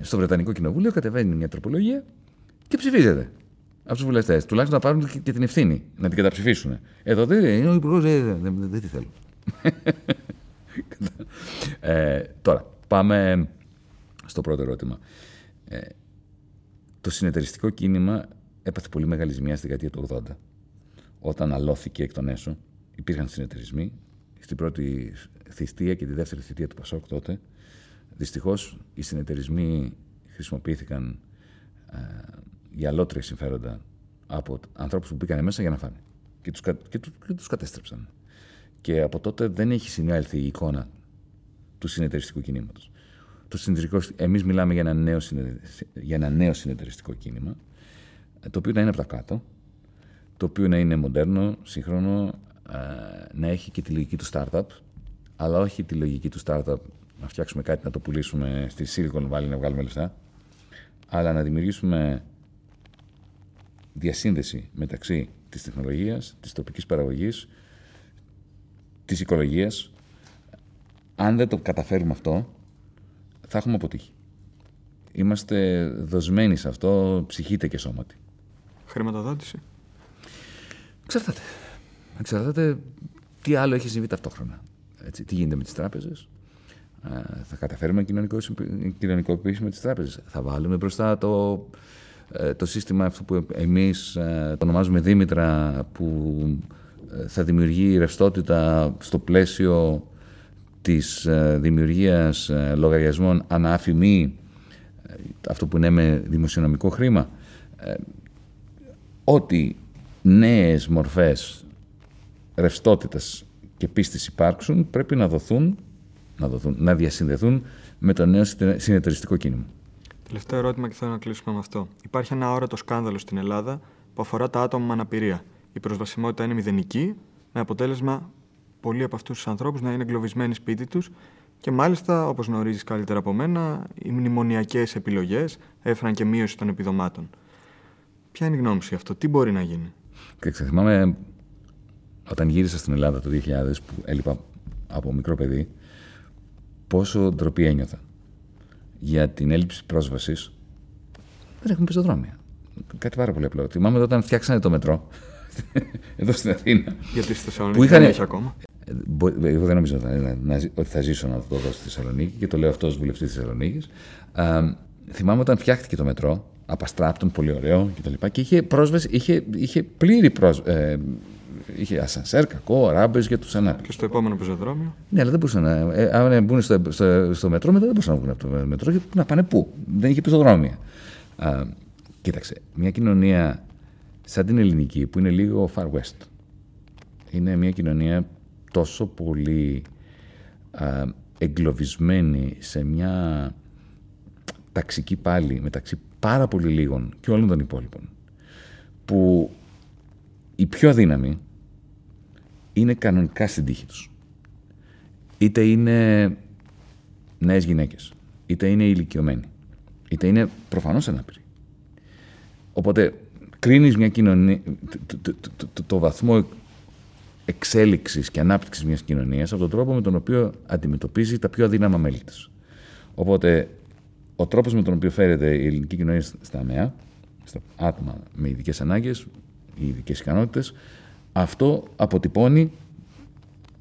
Στο Βρετανικό Κοινοβούλιο κατεβαίνει μια τροπολογία και ψηφίζεται από τους βουλευτές. Τουλάχιστον να πάρουν και την ευθύνη να την καταψηφίσουν. Εδώ δεν είναι ο υπουργός, δεν, δεν, δεν, τη θέλω. ε, τώρα, πάμε στο πρώτο ερώτημα. Ε, το συνεταιριστικό κίνημα έπαθε πολύ μεγάλη ζημιά στη δεκαετία του 80. Όταν αλώθηκε εκ των έσω, υπήρχαν συνεταιρισμοί. Στην πρώτη θητεία και τη δεύτερη θητεία του Πασόκ τότε, δυστυχώς οι συνεταιρισμοί χρησιμοποιήθηκαν ε, για αλότρια συμφέροντα από ανθρώπους που μπήκαν μέσα για να φάνε. Και τους και τους, και τους κατέστρεψαν. Και από τότε δεν έχει συνέλθει η εικόνα του συνεταιριστικού κινήματος. Εμείς μιλάμε για ένα, νέο, για ένα νέο συνεταιριστικό κίνημα, το οποίο να είναι από τα κάτω, το οποίο να είναι μοντέρνο, σύγχρονο, να έχει και τη λογική του startup, αλλά όχι τη λογική του startup να φτιάξουμε κάτι να το πουλήσουμε στη Silicon Valley να βγάλουμε λεφτά, αλλά να δημιουργήσουμε διασύνδεση μεταξύ της τεχνολογίας, της τοπικής παραγωγής, της οικολογίας. Αν δεν το καταφέρουμε αυτό, θα έχουμε αποτύχει. Είμαστε δοσμένοι σε αυτό, ψυχείτε και σώματι. Χρηματοδότηση. Εξαρτάται. Εξαρτάται τι άλλο έχει συμβεί ταυτόχρονα. Έτσι, τι γίνεται με τις τράπεζες. θα καταφέρουμε να κοινωνικοποιήσουμε τις τράπεζες. Θα βάλουμε μπροστά το ε, το σύστημα αυτό που εμείς ε, το ονομάζουμε Δήμητρα που ε, θα δημιουργεί ρευστότητα στο πλαίσιο της δημιουργίας λογαριασμών ανάφημη, αυτό που λέμε δημοσιονομικό χρήμα. Ό,τι νέες μορφές ρευστότητας και πίστης υπάρξουν πρέπει να δοθούν, να, δοθούν, να διασυνδεθούν με το νέο συνεταιριστικό κίνημα. Τελευταίο ερώτημα και θέλω να κλείσουμε με αυτό. Υπάρχει ένα όρατο σκάνδαλο στην Ελλάδα που αφορά τα άτομα με αναπηρία. Η προσβασιμότητα είναι μηδενική, με αποτέλεσμα πολλοί από αυτούς τους ανθρώπους να είναι εγκλωβισμένοι σπίτι τους και μάλιστα, όπως γνωρίζεις καλύτερα από μένα, οι μνημονιακές επιλογές έφεραν και μείωση των επιδομάτων. Ποια είναι η γνώμη σου γι' αυτό, τι μπορεί να γίνει; Κοιτάξτε, θυμάμαι όταν γύρισα στην Ελλάδα το 2000 που έλειπα από μικρό παιδί, πόσο ντροπή ένιωθα για την έλλειψη πρόσβασης, δεν έχουμε πεζοδρόμια. Κάτι πάρα πολύ απλό. Θυμάμαι όταν φτιάξανε το μετρό εδώ στην Αθήνα. Γιατί στη Θεσσαλονίκη δεν έχει ακόμα. Ε, εγώ δεν νομίζω ότι θα ζήσω να το δω στη Θεσσαλονίκη και το λέω αυτό ως βουλευτής της Θεσσαλονίκης. Θυμάμαι όταν φτιάχτηκε το μετρό, απαστράπτον, πολύ ωραίο κτλ. Και, και είχε πρόσβαση, είχε, είχε πλήρη πρόσβαση. Ε, είχε ασανσέρ, κακό, ράμπες για τους ανάπηρους. Και στο επόμενο πεζοδρόμιο; Ναι, αλλά δεν μπορούσαν να. Ε, αν μπουν στο, στο, στο μετρό, μετά δεν μπορούσαν να βγουν από το μετρό. Και να πάνε πού; Δεν είχε πεζοδρόμια. Α, Κοίταξε, μια κοινωνία σαν την ελληνική που είναι λίγο far west. Είναι μια κοινωνία τόσο πολύ α, εγκλωβισμένη σε μια ταξική πάλι μεταξύ πάρα πολύ λίγων και όλων των υπόλοιπων που οι πιο αδύναμοι είναι κανονικά στην τύχη τους. Είτε είναι νέες γυναίκες, είτε είναι ηλικιωμένοι, είτε είναι προφανώς ανάπηροι. Οπότε κρίνεις μια κοινωνία, το, το, το, βαθμό εξέλιξης και ανάπτυξης μιας κοινωνίας από τον τρόπο με τον οποίο αντιμετωπίζει τα πιο αδύναμα μέλη της. Οπότε ο τρόπος με τον οποίο φέρεται η ελληνική κοινωνία στα ΑΜΕΑ, στα άτομα με ειδικές ανάγκες ή ειδικές ικανότητες, αυτό αποτυπώνει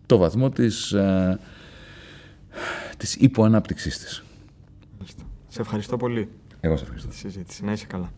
το βαθμό της, ε, της υποανάπτυξής της. Σε ευχαριστώ πολύ. Εγώ σε ευχαριστώ. Τη συζήτηση. Να είσαι καλά.